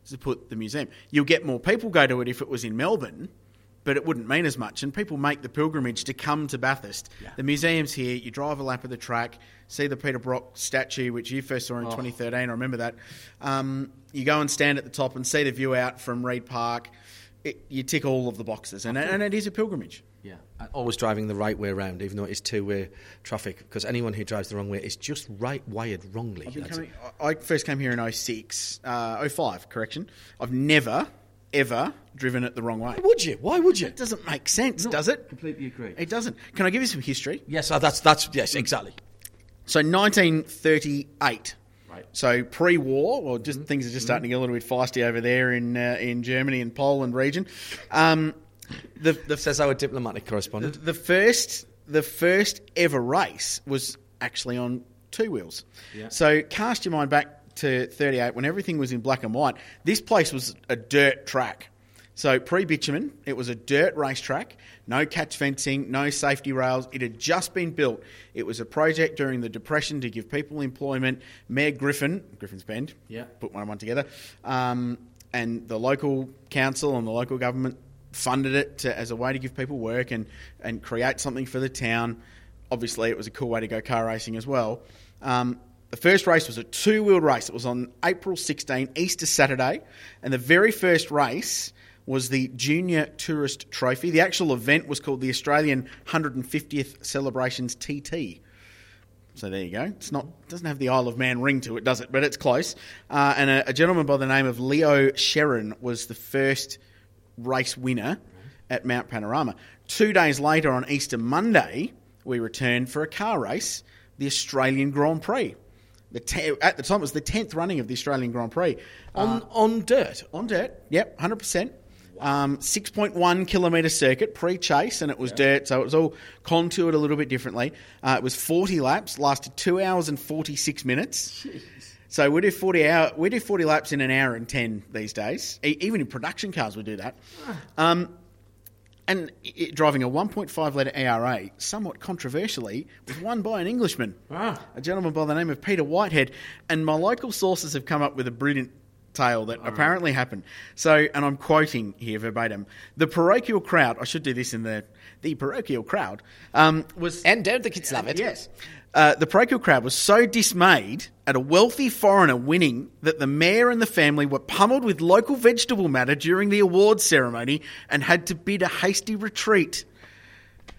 to put the museum. You'll get more people go to it if it was in Melbourne, but it wouldn't mean as much. And people make the pilgrimage to come to Bathurst. The museum's here. You drive a lap of the track, see the Peter Brock statue, which you first saw in 2013. I remember that. Um, you go and stand at the top and see the view out from Reid Park. It, you tick all of the boxes, and, and it is a pilgrimage. Yeah, always driving the right way around, even though it's two-way traffic. Because anyone who drives the wrong way is just right wired wrongly. I've been That's- coming, I first came here in 06, uh, 05, correction. I've never, ever driven it the wrong way. Why would you? Why would you? It doesn't make sense, does it? Completely agree. It doesn't. Can I give you some history? Yes, uh, that's that's yes, exactly. So 1938. Right. So pre-war, well, just things are just starting to get a little bit feisty over there in uh, in Germany and Poland region. Um, the the Says our diplomatic correspondent. the first the first ever race was actually on two wheels. So cast your mind back to 38 when everything was in black and white. This place was a dirt track. So pre bitumen, it was a dirt racetrack, no catch fencing, no safety rails. It had just been built. It was a project during the Depression to give people employment. Mayor Griffin, Griffin's Bend, Yeah. put one and one together, um, and the local council and the local government funded it to, as a way to give people work and, and create something for the town. Obviously, it was a cool way to go car racing as well. Um, the first race was a two wheeled race. It was on April 16, Easter Saturday, and the very first race was the Junior Tourist Trophy. The actual event was called the Australian 150th Celebrations TT. So there you go. It's not doesn't have the Isle of Man ring to it, does it? But it's close. Uh, and a, a gentleman by the name of Leo Sharon was the first race winner at Mount Panorama. Two days later, on Easter Monday, we returned for a car race, the Australian Grand Prix. The te- at the time, it was the tenth running of the Australian Grand Prix on on dirt. on dirt. Yep, hundred percent. Um, six point one kilometre circuit pre-chase, and it was dirt, so it was all contoured a little bit differently. Uh, it was forty laps, lasted two hours and forty six minutes. So we do forty hour, we do forty laps in an hour and ten these days. E- even in production cars, we do that. Um, and it, driving a 1.5 litre ERA, somewhat controversially, was won by an Englishman, a gentleman by the name of Peter Whitehead. And my local sources have come up with a brilliant tale that apparently happened. So, and I'm quoting here verbatim: the parochial crowd. I should do this in the the parochial crowd um, was And don't the kids love it? Yes. Uh, the parochial crowd was so dismayed at a wealthy foreigner winning that the mayor and the family were pummeled with local vegetable matter during the awards ceremony and had to bid a hasty retreat.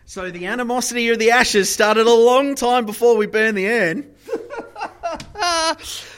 So the animosity of the ashes started a long time before we burned the urn.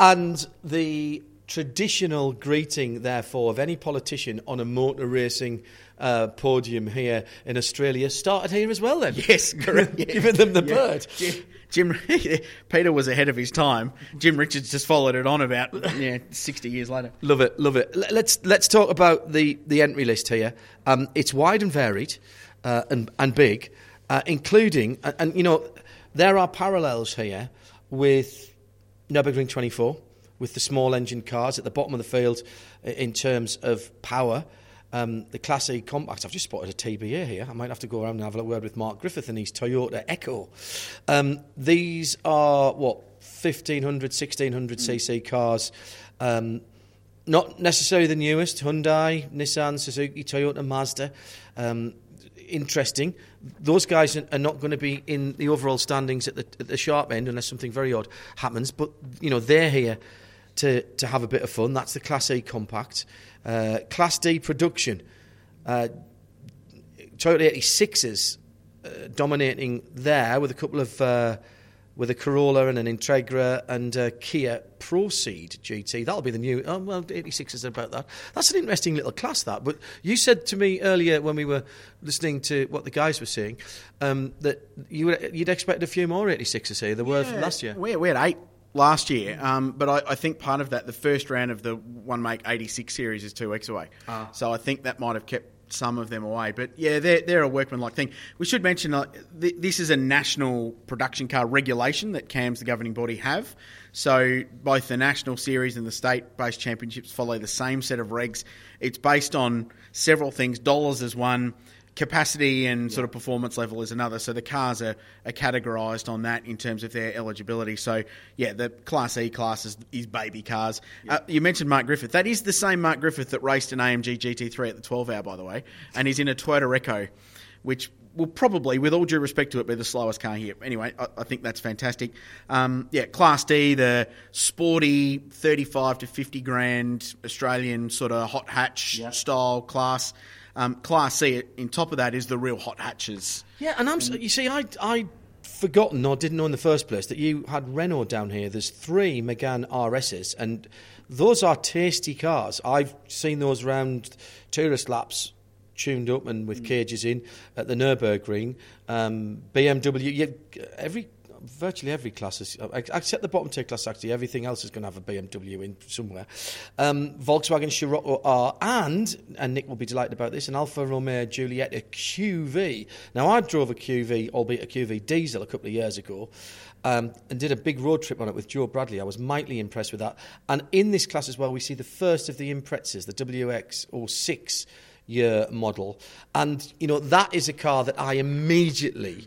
And the traditional greeting, therefore, of any politician on a motor racing uh, podium here in Australia started here as well. Then, Yes, correct. Yeah. giving them the Yeah. bird. Jim, Jim Peter was ahead of his time. Jim Richards just followed it on about yeah, 60 years later. Love it, love it. Let's let's talk about the, the entry list here. Um, it's wide and varied, uh, and and big, uh, including and, and you know there are parallels here with Nürburgring 24 with the small engine cars at the bottom of the field in terms of power. Um, the Class E compacts. I've just spotted a TBA here. I might have to go around and have a word with Mark Griffith and his Toyota Echo. Um, these are what 1500, 1600 cc cars. Um, not necessarily the newest Hyundai, Nissan, Suzuki, Toyota, Mazda. Um, interesting. Those guys are are not going to be in the overall standings at the, at the sharp end unless something very odd happens. But you know they're here to to have a bit of fun. That's the Class A compact. Uh, Class D production. Uh, Toyota 86s uh, dominating there with a couple of uh, with a Corolla and an Integra and a Kia Proceed GT. That'll be the new. Oh, well, 86 is about that. That's an interesting little class, that. But you said to me earlier when we were listening to what the guys were saying um, that you would, you'd expect a few more 86s here. There were Yeah, last year. We, we had eight last year, um, but I, I think part of that, the first round of the one make 86 series is two weeks away. Ah. So I think that might have kept some of them away. But yeah, they're, they're a workmanlike thing. We should mention uh, th- this is a national production car regulation that CAMS, the governing body, have. So both the national series and the state-based championships follow the same set of regs. It's based on several things. Dollars is one capacity and sort of performance level is another. So the cars are, are categorised on that in terms of their eligibility. So yeah, the Class E class is, is baby cars. Uh, you mentioned Mark Griffith. That is the same Mark Griffith that raced an AMG GT3 at the 12 hour, by the way, and he's in a Toyota Echo, which will probably, with all due respect to it, be the slowest car here. Anyway, I, I think that's fantastic. Um, yeah, Class D, the sporty 35 to 50 grand Australian sort of hot hatch style class. Um, class C, in top of that, is the real hot hatches. Yeah, and I'm you see, I I forgotten or didn't know in the first place that you had Renault down here. There's three Megane RSs, and those are tasty cars. I've seen those around tourist laps. Tuned up and with cages in at the Nurburgring, um, BMW. You, every virtually every class is, except the bottom tier class. Actually, everything else is going to have a BMW in somewhere. Um, Volkswagen Scirocco R and and Nick will be delighted about this. An Alfa Romeo Giulietta QV. Now I drove a QV, albeit a QV diesel, a couple of years ago. Um, and did a big road trip on it with Joe Bradley. I was mightily impressed with that. And in this class as well, we see the first of the Imprezas, the WX06 year model. And, you know, that is a car that I immediately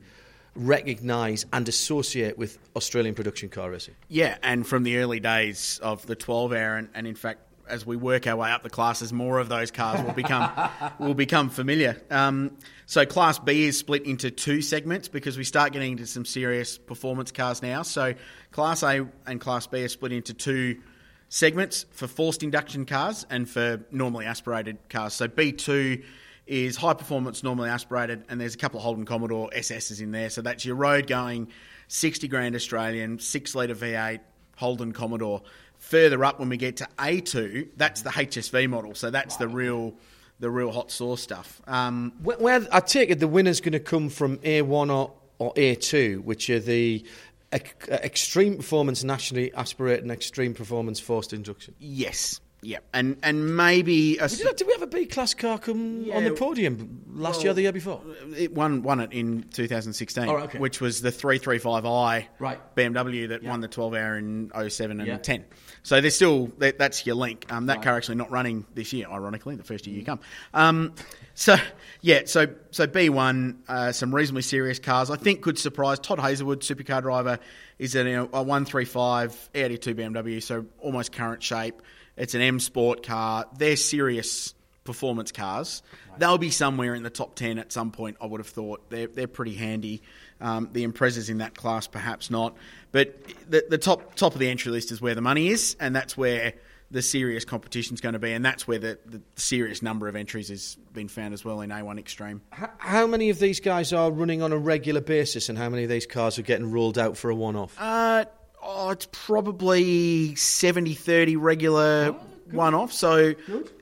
recognise and associate with Australian production car racing. Yeah, and from the early days of the 12 hour, and, and in fact, as we work our way up the classes, more of those cars will become will become familiar. Um, so Class B is split into two segments because we start getting into some serious performance cars now. So Class A and Class B are split into two segments for forced induction cars and for normally aspirated cars. So B2 is high performance, normally aspirated, and there's a couple of Holden Commodore SSs in there. So that's your road going 60 grand Australian, 6 litre V8 Holden Commodore. Further up, when we get to A2, that's the HSV model. So that's the real. The real hot sauce stuff. Um, Where, where I take it the winner's going to come from A1 or, or A2, which are the extreme performance nationally aspirated and extreme performance forced induction. yes, yeah, and and maybe a, Did, did we have a B class car come on the podium last year or the year before? it won won it in 2016, Oh, okay. which was the 335i Right. BMW that Yeah. won the 12 hour in 07 and Yeah. 10. So there's still that, that's your link. Um, that car actually not running this year, ironically, the first year you come. Um, so yeah, so so B1, uh, some reasonably serious cars. I think could surprise Todd Hazelwood, supercar driver, is in a, a 135 Audi 2 BMW, so almost current shape. It's an M Sport car. They're serious performance cars. They'll be somewhere in the top 10 at some point, I would have thought. They're, they're pretty handy. Um, the Imprezas in that class, perhaps not. But the, the top, top of the entry list is where the money is, and that's where the serious competition's going to be, and that's where the, the serious number of entries has been found as well in A1 Extreme. H- how many of these guys are running on a regular basis, and how many of these cars are getting rolled out for a one off? Uh, oh, it's probably 70 30 regular one off. So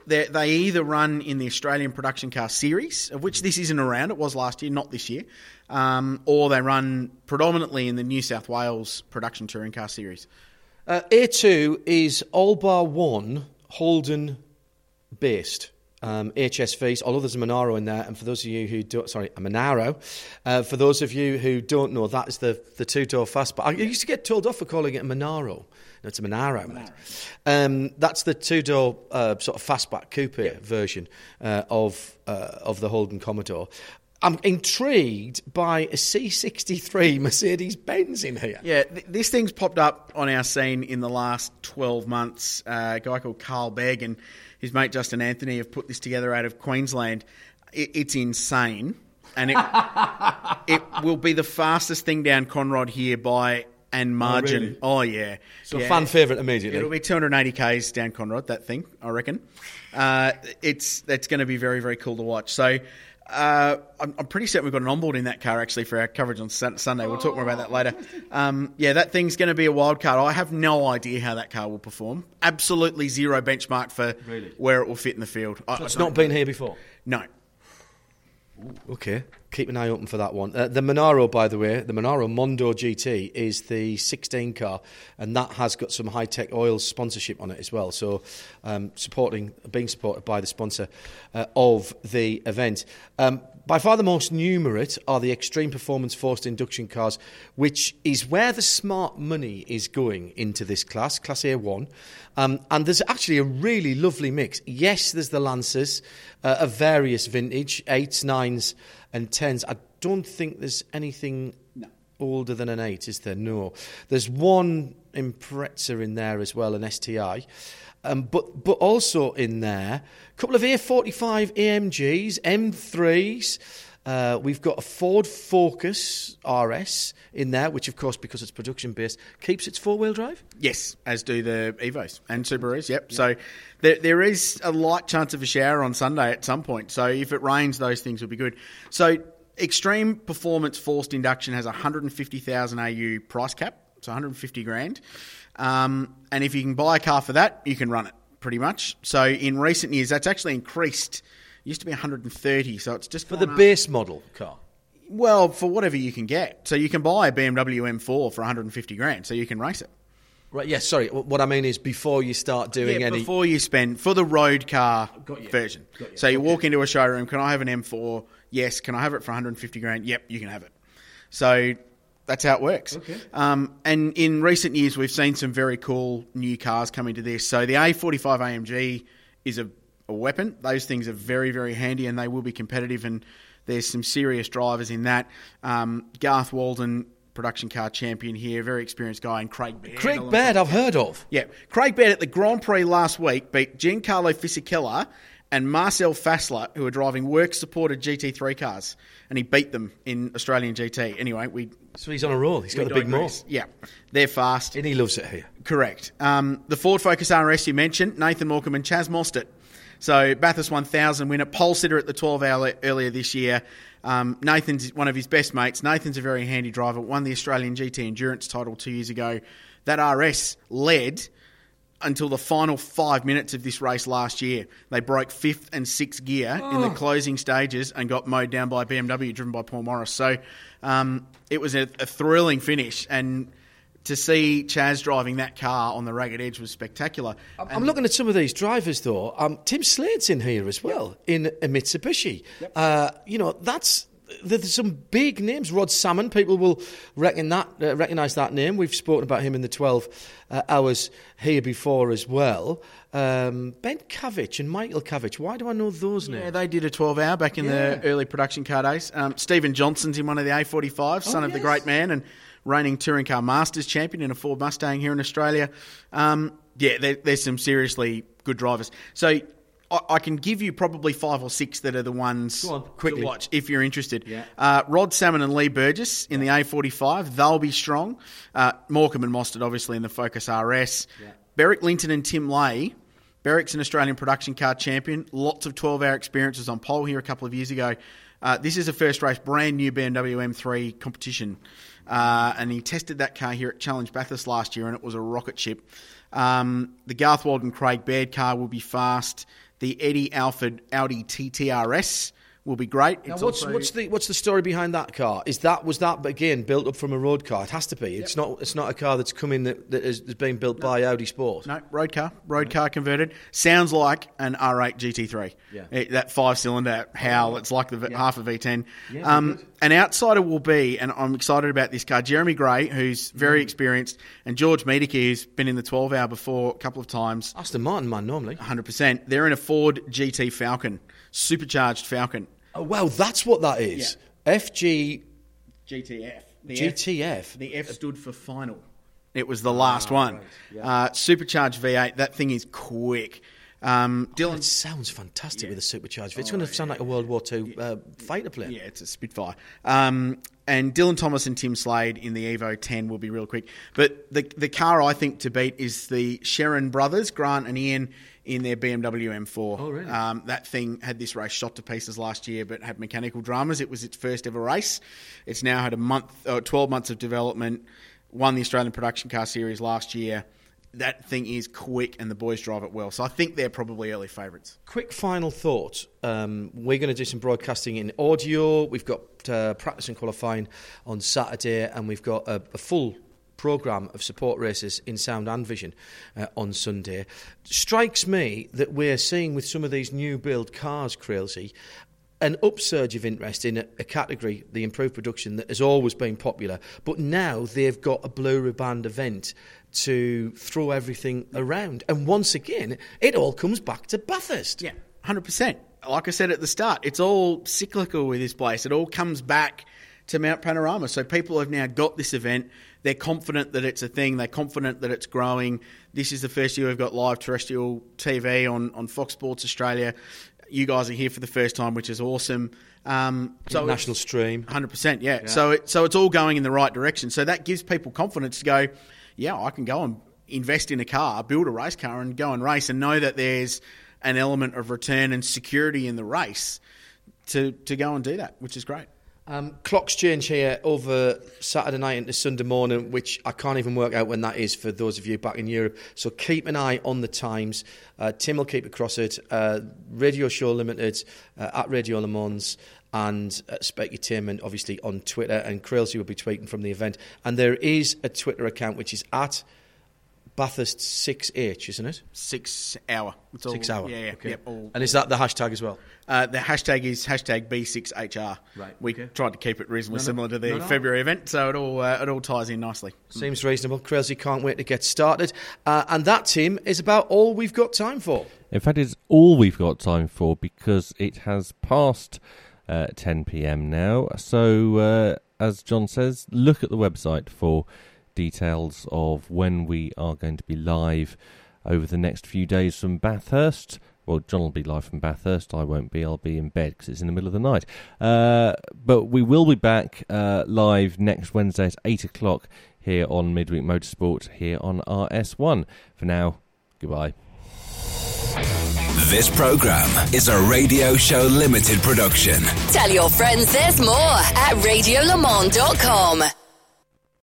they they either run in the Australian Production Car Series, of which this isn't around, it was last year, not this year, um, or they run predominantly in the New South Wales Production Touring Car Series. Uh, A2 is all bar one Holden based. Um, HSVs, although there's a Monaro in there, and for those of you who don't, sorry, a Monaro, uh, for those of you who don't know, that is the, the two door fastback. I used to get told off for calling it a Monaro. No, it's a Monaro. mate. Um, that's the two door uh, sort of fastback coupe version uh, of uh, of the Holden Commodore. I'm intrigued by a C63 Mercedes Benz in here. Yeah, th- this thing's popped up on our scene in the last 12 months. Uh, a guy called Carl Begg and his mate Justin Anthony have put this together out of Queensland. It, it's insane. And it, it will be the fastest thing down Conrod here by and margin. really? Oh, yeah. So yeah. fan favourite immediately. It'll be 280 k's down Conrod. That thing, I reckon. Uh, it's that's going to be very very cool to watch. So, Uh, I'm, I'm pretty certain we've got an onboard in that car actually for our coverage on Sun- Sunday. We'll talk more about that later. Um, yeah, that thing's going to be a wild card. I have no idea how that car will perform. Absolutely zero benchmark for where it will fit in the field. I, It's I don't- been here before. No. Okay, keep an eye open for that one. Uh, the Monaro, by the way, the Monaro Mondo GT is the 16 car, and that has got some Hi-Tec Oil sponsorship on it as well. So, um, supporting, being supported by the sponsor uh, of the event. Um, by far the most numerate are the Extreme Performance Forced Induction cars, which is where the smart money is going into this class, Class A1. Um, and there's actually a really lovely mix. Yes, there's the Lancers uh, of various vintage, 8s, 9s, and 10s. I don't think there's anything older than an 8, is there? No. There's one Impreza in there as well, an STI. Um, but but also in there, a couple of A45 AMGs, M3s. Uh, we've got a Ford Focus RS in there, which of course, because it's production based, keeps its four wheel drive. Yes, as do the Evos and Subarus. Yep. So there, there is a light chance of a shower on Sunday at some point. So if it rains, those things will be good. So Extreme Performance Forced Induction has a 150,000 AU price cap. It's 150 grand. Um, and if you can buy a car for that, you can run it pretty much. So in recent years, that's actually increased. It used to be 130, so it's just For the up. base model car. Well, for whatever you can get. So you can buy a BMW M4 for 150 grand, so you can race it. Right, yes, sorry. What I mean is before you start doing yeah, any. before you spend for the road car version. So you walk into a showroom. Can I have an M4? Yes. Can I have it for 150 grand? Yep, you can have it. So that's how it works. Okay. Um, and in recent years, we've seen some very cool new cars coming to this. So the A45 AMG is a, a weapon. Those things are very, very handy, and they will be competitive. And there's some serious drivers in that. Um, Garth Walden. Production car champion here, very experienced guy, and Craig Baird. Craig alongside- Baird, I've heard of. yeah, Craig Baird at the Grand Prix last week beat Giancarlo Fisichella and Marcel Fassler, who are driving work-supported GT3 cars, and he beat them in Australian GT. Anyway, we So he's on a roll. He's got we the big more. Yeah, they're fast. And he loves it here. Correct. Um, the Ford Focus RS you mentioned, Nathan Morcom and Chaz Mostert. So Bathurst 1000 winner, pole sitter at the 12 hour earlier this year. Um, Nathan's one of his best mates. Nathan's a very handy driver. Won the Australian GT Endurance title two years ago. That RS led until the final five minutes of this race last year. They broke fifth and sixth gear in the closing stages and got mowed down by BMW, driven by Paul Morris. So um, it was a, a thrilling finish, and to see Chaz driving that car on the ragged edge was spectacular. I'm- I'm looking at some of these drivers, though. Um, Tim Slade's in here as well, in a Mitsubishi. Uh, you know, that's there's some big names. Rod Salmon, people will reckon that, uh, recognise that name. We've spoken about him in the 12 uh, hours here before as well. Um, ben Cavich and Michael Cavich. Why do I know those names? Yeah, they did a 12 hour back in Yeah. the early production car days. Um, Steven Johnson's in one of the A45, son of the great man and reigning touring car masters champion in a Ford Mustang here in Australia. Um, yeah, there, there's some seriously good drivers. So I, I can give you probably five or six that are the ones on, quickly. to watch if you're interested. Yeah. Uh, Rod Salmon and Lee Burgess in the A45, they'll be strong. Uh, Morcom and Mostert, obviously, in the Focus RS. Beric Lynton and Tim Leahey. Beric's an Australian production car champion. Lots of 12 hour experiences on pole here a couple of years ago. Uh, this is a first race, brand new BMW M3 competition. Uh, and he tested that car here at Challenge Bathurst last year, and it was a rocket ship. Um, the Garth Walden Craig Baird car will be fast. The Eddie Alford Audi TTRS will be great. Now, It's what's also- what's the what's the story behind that car? Is that was that again built up from a road car? It has to be. It's not. It's not a car that's come in that, that is, is being built by Audi Sport. No, road car, road car converted. Sounds like an R8 GT3. Yeah. It- that five cylinder howl. It's like the v half a V10. um, an outsider will be, and I'm excited about this car. Jeremy Gray, who's very experienced, and George Medicke, who's been in the 12 hour before a couple of times. Aston Martin man normally. 100%. They're in a Ford GT Falcon, supercharged Falcon. Oh wow, that's what that is. FG GTF. The GTF. F, the F stood for final. It was the last one. uh, supercharged V8. That thing is quick. Um, It Dylan sounds fantastic with a supercharged. It's going to sound like a World War II uh, fighter plane. Yeah, it's a Spitfire. Um, and Dylan Thomas and Tim Slade in the Evo 10 will be real quick. But the the car I think to beat is the Sherrin brothers, Grant and Ian, in their BMW M4. Oh, really? Um, that thing had this race shot to pieces last year, but had mechanical dramas. It was its first ever race. It's now had a month, uh, 12 months of development. Won the Australian Production Car Series last year. That thing is quick, and the boys drive it well. So I think they're probably early favourites. Quick final thought. Um, we're going to do some broadcasting in audio. We've got uh, practice and qualifying on Saturday, and we've got a, a full programme of support races in sound and vision uh, on Sunday. Strikes me that we're seeing with some of these new build cars, Crailsy, an upsurge of interest in a, a, category, the improved production, that has always been popular. But now they've got a blue ribbon event to throw everything around. And once again, it all comes back to Bathurst. Yeah, 100%. Like I said at the start, it's all cyclical with this place. It all comes back to Mount Panorama. So people have now got this event. They're confident that it's a thing. They're confident that it's growing. This is the first year we've got live terrestrial TV on, on Fox Sports Australia. You guys are here for the first time, which is awesome. Um, so national stream, hundred percent, yeah. yeah. So it, so it's all going in the right direction. So that gives people confidence to go yeah, I can go and invest in a car, build a race car, and go and race, and know that there's an element of return and security in the race to to go and do that, which is great. Um, clocks change here over Saturday night into Sunday morning, which I can't even work out when that is for those of you back in Europe. So keep an eye on the times. Uh, Tim will keep across it. Uh, Radio Show Limited uh, at Radio Le Mans and uh, Specutainment, obviously on Twitter. And Crailsy will be tweeting from the event. And there is a Twitter account which is at Bathurst 6H, isn't it? Six hour. It's all, Six hour. Yeah, yeah. Okay. Yep, all, and is that the hashtag as well? Uh, the hashtag is hashtag B6HR. Right. We okay. tried to keep it reasonably no, no, similar to the no, no. February event, so it all uh, it all ties in nicely. Seems reasonable. Crailsy can't wait to get started. Uh, and that, Tim, is about all we've got time for. In fact, it's all we've got time for because it has passed uh, 10 pm now. So, uh, as John says, look at the website for details of when we are going to be live over the next few days from Bathurst. Well, John will be live from Bathurst. I won't be. I'll be in bed because it's in the middle of the night. Uh, but we will be back uh, live next Wednesday at 8 o'clock here on Midweek Motorsport here on RS1. For now, goodbye. This program is a Radio Show Limited production. Tell your friends there's more at radiolemans.com.